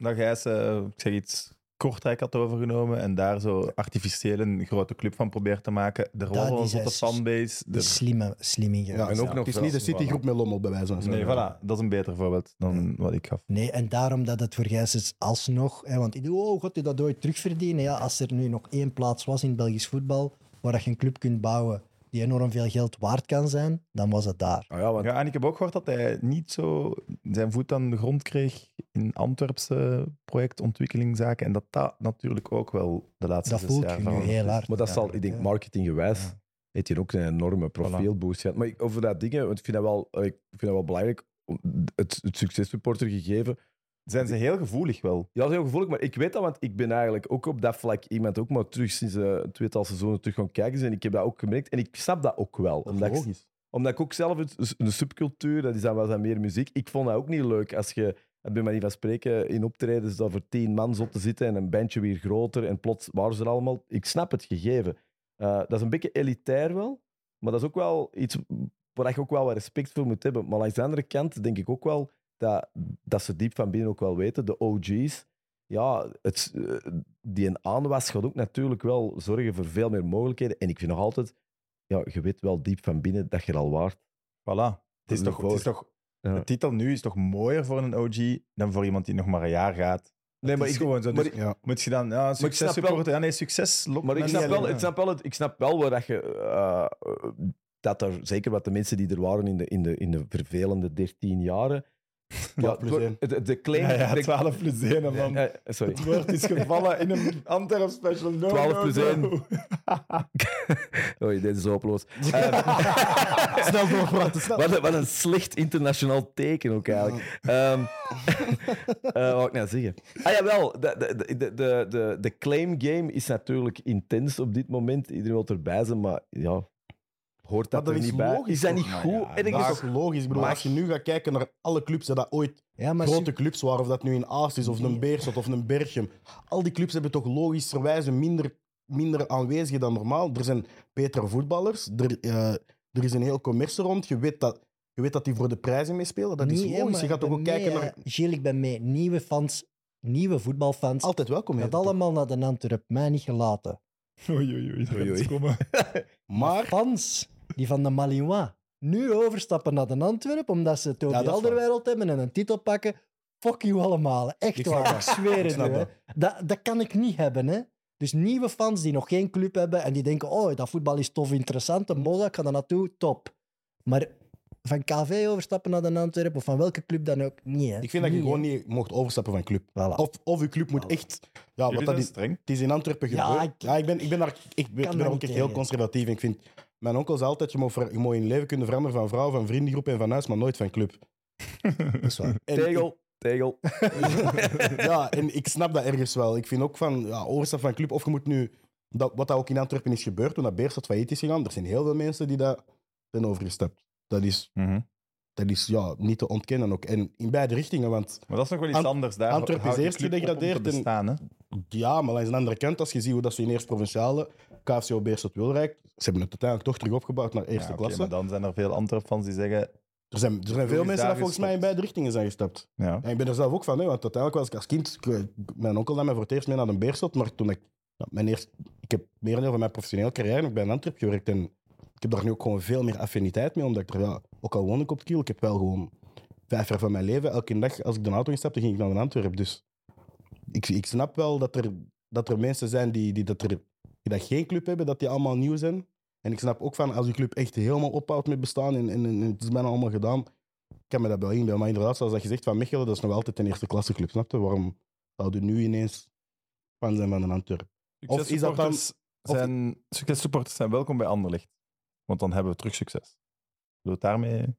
dat Gijs, eh, ik zeg iets, Kortrijk had overgenomen en daar zo artificieel een grote club van probeert te maken. Er was al een is zotte fanbase. Is Er- slim. Ja, En ook ja. nog het is niet de Citygroep met Lommel, bij wijze van Nee, voilà. Dat is een beter voorbeeld dan wat ik gaf. Nee, en daarom dat het voor Gijs is alsnog... Hè, want oh, gaat hij dat ooit terugverdienen? Ja, als er nu nog één plaats was in het Belgisch voetbal waar dat je een club kunt bouwen die enorm veel geld waard kan zijn, dan was het daar. Ah, ja, want Ja, en ik heb ook gehoord dat hij niet zo zijn voet aan de grond kreeg in Antwerpse projectontwikkelingszaken. En dat dat natuurlijk ook wel de laatste Dat zes voelt jaar je nu veranderd heel hard. Maar dat zal, ik denk, marketinggewijs Ja. heeft hij ook een enorme profielboost gehad. Maar ik- over dat dingen, want ik vind dat wel, eh, ik vind dat wel belangrijk, om het, het successupporter gegeven. Zijn ze heel gevoelig wel? Ja, dat is heel gevoelig, maar ik weet dat, want ik ben eigenlijk ook op dat vlak iemand ook maar terug sinds uh, een tweetal seizoenen terug gaan kijken zijn. En ik heb dat ook gemerkt en ik snap dat ook wel. Dat is Omdat ik, logisch. omdat ik ook zelf het, de subcultuur, dat is dan wel eens meer muziek. Ik vond dat ook niet leuk als je, bij manier van spreken, in optredens dat voor tien man zat te zitten en een bandje weer groter en plots waren ze er allemaal. Ik snap het gegeven. Uh, dat is een beetje elitair wel, maar dat is ook wel iets waar je ook wel wat respect voor moet hebben. Maar langs de andere kant denk ik ook wel dat, dat ze diep van binnen ook wel weten, de OG's, ja, het, uh, die een aanwas gaat ook natuurlijk wel zorgen voor veel meer mogelijkheden. En ik vind nog altijd, ja, je weet wel diep van binnen dat je er al waard. Voilà. Het is toch, het is toch, Ja. de titel nu is toch mooier voor een OG dan voor iemand die nog maar een jaar gaat. Nee, maar ik, gewoon zo. Dus Ja. moet je dan, ja, succes supporten. Ja, nee, succes lokt maar ik snap, wel, ik, snap wel, het- ik snap wel dat je. eh, dat er zeker wat de mensen die er waren in de, in de, in de vervelende 13 jaren. Ja, één. de, de claim. Ja, ja, de- 12 plus 1, man. sorry. Het woord is gevallen in een Antwerp special. No, 12 no, plus no. 1. Oei, dit is hopeloos. Ehm, Snel doorpraten, snel. wat, een, wat een slecht internationaal teken ook eigenlijk. Ehm eh, wat wou ik nou zeggen? Ah jawel, de, de, de, de, de, de claim game is natuurlijk intens op dit moment. Iedereen wil erbij zijn, maar ja, hoort dat, Maar dat er is niet bij? logisch is dat niet goed? ja, En ik Dat is toch logisch? Ik bedoel, Maar- als je nu gaat kijken naar alle clubs die dat ooit Ja, maar grote clubs waren, of dat nu een Aast is, of een Beerschot, of een Berchem. Al die clubs hebben toch logischerwijze minder, minder aanwezigen dan normaal. Er zijn betere voetballers, er, eh, er is een heel commercie rond. Je weet dat, je weet dat die voor de prijzen meespelen. Dat is logisch. Je gaat toch ook ben kijken mee, naar... Gilles, ik ben mee. Nieuwe fans, nieuwe voetbalfans. Altijd welkom. Hè. allemaal naar de Antwerp. Mij niet gelaten. Oei, oei, oei. dat Oei, oei. komen. Maar Fans die van de Malinois nu overstappen naar de Antwerp omdat ze Toby Ja. Alderweireld hebben en een titel pakken. Fuck you allemaal. Echt Ik waar. Ik zweer het nu, dat. Dat, dat kan ik niet hebben. Hè. Dus nieuwe fans die nog geen club hebben en die denken: oh, dat voetbal is tof, interessant. Een Boza, ik ga daar naartoe, top. Maar van KV overstappen naar de Antwerp of van welke club dan ook, niet. Hè. ik vind dat je Niet, gewoon hè. niet mocht overstappen van club. Voilà. Of, of je club moet echt... Ja, wat dat is, streng. het is in Antwerpen Ja, gebeurd. ik- Ja, ik, ben, ik ben daar ik ben, Kan ik ben daar ook echt heel conservatief. Ik vind, mijn onkel zei altijd, je mag, ver- je mag in je leven kunnen veranderen van vrouw, van vriendengroep en van huis, maar nooit van club. Dat is waar. En tegel, tegel. ja, en ik snap dat ergens wel. Ik vind ook van, ja, overstap van club, of je moet nu... Dat, wat dat ook in Antwerpen is gebeurd, toen dat Beerschot failliet is gegaan, er zijn heel veel mensen die daar zijn overgestapt. Dat is, Mhm. Dat is ja, niet te ontkennen ook. En in beide richtingen, want Maar dat is nog wel iets Ant- anders. Daar Antwerpen is eerst gedegradeerd en- bestaan, hè? Ja, maar langs de andere kant, als je ziet hoe dat ze in eerste provinciale KFCO Beerschot Wilrijk, ze hebben het uiteindelijk toch terug opgebouwd naar eerste Ja, klasse. maar dan zijn er veel Antwerp-fans die zeggen... Er zijn, er zijn veel mensen dat volgens mij in beide richtingen zijn gestapt. Ja. En ik ben er zelf ook van, hè, want uiteindelijk was ik als kind... Mijn onkel nam mij voor het eerst mee naar een Beerschot, maar toen ik... ja, mijn eerste, ik heb merendeel van mijn professionele carrière nog bij een Antwerp gewerkt en ik heb daar nu ook gewoon veel meer affiniteit mee, omdat ik er, ja, ook al woon ik op het Kiel, ik heb wel gewoon vijf jaar van mijn leven, elke dag als ik de auto instapte, ging ik naar een Antwerp. Dus ik, ik snap wel dat er, dat er mensen zijn die, die, dat er, die dat geen club hebben, dat die allemaal nieuw zijn. En ik snap ook van, als je club echt helemaal ophoudt met bestaan en, en, en het is bijna allemaal gedaan, ik kan me dat wel inbeelden. Maar inderdaad, zoals dat je zegt van Mechelen, dat is nog altijd een eerste klasse club, snap je? Waarom zouden nu ineens fan zijn van een Antwerp? Of is dat dan- zijn, successupporters zijn welkom bij Anderlecht. Want dan hebben we terug succes. Doe het daarmee...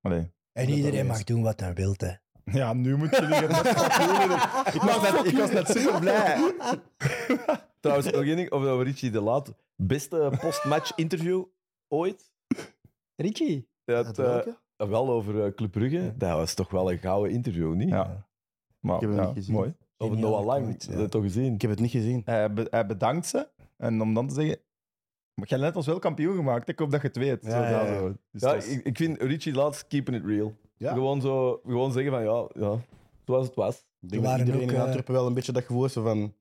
Allee. En dat iedereen mag doen wat hij wil. Hè. Ja, nu moet je het. Ik was net, ik was net super blij. Trouwens, nog één ding over Richie de Laat. Beste postmatch interview ooit? Richie. Het, eh, welke? wel over eh, Club Brugge. Ja. Dat was toch wel een gouden interview, niet? Ja. Maar, Ik heb hem ja, niet gezien. Mooi. Over Noah Lang. Dat ja. heb je toch gezien? Ik heb het niet gezien. Hij, be- hij bedankt ze. En om dan te zeggen... Maar jij hebt net ons wel kampioen gemaakt. Ik hoop dat je het weet. Ja, Zo, ja, ja. zo. Dus Ja, dat ik, ik vind Richie laatst keeping it real. Ja. Gewoon, zo, gewoon zeggen van ja, ja, zoals het was. Ik denk dat iedereen ook, in eh, Antwerpen wel een beetje dat gevoel van...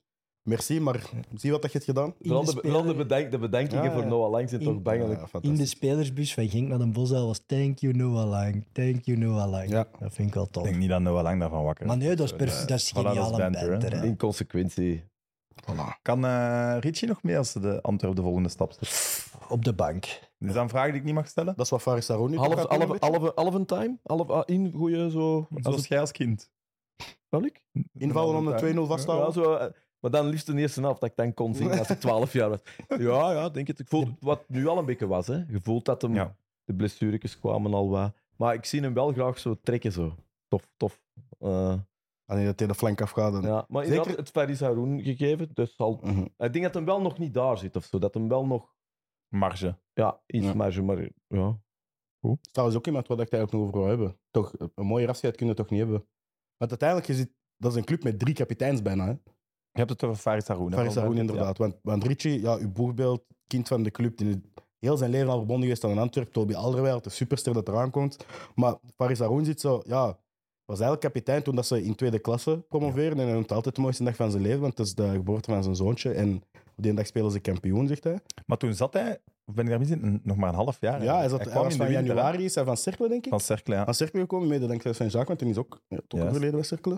Merci, maar zie wat dat je hebt gedaan. Vooral de de, vooral de, de ja. voor Noah Lang zijn In- toch bangelijk. Ja, In de spelersbus van Genk naar Den Bosch was thank you Noah Lang, thank you Noah Lang. Ja. Dat vind ik wel Ik tof. denk niet dat Noah Lang daarvan wakker Maar nee, dat is, perf- nee. dat is Voilà, dat is banter, banter. hè. In consequentie. Voilà. Kan eh, Richie nog mee als ze de Antwerp de volgende stap zet? Op de bank. Is dat een vraag die ik niet mag stellen? Dat is wat Faris Saroun nu Half, half, half, half een time? Half ah, in, goeie zo. Als Zoals het, jij als kind. welk? Invallen om de 2-0 vast te Ja, houden. zo, eh, maar dan liefst de eerste helft dat ik dan kon zien als ik 12 jaar was. Ja, ja, denk het. Ik voel wat nu al een beetje was. Hè. Je voelt dat hem, Ja. de blessuretjes kwamen al wat. Maar ik zie hem wel graag zo trekken. Zo. Tof, tof. Eh, Wanneer dat hij de flank afgaat. Dan... ja. Maar Zeker- inderdaad, het Faris Haroun gegeven. Dus zal, Mhm. ik denk dat hem wel nog niet daar zit of zo. Dat hem wel nog Marge. ja, iets Ja. marge, maar ja. Dat is trouwens ook iemand waar ik eigenlijk nog over wil hebben. Toch, een mooie afscheid kun je toch niet hebben. Want uiteindelijk, je zit, dat is een club met drie kapiteins bijna. Hè? Je hebt het over Faris Haroun. Faris? Haroun, Ja. inderdaad. Want, want Richie, ja, uw boegbeeld, kind van de club, die heel zijn leven al verbonden geweest aan Antwerpen. Toby Alderweireld, de superster dat eraan komt. Maar Faris Haroun zit zo, ja, was eigenlijk kapitein toen dat ze in tweede klasse promoveerden. En hij noemt altijd de mooiste dag van zijn leven, want het is de geboorte van zijn zoontje. En op die dag spelen ze kampioen, zegt hij. Maar toen zat hij, of ben ik daar mis in, nog maar een half jaar. Ja, hij, zat, hij, kwam in van winter, hè, januari, is hij van Cercle, denk ik. Van Cercle, ja. aan Cercle gekomen, mede dankzij zijn zaak, want hij is ook ja, toch Juist. overleden bij Cercle.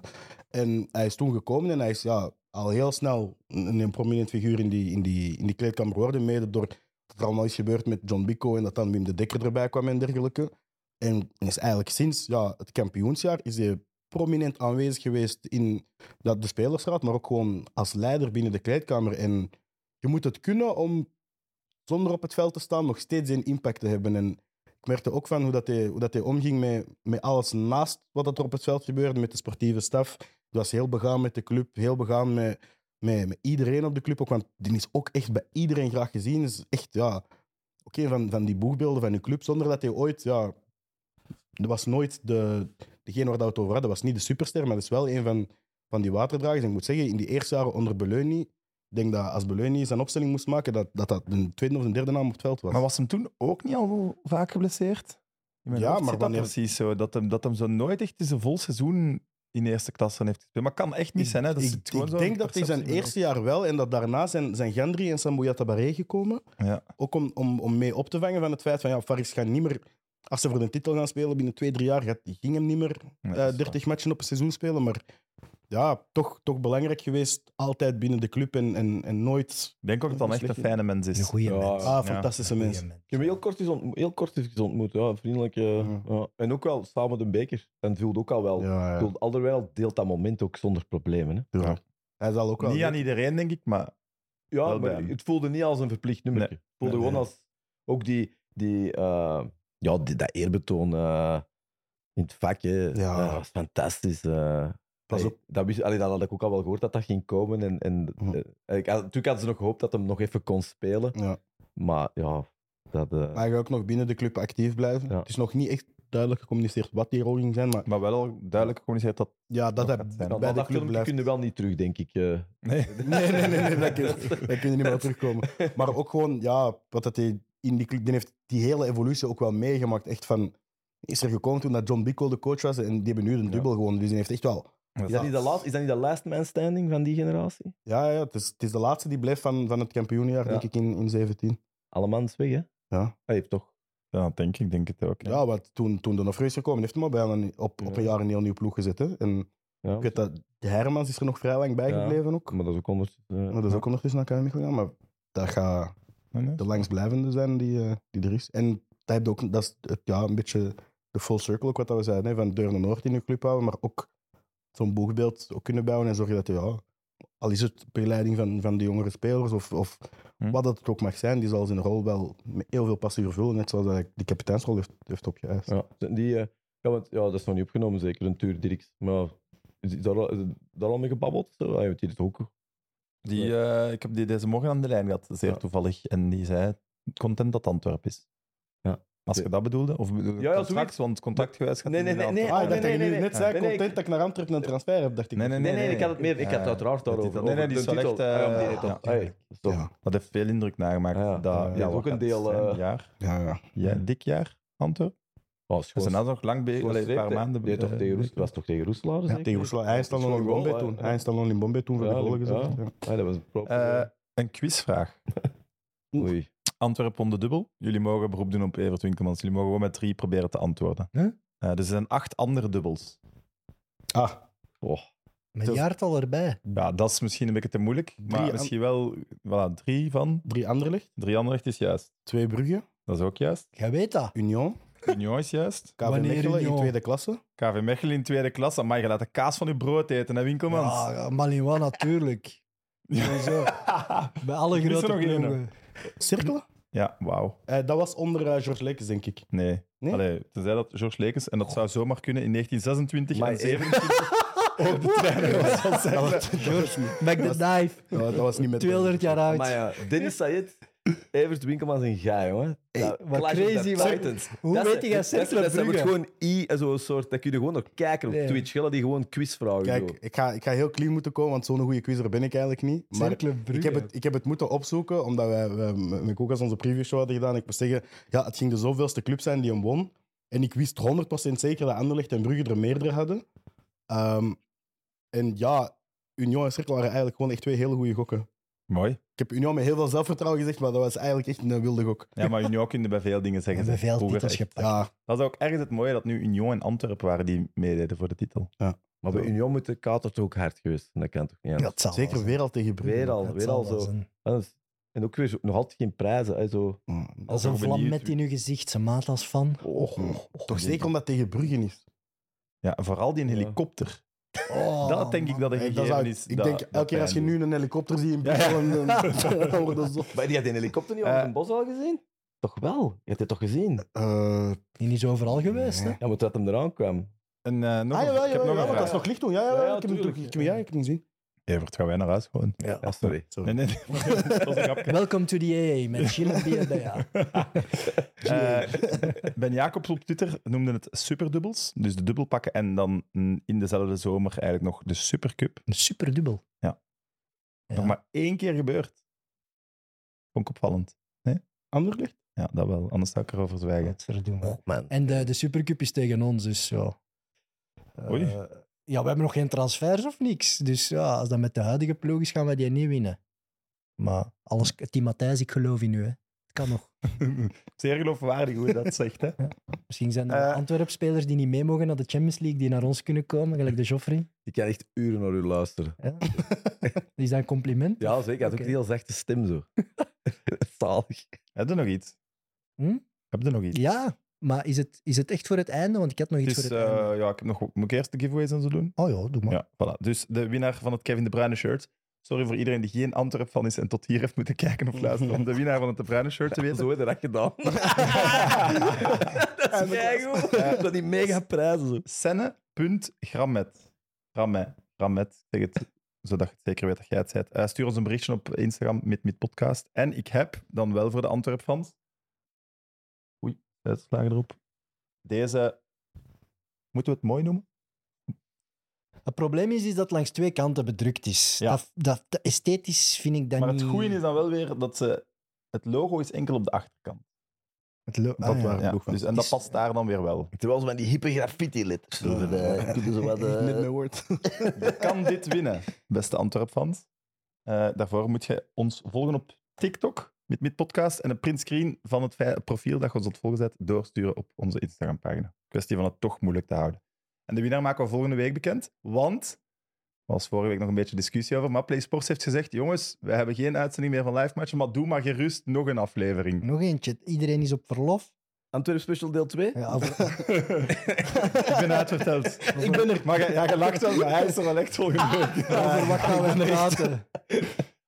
En hij is toen gekomen en hij is ja, al heel snel een, een prominent figuur in die, in die, in die kleedkamer geworden, mede door wat er allemaal is gebeurd met John Bico en dat dan Wim de Dekker erbij kwam en dergelijke. En is eigenlijk sinds ja, het kampioensjaar is hij prominent aanwezig geweest in ja, de spelersraad, maar ook gewoon als leider binnen de kleedkamer. En je moet het kunnen om zonder op het veld te staan nog steeds een impact te hebben. En ik merkte ook van hoe, dat hij, hoe dat hij omging met, met alles naast wat dat er op het veld gebeurde, met de sportieve staf. Hij was heel begaan met de club, heel begaan met, met, met iedereen op de club. Ook, want die is ook echt bij iedereen graag gezien. Is echt, ja, oké, van, van die boegbeelden van uw club, zonder dat hij ooit, ja, er was nooit de, degene waar dat we het over hadden, was niet de superster, maar dat is wel een van, van die waterdragers. En ik moet zeggen, in die eerste jaren onder Beleuni, ik denk dat als Beleuni zijn opstelling moest maken, dat dat, dat de tweede of de derde naam op het veld was. Maar was hem toen ook niet al vaak geblesseerd? Ja, maar dat wanneer- precies zo. Dat hem, dat hem zo nooit echt een vol seizoen in eerste klasse heeft gespeeld. Maar kan echt niet zijn, hè? Dat ik gewoon ik zo denk dat hij zijn eerste jaar wel en dat daarna zijn, zijn Gendry en Samouya Tabaré gekomen. Ja. Ook om, om, om mee op te vangen van het feit van ja, Faris gaat niet meer, als ze voor de titel gaan spelen binnen twee, drie jaar, gaat, ging hem niet meer Nee, eh, dat is 30 matchen op een seizoen spelen. Maar ja, toch, toch belangrijk geweest, altijd binnen de club en, en, en nooit. Ik denk ook dat het dan echt een fijne mens is. Een goede Ja, mens. Ah, Ja. fantastische Een mens. Ik heb hem heel kort eens, ont- heel kort eens ontmoet. Ja, vriendelijk. eh, Ja. ja. En ook wel samen de beker. En het voelde ook al wel. Ja, ja. Alderweireld deelt dat moment ook zonder problemen. Hè. Ja. Hij zal ook wel. Niet aan iedereen, denk ik, maar Ja, maar het voelde niet als een verplicht nummer. Nee. Het voelde Nee, gewoon nee. als ook die, die, eh, ja, die, dat eerbetoon eh, in het vak. Hè. Ja. Dat was fantastisch. eh. Pas Allee, op. dat, wist, allee, dat had ik ook al wel gehoord dat dat ging komen. En, en, Mhm. eh, ik had, natuurlijk hadden ze nog gehoopt dat hem nog even kon spelen. Ja. Maar ja, dat, eh, Maar hij gaat ook nog binnen de club actief blijven. Ja. Het is nog niet echt duidelijk gecommuniceerd wat die rol ging zijn. Maar Maar wel duidelijk gecommuniceerd dat... ja, dat bij de club filmpje blijft. kun je wel niet terug, denk ik. eh. Nee. Nee, nee, nee, nee dat, kun, dat kun je niet meer terugkomen. Maar ook gewoon, ja, wat dat hij in die club, die heeft die hele evolutie ook wel meegemaakt. Echt van, is er gekomen toen dat John Bico de coach was en die hebben nu een dubbel gewonnen. Dus die heeft echt wel, Is, dat niet de last, is dat niet de last man standing van die generatie? ja, ja het, is, het is de laatste die bleef van, van het kampioenjaar, Ja. denk ik, in, in 17. Allemans weg, hè? Ja, Hij heeft toch. Ja, denk ik. denk het ook. ja. ja want toen, toen de Nofre is gekomen, heeft hij maar bijna een- op, op een Ja. jaar een heel nieuw ploeg gezet. Hè. En Ja, ik weet dat de Hermans is er nog vrij lang bijgebleven ook. maar dat is ook onder. eh, Maar dat is ook ondertussen naar KMI gegaan. Maar dat gaat De langstblijvende zijn die, eh, die er is. En dat, ook, dat is het, ja, een beetje de full circle, ook wat dat we zeiden. Hè, van Deurne Noord in je club houden, maar ook zo'n boegbeeld ook kunnen bouwen en zorgen dat je, ja, al is het begeleiding van, van de jongere spelers of, of Hm. wat het ook mag zijn, die zal zijn rol wel met heel veel passie vervullen, net zoals hij die kapiteinsrol heeft, heeft opgeëist. Ja, die, eh, ja, want, ja, dat is nog niet opgenomen, zeker. Een Tuur Dirks. Maar is daar, al- is daar al mee gebabbeld? Zo? Ah, die het ook. Die, eh, ik heb die deze morgen aan de lijn gehad, zeer Ja. toevallig. En die zei content dat Antwerp is. Als je dat bedoelde? Of bedoelde Ja, ja, contract? Want contractgewijs gaat Nee, nee, nee, altijd- Ah, ik dacht dat je nee, nu nee, net nee. zei, Nee, nee, content dat ik naar Antwerpen een transfer heb, dacht ik. Nee, nee, Nee, nee, ik had het meer. Ik Ja, had het uiteraard dat over. die- nee, nee, die is echt, eh, Ah, ja, ja. dat- Ja. Dat heeft veel indruk nagemaakt. Ja. Dat, Ja, ja, ja, ook een deel, eh, jaar. Ja, ja. Ja, dik jaar, Antwerp. Oh, Ze zijn nog lang bezig, een paar maanden. Toch eh, tegen Roes, was toch tegen Roeselaar? Ja, tegen Roeselaar. Hij is dan is in Bombay toen. Hij is dan al in Bombay toen voor de goal gezet. Ja. Ja, dat was een prop. Eh, een quizvraag. Oei. Antwerp won de dubbel. Jullie mogen beroep doen op Evert Winkelmans. Jullie mogen gewoon met drie proberen te antwoorden. Huh? Eh, dus er zijn acht andere dubbels. Ah, Oh. Zo. jaartal erbij. Ja, dat is misschien een beetje te moeilijk. Maar misschien wel voilà, drie van. drie Anderlecht, Drie andere is juist. twee Brugge, Dat is ook juist. Jij weet dat. Union, Union is juist. KV Wanneer Mechelen in Union? tweede klasse. KV Mechelen in tweede klasse. Maar je laat de kaas van je brood eten, hè, Winkelmans? Ja, ja, Malinois natuurlijk. Sowieso. Bij alle er grote nog één, ploegen. Cirkelen? Ja, wauw. Eh, dat was onder eh, George Lekes, denk ik. Nee. Nee? Allee, tenzij dat George Lekens, en dat zou zomaar kunnen in 1926 Maar en 27 ook de trainer was van zijn. Back the ja, dat was niet met 200 jaar oud. Maar ja, Dennis Sayed, Evert Winkelmans en Gaai, jongen. Ja, wat Clash of crazy, Titans. hoe Dat weet is- je dat dat is- Cercle Dat wordt Brugge? gewoon i, zo'n soort, dat kun je gewoon nog kijken op Nee. Twitch. Gillen die gewoon quizvragen Kijk, doen. ik ga, ik ga heel clean moeten komen, want zo'n goede quizzer ben ik eigenlijk niet. Maar ik heb, het, ik heb het moeten opzoeken, omdat wij, wij met ook als onze previewshow hadden gedaan. Ik moet zeggen, ja, het ging de zoveelste club zijn die hem won. En ik wist 100% zeker dat Anderlecht en Brugge er meerdere hadden. Ehm, en ja, Union en Cirkel waren eigenlijk gewoon echt twee hele goede gokken. Mooi. Ik heb Union met heel veel zelfvertrouwen gezegd, maar dat was eigenlijk echt een wilde gok. Ja, maar Union kun je bij veel dingen zeggen. zeg. veel titels echt. gepakt. Ja, Dat is ook ergens het mooie dat nu Union en Antwerpen waren die meededen voor de titel. Maar bij Union moet de kater toch ook hard geweest. zijn. Dat kan toch niet anders? Dat zal zeker wel weer al tegen Brugge. Weer al, weer al zo. En ook weer zo, nog altijd geen prijzen. hè, Zo. Ja, Als ook een vlam benieuwd met in uw gezicht, zijn maat als fan. Oh, Toch zeker omdat het tegen Brugge is. Ja, vooral die Ja. helikopter. Oh, dat denk ik dat een gegeven dat zou- is. ik dat- denk, dat elke keer als je nu een helikopter ziet in Ja, Brussel, ja. dan, dan worden zo... Maar die had die helikopter niet Eh. over zijn bos al gezien? Toch wel? Je hebt het toch gezien? Eh, Die is overal geweest, hè? Ja, maar toen hem eraan kwam. En, eh, nog ah, een- jawel, ik heb jawel, nog jawel, een want dat is nog licht toen. Ja, ja, Ja, ja, ik heb hem ja, ik heb hem gezien. Evert, gaan wij naar huis gewoon? Ja, Ja, sorry. sorry. Nee, nee, nee. Welcome to the AA met Gilles en. Eh, ben Jacobs op Twitter noemde het superdubbels. Dus de dubbel pakken en dan in dezelfde zomer eigenlijk nog de supercup. Een superdubbel. Ja. Ja. Nog maar één keer gebeurd. Vond ik opvallend. Anderlecht? Ja, dat wel. Anders zou ik erover zwijgen. Man. En de, de Supercup is tegen ons, dus ja. Eh, Oei. Ja, we hebben nog geen transfers of niks. Dus ja, als dat met de huidige ploeg is, gaan we die niet winnen. Maar alles, Team Matthijs, ik geloof in u. Hè. Het kan nog. Zeer geloofwaardig hoe je dat zegt. Hè? Misschien zijn er Eh. Antwerp-spelers die niet mee mogen naar de Champions League, die naar ons kunnen komen, gelijk de Joffrey. Ik kan echt uren naar u luisteren. Ja. is dat een compliment? Ja, zeker. Hij had ook Oké. een heel zachte stem zo. Zalig. Heb je nog iets? Hm? Heb je nog iets? Ja, maar is het, is het echt voor het einde? Want ik had nog iets voor het einde. eh, ja, ik heb nog, moet ik eerst de giveaways en zo doen? Oh ja, doe maar. Ja, voilà. Dus de winnaar van het Kevin De Bruyne shirt. Sorry voor iedereen die geen Antwerp van is en tot hier heeft moeten kijken of luisteren om de winnaar van het De Bruyne shirt te weten. Zo heb je dat gedaan. dat is keigoed. Dat die mega prijzen. Senne.grammet. Grammet. Grammet. Zeg het, zodat je het zeker weet dat jij het zei. Eh, stuur ons een berichtje op Instagram met, met podcast. En ik heb dan wel voor de Antwerp-fans... Uitslagen erop. Deze... Moeten we het mooi noemen? Het probleem is, is dat het langs twee kanten bedrukt is. Ja. Dat, dat, dat- esthetisch vind ik dat Maar niet... het goede is dan wel weer dat ze... Het logo is enkel op de achterkant. Het lo- Dat ah, ja. waren- Ja, van. dus, en dat past daar dan weer wel. Terwijl ze met die hippe graffiti-letters. Zo, van, eh, kunnen ze wat, eh, Niet mijn woord. Je kan dit winnen, beste Antwerp-fans. Eh, daarvoor moet je ons volgen op TikTok met met podcast en een printscreen van het profiel dat je ons ontvolgen zet doorsturen op onze Instagram-pagina. Kwestie van het toch moeilijk te houden. En de winnaar maken we volgende week bekend, want er was vorige week nog een beetje discussie over, maar Play Sports heeft gezegd, jongens, we hebben geen uitzending meer van live matchen, maar doe maar gerust nog een aflevering. Nog eentje. Iedereen is op verlof. Antwerp Special deel 2? Ja, ik ben uitverteld. ik ben er. Maar ja, je lacht wel, maar hij is er wel echt volgende week. Ik ben er echt- praten?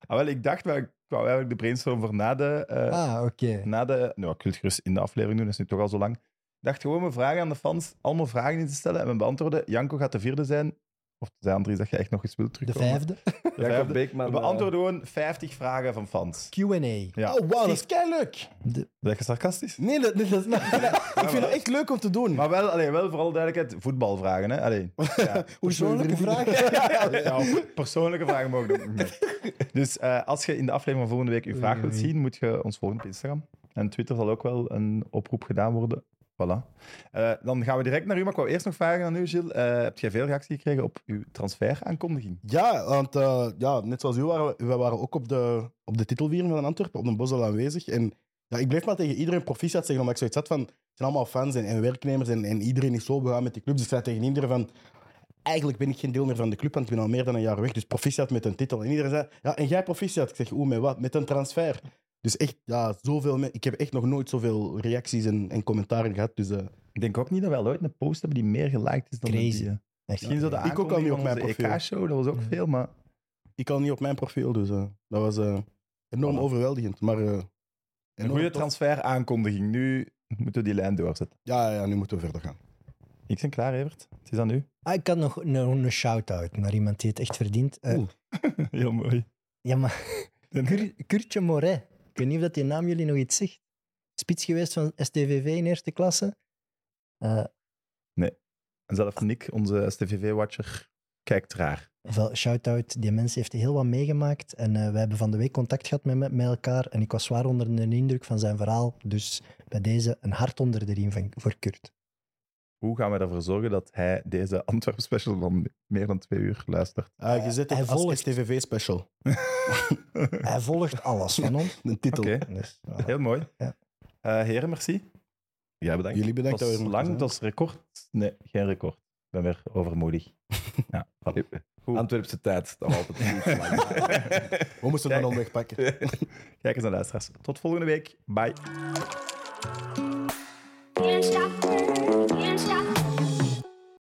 Ah, wel, ik dacht, wel, ik wou eigenlijk de brainstorm voor na de... eh, Ah, oké. na de... Nou, ik wil het gerust in de aflevering doen, dat is nu toch al zo lang. Ik dacht gewoon mijn vragen aan de fans, allemaal vragen in te stellen en we beantwoorden. Janko gaat de vierde zijn. Of zijn Andries dat je echt nog eens wilt De terugkomen? vijfde. De vijfde. Beekman. We eh, beantwoorden gewoon 50 vragen van fans. Q&A. Ja. Oh, wauw, dat is kei leuk. De- Ben je sarcastisch? Nee, dat, dat, dat- ik vind dat, ik vind dat echt leuk om te doen. Maar wel, allee, wel vooral duidelijkheid, voetbalvragen. Hè? Allee, ja. Persoonlijke vragen? Ja, persoonlijke vragen mogen ook niet. Dus eh, als je in de aflevering van volgende week je vraag wilt zien, moet je ons volgen op Instagram. En Twitter zal ook wel een oproep gedaan worden. Voilà. Eh, dan gaan we direct naar u. Maar ik wou eerst nog vragen aan u, Gilles. Eh, heb jij veel reactie gekregen op uw transferaankondiging? Ja, want eh, ja, net zoals u waren we, waren ook op de, op de titelviering van Antwerpen, op de Bosel aanwezig. En ja, ik bleef maar tegen iedereen proficiat zeggen, omdat ik zoiets had van, het zijn allemaal fans en, en werknemers en, en iedereen is zo begaan met die club. Dus ik zei tegen iedereen van, eigenlijk ben ik geen deel meer van de club, want ik ben al meer dan een jaar weg. Dus proficiat met een titel. En iedereen zei, ja, en jij proficiat? Ik zeg, hoe, met wat? Met een transfer. Dus echt, ja, zoveel... Ik heb echt nog nooit zoveel reacties en, en commentaren gehad. Dus eh, Ik denk ook niet dat wij ooit een post hebben die meer geliked is dan Crazy. die. eh, Echt. Misschien zo de Ik ook al niet op mijn profiel. onze EK-show, dat was ook Ja. veel, maar... ik al niet op mijn profiel, dus eh, dat was eh, enorm Voilà. overweldigend. Maar, eh, Een enorm goede tof. transferaankondiging. Nu moeten we die lijn doorzetten. Ja, ja, nu moeten we verder gaan. Ik ben klaar, Evert. Het is aan u. Ah, ik had nog een, een shout-out naar iemand die het echt verdient. Eh, Oeh. Heel mooi. ja, maar Kur- Kurtje Moret. Ik weet niet of dat die naam jullie nog iets zegt. Spits geweest van STVV in eerste klasse. Eh, En zelf Nick, onze STVV-watcher, kijkt raar. wel, shout-out, die mens heeft heel wat meegemaakt. En eh we hebben van de week contact gehad met, met elkaar. En ik was zwaar onder de indruk van zijn verhaal. Dus bij deze een hart onder de riem van, voor Kurt. Hoe gaan we ervoor zorgen dat hij deze Antwerp special van meer dan twee uur luistert? Ah, je zet hij volgt. STVV-special. Hij volgt alles van ons. Een titel. Dus, voilà. heel mooi. Ja. Eh, heren, merci. Ja, bedankt. Jullie bedankt Dat was lang, dat was record. Nee, geen record. Ik ben weer overmoedig. Ja. Goed. Antwerpse tijd. Altijd lang. zijn. We moesten dan omweg pakken. Kijk eens naar luisteraars. Tot volgende week. Bye. Can't stop